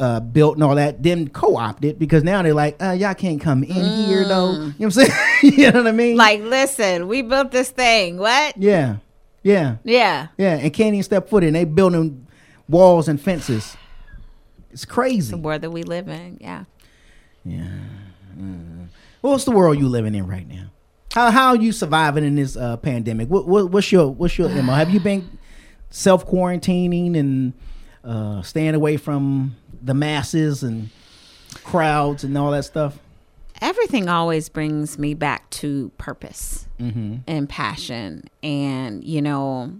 uh, built and all that, then co-opted because now they're like, uh, y'all can't come in here though. You know what I'm saying? you know what I mean? Mm. Like, listen, we built this thing. What? yeah, yeah, Yeah. yeah. And can't even step foot in. They building walls and fences. It's crazy. The world that we live in. Yeah. Yeah. Mm. What's the world you living in right now? How how are you surviving in this uh, pandemic? What, what what's your what's your MO? Have you been self quarantining and uh, staying away from the masses and crowds and all that stuff? Everything always brings me back to purpose Mhm. and passion. And, you know,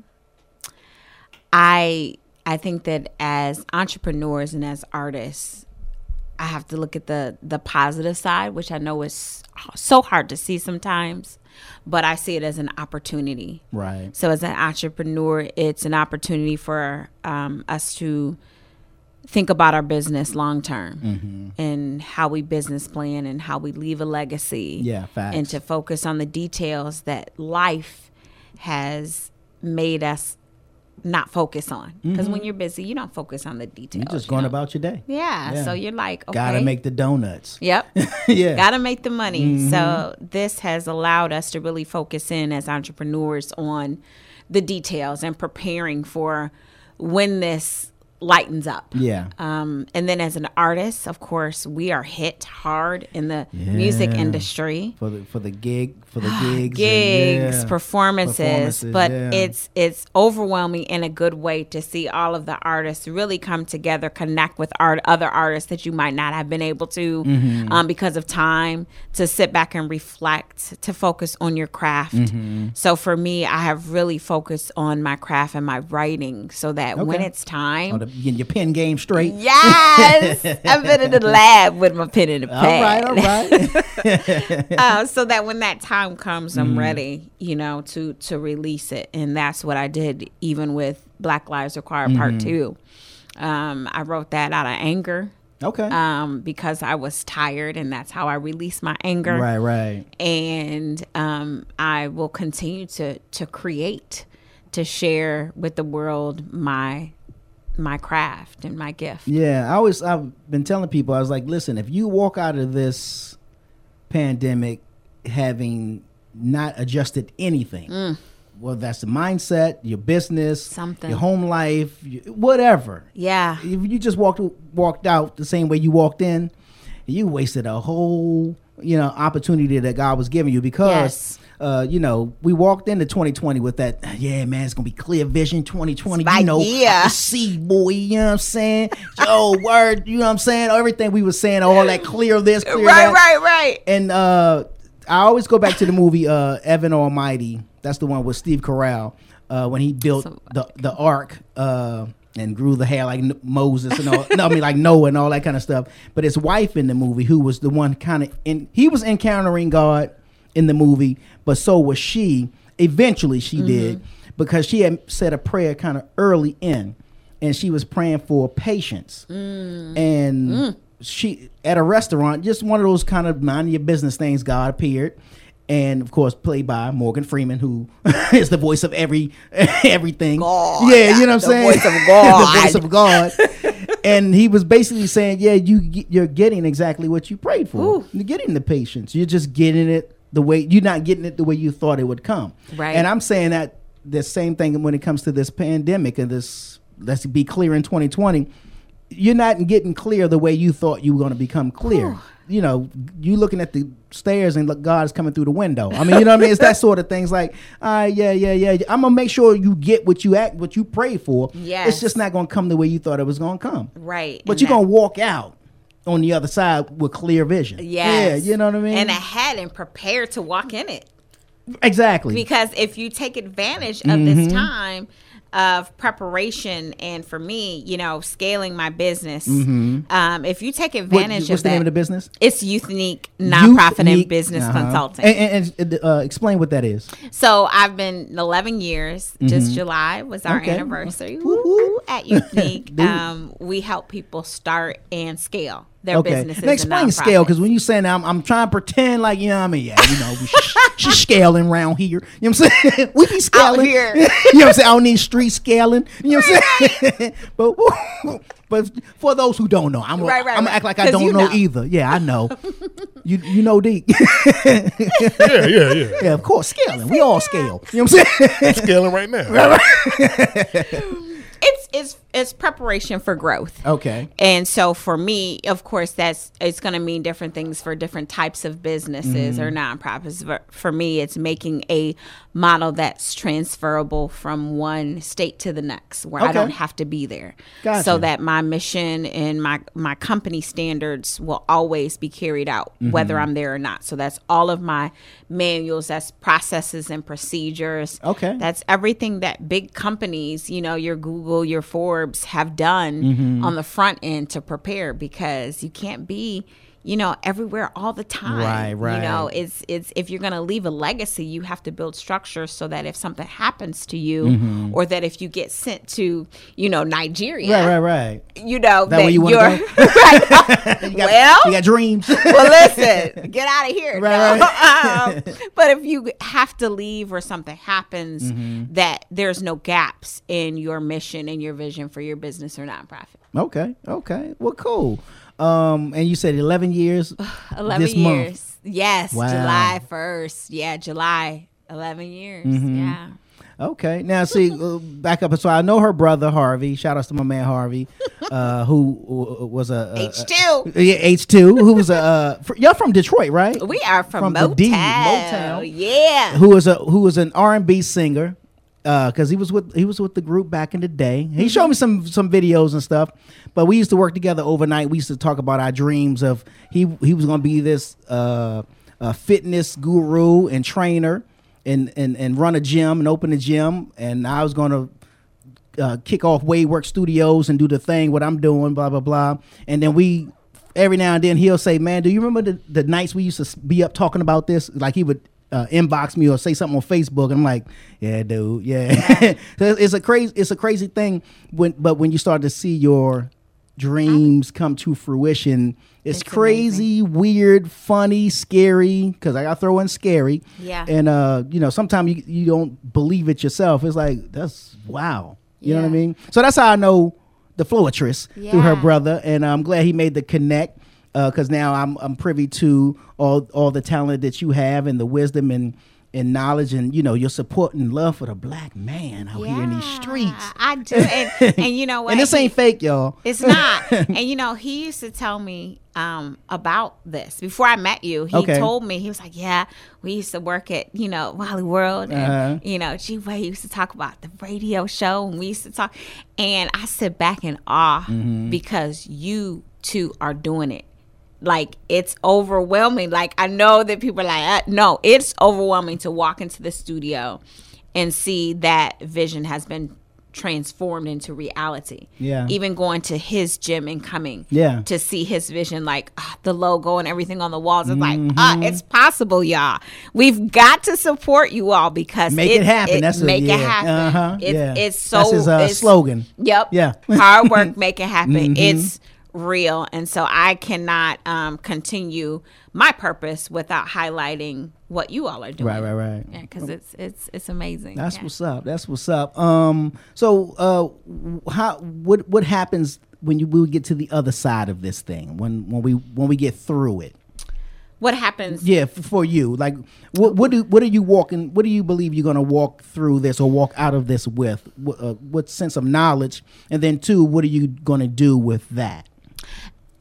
I I think that as entrepreneurs and as artists, I have to look at the the positive side, which I know is so hard to see sometimes, but I see it as an opportunity. Right. So as an entrepreneur, it's an opportunity for um, us to think about our business long term Mhm. and how we business plan and how we leave a legacy. Yeah, facts. And to focus on the details that life has made us not focus on. Because Mhm. when you're busy, you don't focus on the details. You're just you going know? about your day. Yeah, so you're like, Gotta make the donuts. Yep. Yeah. Got to make the money. Mhm. So this has allowed us to really focus in as entrepreneurs on the details and preparing for when this lightens up. Yeah. Um, and then as an artist, of course, we are hit hard in the music industry for the for the gig for the gigs, and- gigs, yeah. performances, Performances, but yeah. it's it's overwhelming in a good way to see all of the artists really come together, connect with art other artists that you might not have been able to Mhm. um, because of time to sit back and reflect, to focus on your craft. Mhm. So for me, I have really focused on my craft and my writing, so that when it's time, Oh, getting your pen game straight. Yes, I've been in the lab with my pen in the All right, pad. all right. uh, so that when that time comes, I'm Mhm. ready, you know, to to release it, and that's what I did. Even with Black Lives Require Part Mhm. Two, um, I wrote that out of anger. Okay. Um, because I was tired, and that's how I release my anger. Right, right. And um, I will continue to to create, to share with the world my my craft and my gift. Yeah, I always I've been telling people I was like, listen, if you walk out of this pandemic having not adjusted anything, Mm. well, that's the mindset, your business, Something. your home life, whatever. Yeah. If you just walked walked out the same way you walked in, you wasted a whole you know opportunity that God was giving you because. Yes. Uh, you know, we walked into 2020 with that. Yeah, man, it's gonna be clear vision 2020. my You know, year. I see, boy. You know what I'm saying? Yo, word. You know what I'm saying? Everything we was saying, all that clear this, clear Right, that. right, right. And uh, I always go back to the movie uh, Evan Almighty. That's the one with Steve Carell uh, when he built the the ark. Uh, and grew the hair like Moses and all. no, I mean like Noah and all that kind of stuff. But his wife in the movie, who was the one kind of in, he was encountering God in the movie, but so was she. Eventually, she did because she had said a prayer kind of early in, and she was praying for patience and she at a restaurant, just one of those kind of mind your business things. God appeared, and of course, played by Morgan Freeman, who is the voice of every everything. God, yeah, you know what I'm saying. voice of God. the voice of God. and he was basically saying, "Yeah, you you're getting exactly what you prayed for. You're getting the patience. You're just getting it the way you're not getting it the way you thought it would come." Right. And I'm saying that the same thing when it comes to this pandemic and this. Let's be clear in 2020 you're not getting clear the way you thought you were going to become clear. You know, you looking at the stairs and look, God is coming through the window. I mean, you know what I mean? It's that sort of things. Like, all right, yeah, yeah, yeah. I'm gonna make sure you get what you act, what you pray for. yeah It's just not gonna come the way you thought it was gonna come. Right. But and you're that- gonna walk out on the other side with clear vision. Yes. Yeah, you know what I mean? And ahead and prepared to walk in it. exactly. Because if you take advantage of this Mhm. time of preparation and for me, you know, scaling my business, Mhm. um, if you take advantage What- what's of the that, name of the business? It's Youthnique Nonprofit and Business uh-huh. Consulting. And, and, and, uh, explain what that is. So I've been 11 years. Just Mhm. July was our Okay. anniversary. Woo-hoo, at Youthnique, um, we help people start and scale their okay. businesses. Now and explain scale because when you saying I'm, I'm trying to pretend like you know what I mean? Yeah you know we sh- she's scaling around here. You know what I'm saying? We be scaling. here. you know what I'm saying? I don't need street scaling. You know what I'm saying? But but for those who don't know I'm Right, right, I'm gonna right. act like I don't you know. know. either. Yeah I know. You you know deep yeah yeah yeah. Yeah of course scaling. We all scale. You know what I'm saying? I'm scaling right now. it's it's it's preparation for growth. okay And so for me, of course, that's it's going to mean different things for different types of businesses or Mm-hmm. nonprofits. But for me, it's making a model that's transferable from one state to the next, where I don't have to be there, Gotcha. so that my mission and my my company standards will always be carried out, whether Mhm. I'm there or not. So that's all of my manuals, that's processes and procedures. Okay. That's everything that big companies, you know, your Google, your Forbes have done Mhm. on the front end to prepare because you can't be you know everywhere all the time Right, right. you know it's it's if you're going to leave a legacy you have to build structure so that if something happens to you Mhm. or that if you get sent to you know Nigeria Right, right, right. you know That where you go? right. You got- well you got dreams. well listen get out of here Right, no. Um, but if you have to leave or something happens Mhm. that there's no gaps in your mission and your vision for your business or nonprofit Okay, okay. Well, cool. Um, and you said eleven years. 11 this years month. yes Wow. july 1st yeah july 11 years Mhm. yeah Okay. Now, see, uh, back up. So I know her brother Harvey. Shout out to my man Harvey, uh, who was a H two. yeah, H two. Who was a uh, fr- y'all from Detroit, right? we are from, the Motown. D, Motown. yeah Who was a who was an R and B singer. Because he was with he was with the group back in the day. He showed me some some videos and stuff. But we used to work together overnight. We used to talk about our dreams of he he was going to be this uh, uh, fitness guru and trainer and, and and run a gym and open a gym. And I was going to uh, kick off Wadework Studios and do the thing what I'm doing, blah blah blah. And then we every now and then he'll say, "Man, do you remember the, the nights we used to be up talking about this?" Like he would uh, inbox me or say something on Facebook. And I'm like, "Yeah, dude, yeah." So it's a crazy it's a crazy thing when but when you start to see your dreams come to fruition. It's, crazy, weird, funny, scary. Because I got to throw in scary. Yeah. And uh, you know, sometimes you you don't believe it yourself. It's like that's wow. You know what I mean? So that's how I know the Floetrist through her brother, and I'm glad he made the connect because now I'm I'm privy to all all the talent that you have and the wisdom and and knowledge and you know your support and love for the black man out here in these streets. I do, and, and you know what? And this ain't fake, y'all. It's not. and you know, he used to tell me um, about this before I met you. He Okay. told me he was like, "Yeah, we used to work at you know Wally World, and Uh-huh. you know, G Wade used to talk about the radio show, and we used to talk." And I sit back in awe Mhm. because you two are doing it. Like it's overwhelming. Like I know that people are like, uh, no, it's overwhelming to walk into the studio and see that vision has been transformed into reality. Yeah. Even going to his gym and coming Yeah. to see his vision, like ah, the logo and everything on the walls. It's like, ah, Mhm. it's possible, y'all. We've got to support you all because Make it happen. That's a- make yeah. it happen. Uh-huh. It's, Yeah. it's so That's his, uh, slogan. Yep. Yeah. Hard work, make it happen. Mhm. It's real, and so I cannot um, continue my purpose without highlighting what you all are doing. Right, right, right. Yeah, because it's it's it's amazing. That's Yeah. what's up. That's what's up. Um, so uh, how what what happens when you we get to the other side of this thing when when we when we get through it? What happens? Yeah, f- for you, like what what do what are you walking? What do you believe you're gonna walk through this or walk out of this with? What, uh, what sense of knowledge? And then two, what are you gonna do with that?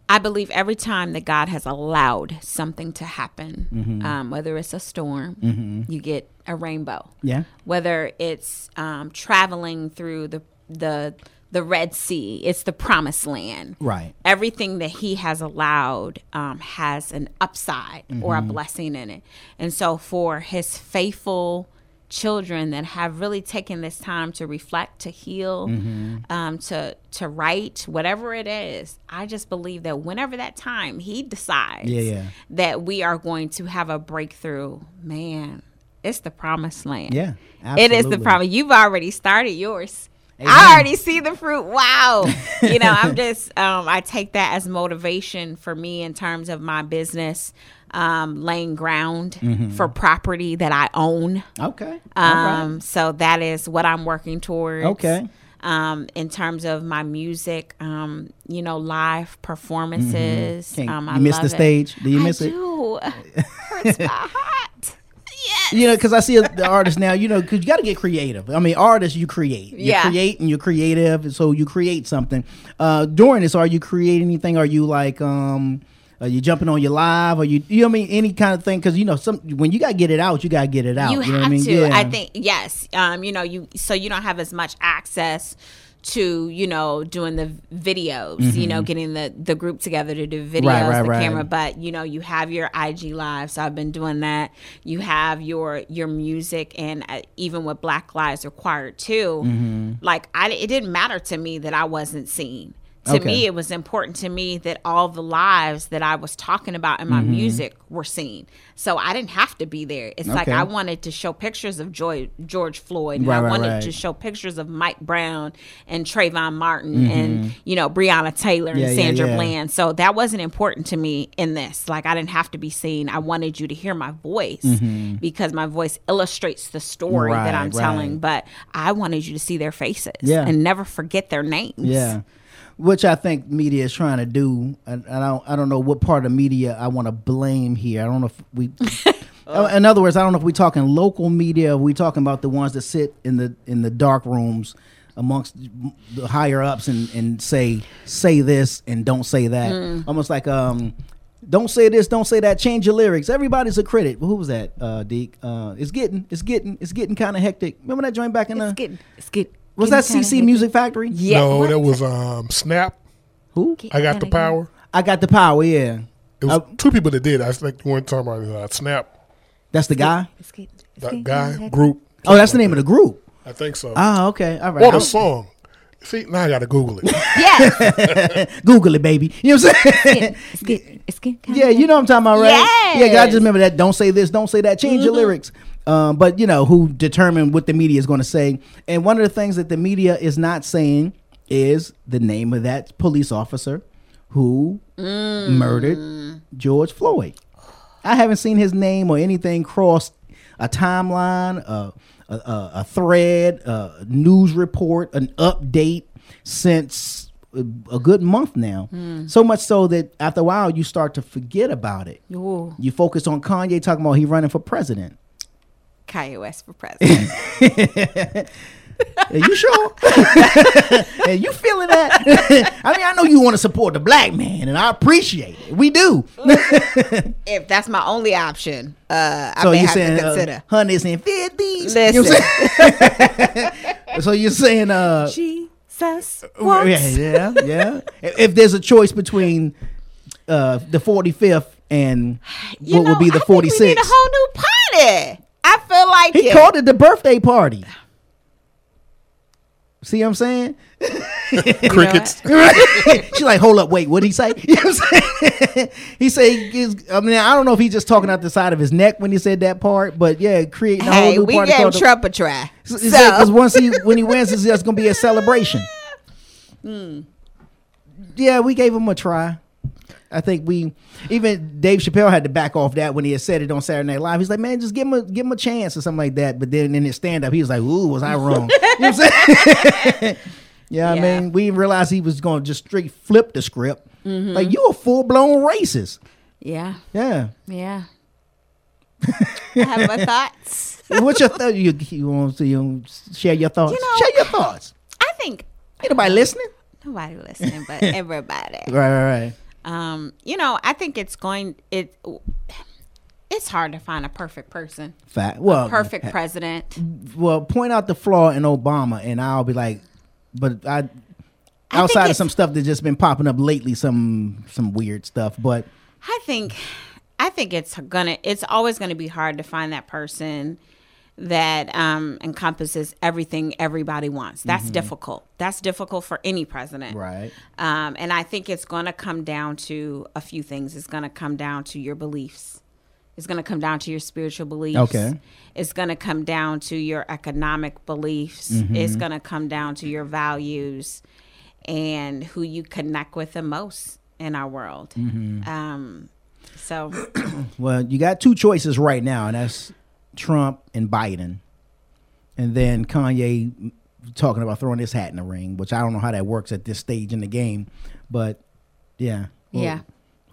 I believe every time that God has allowed something to happen, Mhm. um, whether it's a storm, Mhm. you get a rainbow. Yeah. Whether it's um, traveling through the the the Red Sea, it's the Promised Land. Right. Everything that He has allowed um, has an upside or a Mhm. blessing in it, and so for His faithful children that have really taken this time to reflect, to heal, Mhm. um, to to write, whatever it is, I just believe that whenever that time He decides Yeah, yeah. that we are going to have a breakthrough, man, it's the promised land. Yeah, It is the absolutely. promise. You've already started yours. Amen. I already see the fruit. Wow. you know, I'm just um I take that as motivation for me in terms of my business um laying ground Mhm. for property that I own. Okay. Um so that is what I'm working towards. Okay. Um, in terms of my music, um, you know, live performances. Can't- Um, you I miss the love it. stage? Do you I miss it? do. Hurts my heart. You know, because I see the artists now. You know, because you got to get creative. I mean, artists, you create. You Yeah. create and you're creative, and so you create something. Uh, during this, are you creating anything? Are you like, um, are you jumping on your live? Or you, you know, what I mean, any kind of thing? Because you know, some when you got to get it out, you got to get it out. You know have what I mean? to. Yeah. I think yes. Um, you know, you so you don't have as much access to you know doing the videos you know Mhm. getting the the group together to do videos Right, right, the right. camera but you know you have your ig live so i've been doing that you have your your music and uh, even with black lives required too Mhm. like I, it didn't matter to me that i wasn't seen to Okay. me it was important to me that all the lives that i was talking about in my Mhm. music were seen so i didn't have to be there it's like i wanted to show pictures of Joy, george floyd and Right, i right, wanted right. to show pictures of mike brown and trayvon martin Mhm. and you know breonna taylor Yeah, and sandra yeah. bland so that wasn't important to me in this like i didn't have to be seen i wanted you to hear my voice Mhm. because my voice illustrates the story that i'm telling but i wanted you to see their faces Yeah. and never forget their names Yeah, which I think media is trying to do, and I don't, I don't know what part of media I want to blame here. I don't know if we, in other words, I don't know if we're talking local media. Or we talking about the ones that sit in the in the dark rooms amongst the higher ups and and say say this and don't say that. Mm. Almost like um. Don't say this, don't say that. Change your lyrics. Everybody's a critic. Well, who was that? Uh, Deke. Uh, it's getting, it's getting, it's getting kind of hectic. Remember that joint back in the? It's getting, it's getting. Was that CC Music Factory? Yeah. No, that was um, Snap. Who? I got the power. I got the power. Yeah, It was two people that did. I think the one talking about uh, Snap. that's the guy. That guy group. Oh, that's the name of the group. I think so. Ah, okay, all right. Or the I'm- song. See, now I got to Google it. Yeah. Google it, baby. You know what I'm saying? It's getting, it's getting yeah, you know what I'm talking about, right? Yeah. I Yes. just remember that. Don't say this. Don't say that. Change your Mhm. lyrics. Um, but you know who determine what the media is going to say. And one of the things that the media is not saying is the name of that police officer who Mm. murdered George Floyd. I haven't seen his name or anything cross a timeline, a, a, a, thread, a news report, an update since a, a good month now. Mm. So much so that after a while you start to forget about it. Ooh. You focus on Kanye talking about he running for president. Kanye West for president. Are you sure? Are you feeling that? I mean, I know you want to support the black man, and I appreciate it. We do. if that's my only option, uh, I so may you're have saying to consider. uh, hundreds and fifties? Listen. You know what I'm so you're saying uh, Jesus. yeah, yeah, yeah. If, if there's a choice between uh, the 45th and You what know, would be the I think we need 46th, a whole new party. I feel like he it. called it the birthday party. See what I'm saying? Crickets. She's like, hold up, wait, what did he say? You know what I'm saying? he said, he's- I mean, I don't know if he's just talking out the side of his neck when he said that part, but yeah, creating a whole Hey, new we party. gave called the- Trump a try. because So. once he when he wins, it's just gonna be a celebration. Hmm. Yeah, we gave him a try. I think we even Dave Chappelle had to back off that when he had said it on Saturday Night Live. He's like, man, just give him a give him a chance or something like that. But then in his stand up, he was like, ooh, was I wrong? you know what I'm saying? yeah, I mean, we didn't realize he was going to just straight flip the script. Mhm. Like you're a full blown racist. Yeah. Yeah. Yeah. I have my thoughts. What's your thought? You, you want to you share your thoughts? You know- share your thoughts. I think Ain't nobody listening. nobody listening, but everybody. Right, right, right. Um, you know, I think it's going it. It's hard to find a perfect person. Fact. Well, a perfect president. Well, point out the flaw in Obama, and I'll be like, but I, think outside of some stuff that's just been popping up lately, some some weird stuff. But I think I think it's gonna it's always gonna be hard to find that person that um, encompasses everything everybody wants. That's Mhm. difficult. That's difficult for any president. Right. Um, and I think it's gonna come down to a few things. It's gonna come down to your beliefs. It's gonna come down to your spiritual beliefs. Okay. It's gonna come down to your economic beliefs. Mhm. It's gonna come down to your values and who you connect with the most in our world. Mhm. Um, so well, you got two choices right now, and that's Trump and Biden, and then Kanye talking about throwing his hat in the ring, which I don't know how that works at this stage in the game, but yeah, Well, Yeah.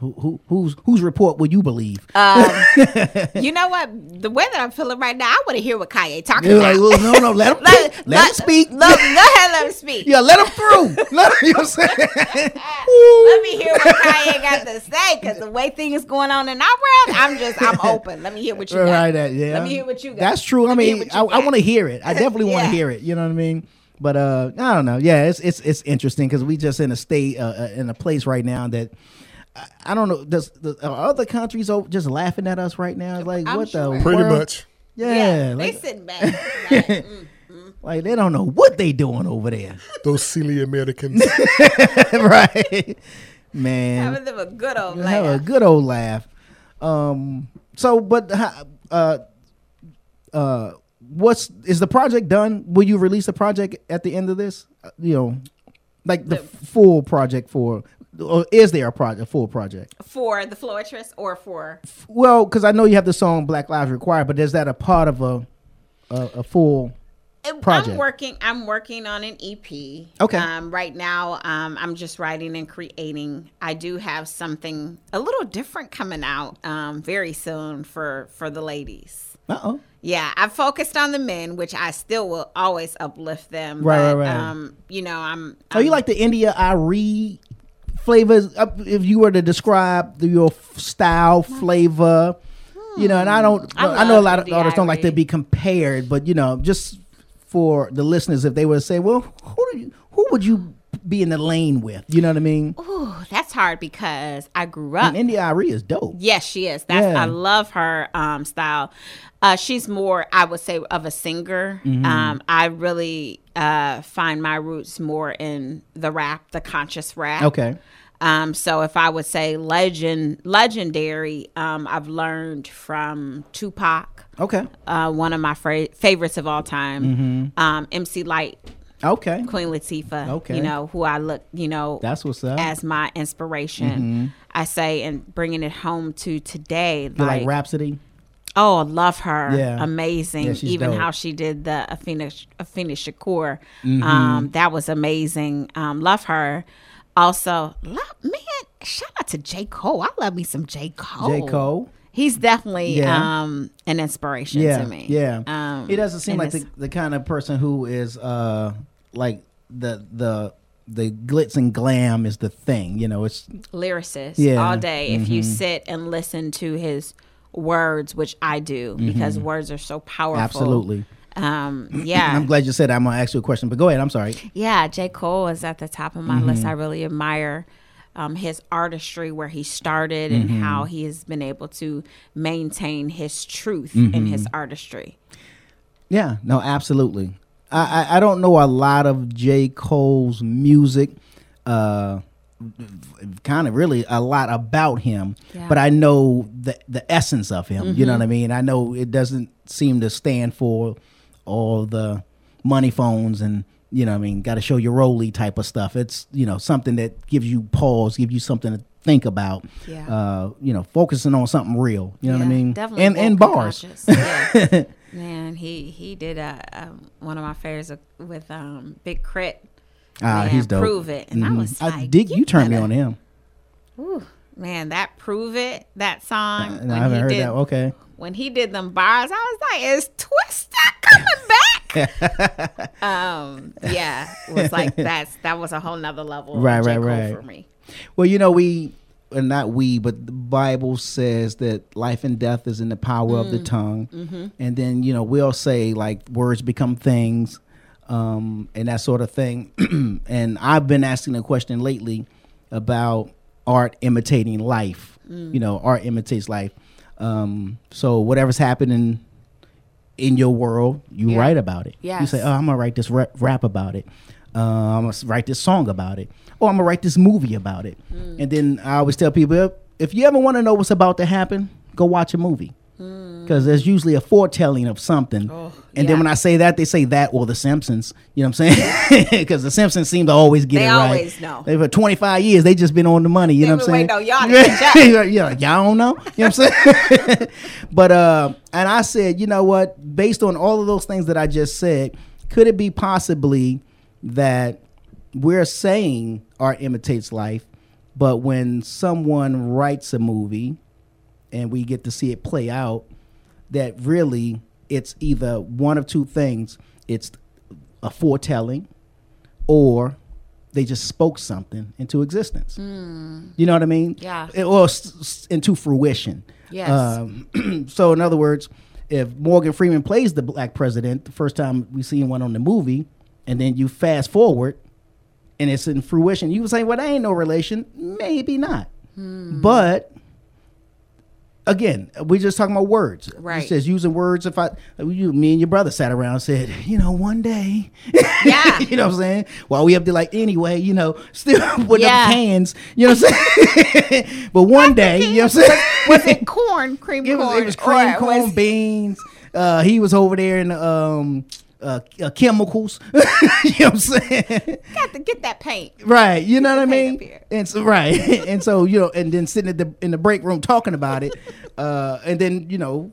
Who, who whose whose report will you believe? Um, you know what? The way that I'm feeling right now, I want to hear what Kanye talking You're about. like, well, no, no, let him, let, let him speak. Let, ahead, let him speak. Yeah, let him through. Let him, you know what I'm saying? Let me hear what Kanye got to say, because the way things going on in our world, I'm just, I'm open. Let me hear what you got. Right, yeah. Let me hear what you got. That's true. I Let hear mean, I, I want to hear it. I definitely want to hear it. You know what I mean? But uh, I don't know. Yeah, it's it's it's interesting because we just in a state uh, uh, in a place right now that. I- I don't know. Does the are other countries just laughing at us right now? Like I'm what sure. the Pretty world? much. Yeah, they like, sitting back. Like, mm, like they don't know what they doing over there, Those silly Americans. right? Man, having them a good old You'll have a good old laugh. Um. So, but uh, uh, what's is the project done? Will you release the project at the end of this? Uh, you know, like the, full project for, or is there a project, a full project? for the Floetrist or for Well, because I know you have the song "Black Lives Required," but is that a part of a a, a full project? I'm working. I'm working on an EP. Okay. Um, right now, um, I'm just writing and creating. I do have something a little different coming out um, very soon for for the ladies. Uh oh. Yeah, I focused on the men, which I still will always uplift them. Right, but, right, right. Um, you know, I'm. Oh, you like the India.Arie flavors? Uh, if you were to describe the, your style, flavor, you know, and I don't, I I, know a lot of artists don't like to be compared, but you know, just for the listeners, if they were to say, well, who do you, who would you be in the lane with? You know what I mean? Ooh, that's hard because I grew up. And India.Arie is dope. Yes, she is. That's Yeah. I love her um, style. Uh, she's more, I would say, of a singer. Mhm. Um, I really uh, find my roots more in the rap, the conscious rap. Okay. Um, so if I would say legend, legendary, um, I've learned from Tupac. Okay. Uh, one of my fra- favorites of all time. Mhm. Um, MC Lyte. Okay. Queen Latifah. Okay. You know who I look. You know That's what's up. as my inspiration. Mhm. I say, and bringing it home to today, You like Rapsody? Oh, love her. Yeah. Amazing. Yeah, Even dope. how she did the Afeni Afeni Shakur. Mhm. Um, that was amazing. Um, love her. Also, love, man, shout out to J. Cole. I love me some J. Cole. J. Cole? He's definitely Yeah. um an inspiration yeah, to me. Yeah. Um, he doesn't seem like the, the kind of person who is uh like the the the glitz and glam is the thing. You know, it's lyricist Yeah. all day. If you Mhm. sit and listen to his words, which I do, because Mhm. words are so powerful. Absolutely. Um, yeah. I'm glad you said that. I'm gonna ask you a question, but go ahead. I'm sorry. Yeah, J. Cole is at the top of my list. Mhm. I really admire um, his artistry, where he started, and Mhm. how he has been able to maintain his truth in Mhm. his artistry. Yeah, no, absolutely. I, I I don't know a lot of J. Cole's music, uh, kind of really a lot about him, Yeah. but I know the the essence of him. You know Mhm. what I mean? I know it doesn't seem to stand for all the money phones and you know what I mean, got to show your roly type of stuff. It's you know something that gives you pause, give you something to think about. Yeah. Uh, you know, focusing on something real. You know what I mean? Definitely and and bars. Yeah. Man, he he did a, um one of my favorites with um, Big Crit. Ah, he's dope. Prove it, and I Mhm. was I like, dig you turned me on him. Ooh, man, that prove it that song. Uh, when I haven't he heard did, that. Okay. When he did them bars, I was like, "Is Twista coming back?" um, yeah, it was like that's that was a whole nother level. Right, right, right. For me, Well, you know, we, and not we, but the Bible says that life and death is in the power of the Mm. tongue. Mhm. And then, you know, we'll say like words become things um, and that sort of thing. and I've been asking a question lately about art imitating life. Mm. You know, art imitates life. Um, so whatever's happening in your world, you Yeah. write about it. You say, "Oh, I'm gonna write this rap, about it. Uh, I'm gonna write this song about it. Or I'm gonna write this movie about it." Mm. And then I always tell people, if, if you ever want to know what's about to happen, go watch a movie. Because there's usually a foretelling of something, and then when I say that, they say that or The Simpsons. You know what I'm saying? Because The Simpsons seem to always get They it right. They always know. They for 25 years, they just been on the money. You know what I'm saying? waiting y'all yeah, y'all don't know. You know what I'm saying? but uh, and I said, you know what? Based on all of those things that I just said, could it be possibly that we're saying art imitates life, but when someone writes a movie and we get to see it play out, that really it's either one of two things. It's a foretelling or they just spoke something into existence. You know what I mean? Yeah. It- or s- into fruition. Yes. Um, so, in other words, if Morgan Freeman plays the black president, the first time we see one on the movie, and then you fast forward, and it's in fruition. You would say, "Well, that ain't no relation." Maybe not, but again, we just talking about words. Right. It says using words. If I, you, me and your brother sat around and said, you know, one day, yeah, you know what I'm saying? While we up there, like anyway, you know, still with Yeah. up cans, you know what I'm saying? but one day, you know what I'm saying? Was it corn, cream It was, corn? it was cream corn, was- beans. Uh, he was over there in the, um, uh, uh, chemicals. you know what I'm saying? got to get that paint. Right. You know what I mean? And so right. and so, you know, and then sitting at the in the break room talking about it. Uh, and then, you know,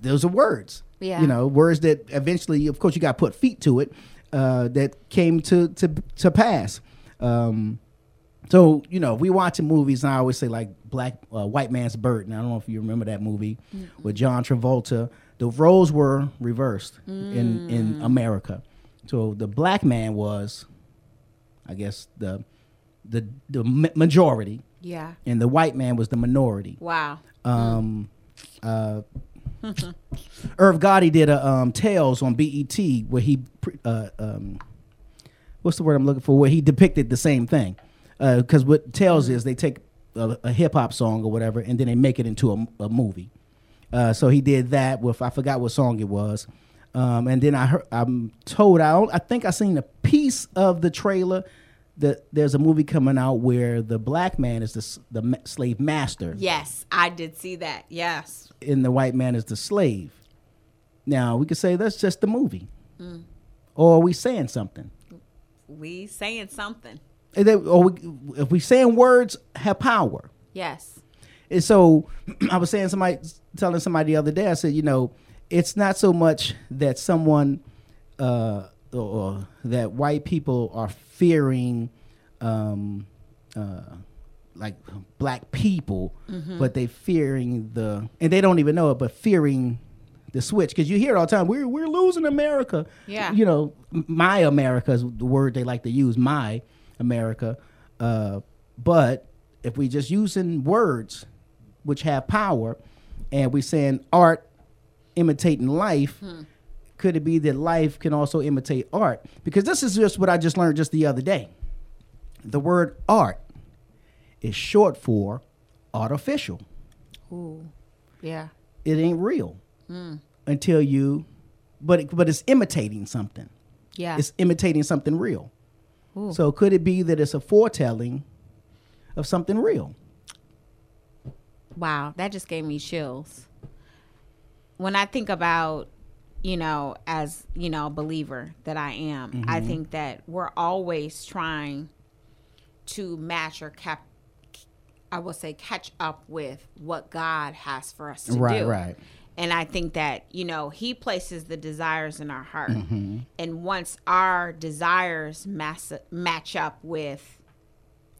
those are words. Yeah. You know, words that eventually, of course, you got to put feet to it. Uh, that came to to to pass. Um, so you know, we watching movies, and I always say like Black uh, White Man's Burden. I don't know if you remember that movie with John Travolta. The roles were reversed in in America. So the black man was, I guess the the the majority, Yeah. and the white man was the minority. Wow. Um, uh, Irv Gotti did a um, Tales on BET where he, uh, um, what's the word I'm looking for? Where he depicted the same thing. Because what Tales is, they take a, a hip hop song or whatever, and then they make it into a, a movie. Uh, so he did that with I forgot what song it was, um, and then I heard I'm told I don't- I think I seen a piece of the trailer that there's a movie coming out where the black man is the the slave master Yes, I did see that. Yes. and the white man is the slave. Now we could say that's just the movie, Mm. or are we saying something? We saying something. Then- Or we, if we saying words have power. Yes. And so I was saying somebody telling somebody the other day, I said, you know, it's not so much that someone uh, or, or that white people are fearing um, uh, like black people, Mhm. but they fearing the and they don't even know it, but fearing the switch because you hear it all the time. We're we're losing America. Yeah. you know, my America is the word they like to use. My America, uh, but if we just using words which have power, and we're saying art imitating life. Could it be that life can also imitate art? Because this is just what I just learned just the other day. The word art is short for artificial. Ooh. Yeah. It ain't real Mm. until you, but it, but it's imitating something. Yeah. It's imitating something real. Ooh. So could it be that it's a foretelling of something real? Wow, that just gave me chills. When I think about, you know, as, you know, a believer that I am, I Mhm. think that we're always trying to match or cap I will say catch up with what God has for us to Right, do. right. Right. And I think that, you know, he places the desires in our heart. Mhm. And once our desires mass- match up with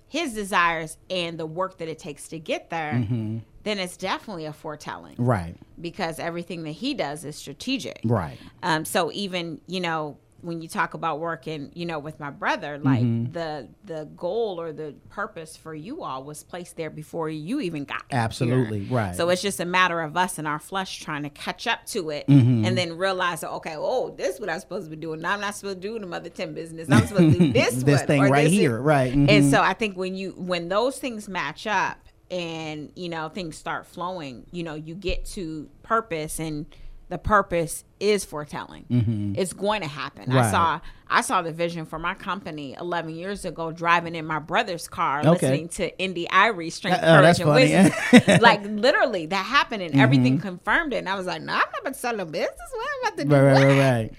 his desires and the work that it takes to get there, Mhm. then it's definitely a foretelling. Right. Because everything that he does is strategic. Right. Um, so even, you know, when you talk about working, you know, with my brother, like Mhm. the the goal or the purpose for you all was placed there before you even got here. Absolutely, right. So it's just a matter of us and our flesh trying to catch up to it Mhm. and then realize, okay, oh, this is what I'm supposed to be doing. Now I'm not supposed to do the mother 10 business. I'm supposed to do this This one, thing right this is- here, right, And mhm. so I think when you when those things match up and you know things start flowing, you know, you get to purpose and the purpose is foretelling. Mhm. It's going to happen. I saw I saw the vision for my company 11 years ago driving in my brother's car Okay. listening to India.Arie Strength, Uh, oh, that's and funny. Wisdom. like literally that happened and everything Mhm. confirmed it and I was like, "No, I'm not about to sell no business. What I'm about to do?" Right, right, right, right.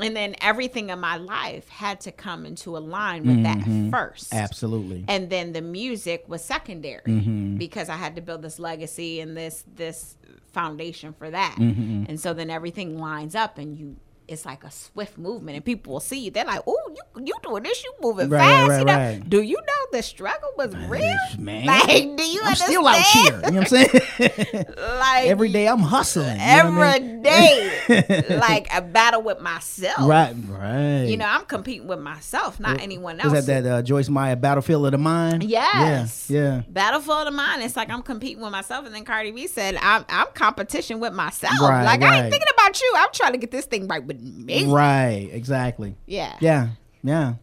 And then everything in my life had to come into a line with Mhm. that first. Absolutely. And then the music was secondary Mhm. because I had to build this legacy and this this foundation for that. Mhm. And so then everything lines up and you it's like a swift movement and people will see you. They're like, Oh, you you doing this, you moving Right, fast. right, you know? right. Do you know the struggle was real? Man, Like, do you I'm still out here. You know what I'm saying? like Every day I'm hustling. what I mean? day, like a battle with myself. Right, right. You know, I'm competing with myself, not anyone else. Was that that uh, Joyce Meyer Battlefield of the Mind? Yes. Yeah. Yeah. Battlefield of the Mind. It's like I'm competing with myself, and then Cardi B said, "I'm I'm competition with myself. Like I ain't thinking about about you. I'm trying to get this thing right with me. Right, exactly. Yeah. Yeah, yeah.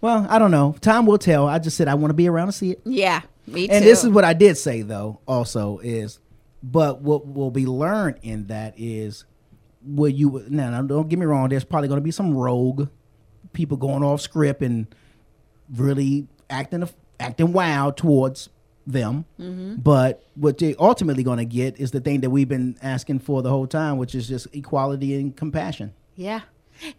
Well, I don't know. Time will tell. I just said I want to be around to see it. Yeah, me too. And this is what I did say though. Also is, but what will be learned in that is, will you now? now don't get me wrong. There's probably going to be some rogue people going off script and really acting acting wild towards them. Mhm. But what they're ultimately going to get is the thing that we've been asking for the whole time, which is just equality and compassion. Yeah.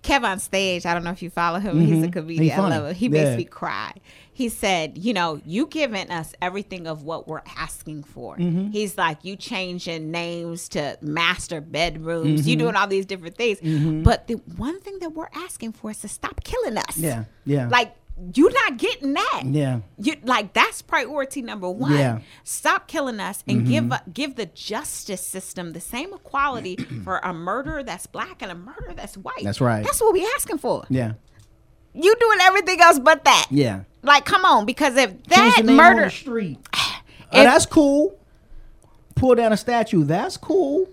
Kev on stage, I don't know if you follow him. He's a Mhm. comedian. He I love him. He makes me cry. He said, you know, you giving us everything of what we're asking for. Mhm. He's like, you changing names to master bedrooms. You Mhm. doing all these different things. Mhm. But the one thing that we're asking for is to stop killing us. Yeah, yeah. Like, you're not getting that. Yeah. You like that's priority number one. Yeah. Stop killing us and Mhm. give give the justice system the same equality for a murder that's black and a murder that's white. That's right. That's what we asking for. Yeah, You doing everything else but that. yeah. Like, come on, because if that murder on the street. Oh, that's cool. Pull down a statue. That's cool.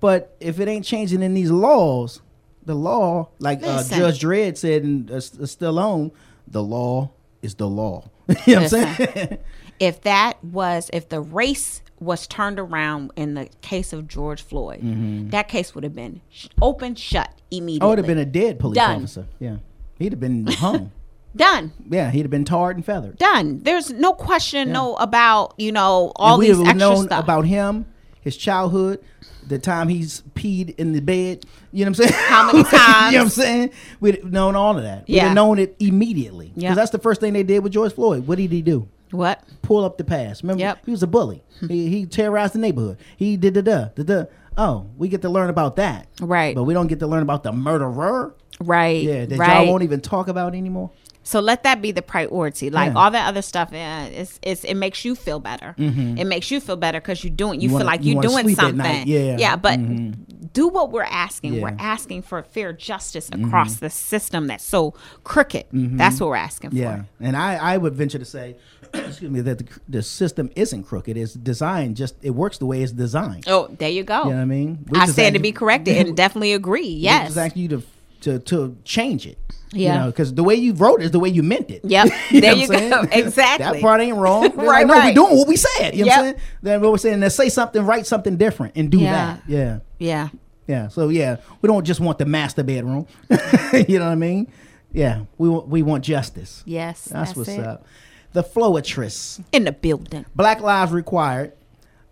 But if it ain't changing in these laws, the law, like uh, Judge Dredd said in uh, S- Stallone, the law is the law. you know what I'm saying? if that was if the race was turned around in the case of George Floyd, Mhm. that case would have been sh- open shut immediately. oh, it'd have been a dead police Done. officer. Yeah. He'd have been hung. Done. yeah, he'd have been tarred and feathered. Done. There's no question, no about you know And all we these have extra known stuff. about him, his childhood, the time he's peed in the bed. You know what I'm saying? How many times? you know what I'm saying? We'd known all of that. We'd have known it immediately. Because Yeah. that's the first thing they did with George Floyd. What did he do? What? Pull up the past. Remember, yep. he was a bully. Hmm. he, he terrorized the neighborhood. He did the da da da. Oh, we get to learn about that. Right. But we don't get to learn about the murderer. Right. Yeah, that right. y'all won't even talk about anymore. So let that be the priority. Like Yeah. all that other stuff, eh, it's, it's it makes you feel better. Mhm. It makes you feel better because you're doing. You, You feel wanna- like you you're wanna doing something. Yeah. yeah. But Mhm. do what we're asking. Yeah. We're asking for fair justice across Mhm. the system that's so crooked. Mhm. That's what we're asking Yeah, and I, I would venture to say, excuse me, that the, the system isn't crooked. It's designed just it works the way it's designed. Oh, there you go. You know what I mean? We I stand to be corrected and definitely agree. Yes. ask you to to to change it. Yeah. because the way you wrote it is the way you meant it. Yep. know There you I'm go. Exactly. That part ain't wrong. Right, like, no, right. we're doing what we said. You know what I'm Yep. saying? Then what we're saying, let's say something, write something different, and do Yeah. that. Yeah. Yeah. Yeah. So yeah, we don't just want the master bedroom. you know what I mean? Yeah. We want we want justice. Yes, That's, that's what's it. up. The Floetrist. In the building. Black Lives Required.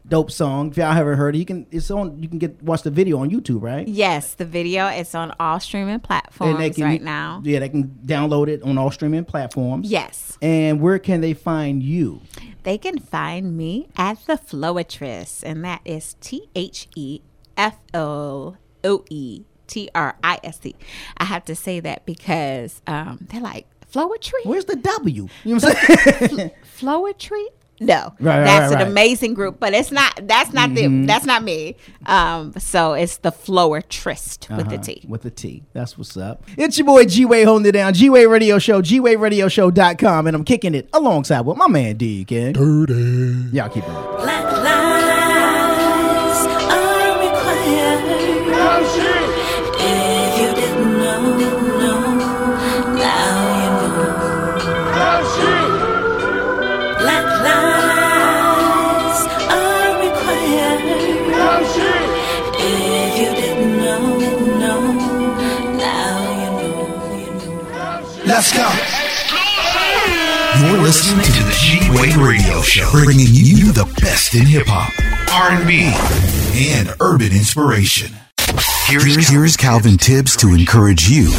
Dope song. If y'all haven't heard it, you can it's on you can get watch the video on YouTube, right? Yes, the video is on all streaming platforms can, right now. Yeah, they can download it on all streaming platforms. Yes. And where can they find you? They can find me at the Floetrist, and that is T H E F O O E T R I S T. I have to say that because um, they're like Floetry. Where's the W? You know what I'm saying? Floetry? No, Right, right, that's right, an right. amazing group, but it's not. That's not Mhm. them. That's not me. Um, so it's the Floetrist with the Uh-huh, T. With the T. That's what's up. It's your boy G Wade holding it down. G Wade Radio Show, G Wade Radio Show.com, and I'm kicking it alongside with my man Deacon. Dirty. Y'all keep it. Let's go. You're listening to the G Wade Radio Show, bringing you the best in hip hop, R&B, and urban inspiration. Here's, here's Calvin Tibbs to encourage you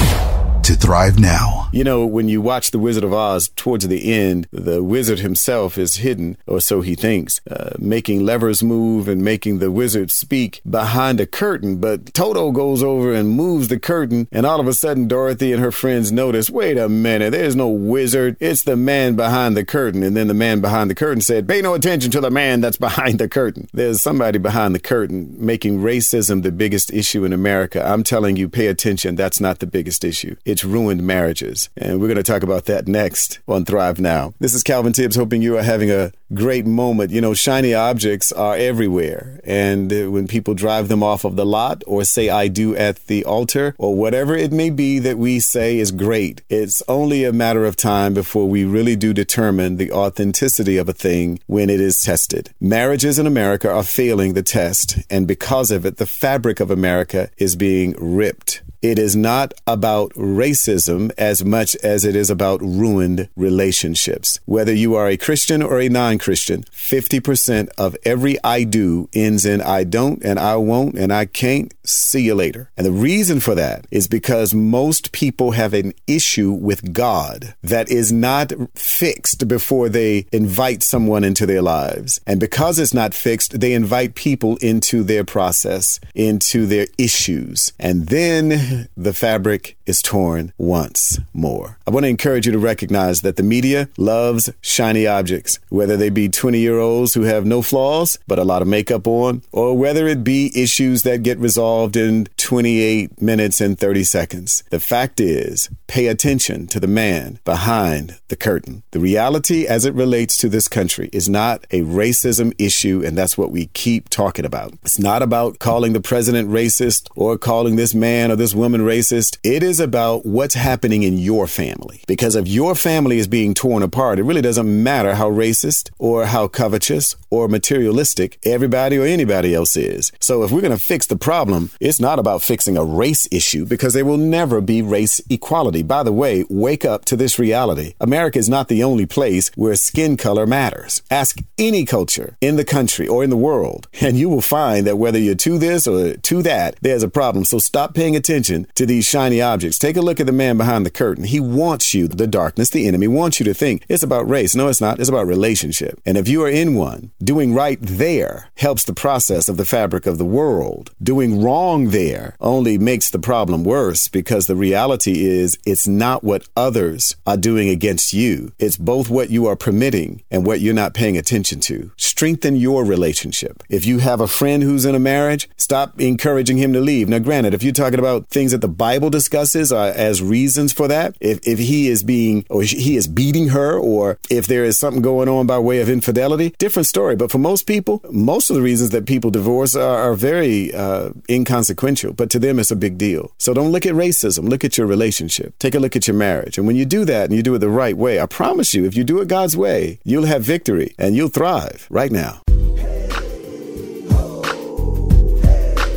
to thrive now. You know, when you watch The Wizard of Oz, towards the end, the wizard himself is hidden, or so he thinks, uh, making levers move and making the wizard speak behind a curtain. But Toto goes over and moves the curtain, and all of a sudden, Dorothy and her friends notice wait a minute, there's no wizard. It's the man behind the curtain. And then the man behind the curtain said, Pay no attention to the man that's behind the curtain. There's somebody behind the curtain making racism the biggest issue in America. I'm telling you, pay attention. That's not the biggest issue. It's ruined marriages. And we're going to talk about that next on Thrive Now. This is Calvin Tibbs, hoping you are having a great moment. You know, shiny objects are everywhere. And uh, when people drive them off of the lot or say, I do at the altar, or whatever it may be that we say is great, it's only a matter of time before we really do determine the authenticity of a thing when it is tested. Marriages in America are failing the test. And because of it, the fabric of America is being ripped. It is not about racism as much as it is about ruined relationships. Whether you are a Christian or a non Christian, 50% of every I do ends in I don't and I won't and I can't. See you later. And the reason for that is because most people have an issue with God that is not fixed before they invite someone into their lives. And because it's not fixed, they invite people into their process, into their issues. And then the fabric is torn once more. I want to encourage you to recognize that the media loves shiny objects, whether they be 20 year olds who have no flaws but a lot of makeup on, or whether it be issues that get resolved in 28 minutes and 30 seconds. The fact is, pay attention to the man behind the curtain. The reality as it relates to this country is not a racism issue, and that's what we keep talking about. It's not about calling the president racist or calling this man or this woman racist. It is about what's happening in your family. Because if your family is being torn apart, it really doesn't matter how racist or how covetous or materialistic everybody or anybody else is. So if we're going to fix the problem, it's not about fixing a race issue because there will never be race equality. By the way, wake up to this reality. America is not the only place where skin color matters. Ask any culture in the country or in the world, and you will find that whether you're to this or to that, there's a problem. So stop paying attention to these shiny objects. Take a look at the man behind the curtain. He wants you, the darkness, the enemy, wants you to think it's about race. No, it's not. It's about relationship. And if you are in one, doing right there helps the process of the fabric of the world. Doing wrong there only makes the problem worse because the reality is it's not what others are doing against you. It's both what you are permitting and what you're not paying attention to. Strengthen your relationship. If you have a friend who's in a marriage, stop encouraging him to leave. Now, granted, if you're talking about things that the Bible discusses uh, as reasons for that, if, if he is being or he is beating her or if there is something going on by way of infidelity, different story. But for most people, most of the reasons that people divorce are, are very uh, inconsequential, but to them it's a big deal. So don't look at racism. Look at your relationship. Take a look at your marriage. And when you do that and you do it the right way, I promise you, if you do it God's way, you'll have victory and you'll thrive right now.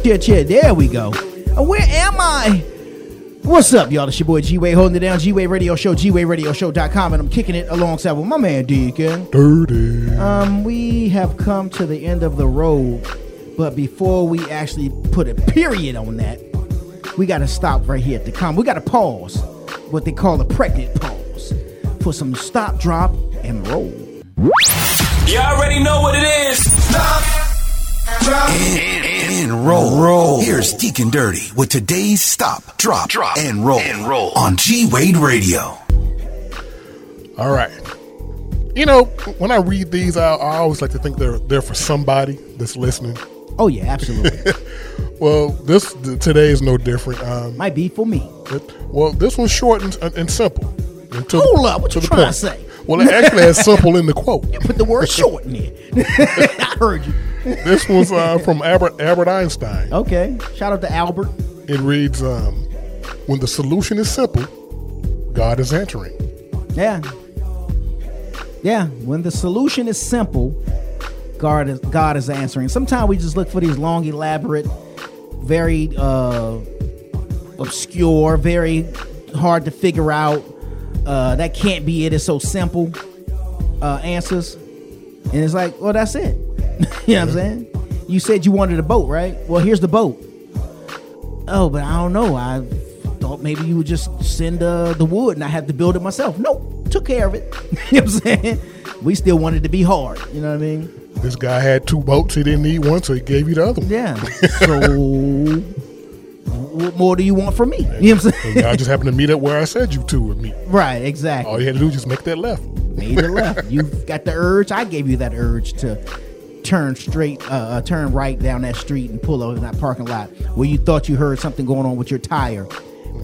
Cheer, cheer. There we go. Where am I? What's up, y'all? It's your boy G Wade holding it down. G Wade Radio Show, GWadeRadioShow.com, and I'm kicking it alongside with my man Deacon. Dirty. Um, we have come to the end of the road, but before we actually put a period on that, we got to stop right here at the com. We got to pause, what they call a pregnant pause, for some stop, drop, and roll. Y'all already know what it is. Stop. Drop. And, and roll. roll. Here's Deacon Dirty with today's stop, drop, drop, and roll, and roll on G Wade Radio. All right. You know, when I read these, I, I always like to think they're they're for somebody that's listening. Oh yeah, absolutely. Well, this today is no different. Um, Might be for me. it- well, this one's short and, and simple. And to Hold up, what you the trying to say? Well, it actually has simple in the quote. You Put the word short in there. I heard you. This one's uh, from Albert Albert Einstein. Okay. Shout out to Albert. It reads, um, "When the solution is simple, God is answering." Yeah. Yeah. When the solution is simple, God is God is answering. Sometimes we just look for these long, elaborate, very uh obscure, very hard to figure out. Uh that can't be it. It's so simple. Uh answers. And it's like, well, that's it. you know what I'm saying? You said you wanted a boat, right? Well, here's the boat. Oh, but I don't know. I thought maybe you would just send uh, the wood and I had to build it myself. Nope, took care of it. you know what I'm saying? We still wanted to be hard. You know what I mean? This guy had two boats. He didn't need one, so he gave you the other one. Yeah. So, what more do you want from me? You know what I'm saying? Y'all just happened to meet up where I said you two would meet. Right, exactly. All you had to do was just make that left. Made it left. You got the urge. I gave you that urge to turn straight, uh, uh, turn right down that street and pull over in that parking lot where you thought you heard something going on with your tire.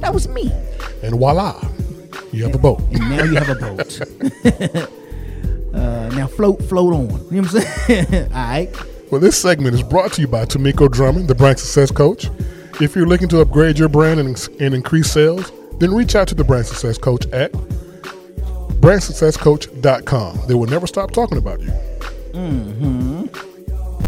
That was me. And voila, you have a boat. And now you have a boat. uh, now float, float on. You know what I'm saying? All right. Well, this segment is brought to you by Tamiko Drummond, the brand success coach. If you're looking to upgrade your brand and, and increase sales, then reach out to the brand success coach at brandsuccesscoach.com. They will never stop talking about you. Mm-hmm.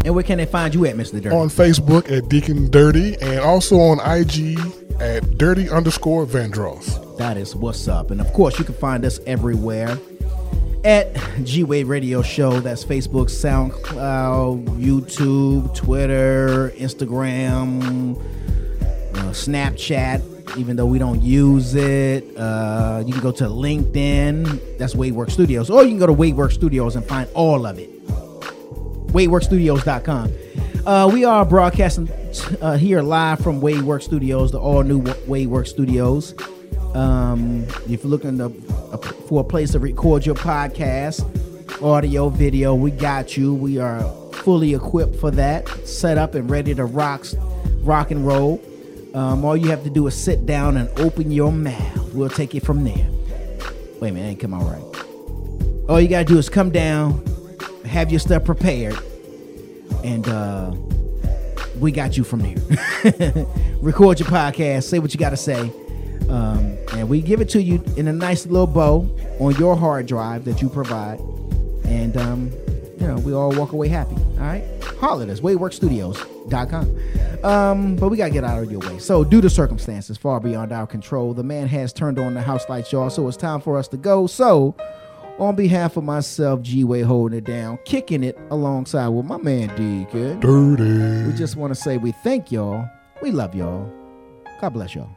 And where can they find you at, Mr. Dirty? On Facebook at Deacon Dirty and also on IG at Dirty underscore Vandross. That is what's up. And of course, you can find us everywhere at G Wade Radio Show. That's Facebook, SoundCloud, YouTube, Twitter, Instagram, uh, Snapchat. Even though we don't use it, uh, you can go to LinkedIn. That's Wadework Studios, or you can go to Wadework Studios and find all of it. WadeWorkStudios.com. Uh, we are broadcasting uh, here live from Wadework Studios, the all new Wadework Studios. Um, if you're looking to, uh, for a place to record your podcast, audio, video, we got you. We are fully equipped for that, set up and ready to rock, rock and roll. Um, all you have to do is sit down and open your mouth. We'll take it from there. Wait a minute, ain't come out right. All you gotta do is come down, have your stuff prepared, and uh, we got you from there. Record your podcast, say what you gotta say. Um, and we give it to you in a nice little bow on your hard drive that you provide. And, um, you know, we all walk away happy. All right? Holler at us, wadeworkstudios.com. Um, but we got to get out of your way. So, due to circumstances far beyond our control, the man has turned on the house lights, y'all. So, it's time for us to go. So, on behalf of myself, G Wade holding it down, kicking it alongside with my man Deacon. Dirty. We just want to say we thank y'all. We love y'all. God bless y'all.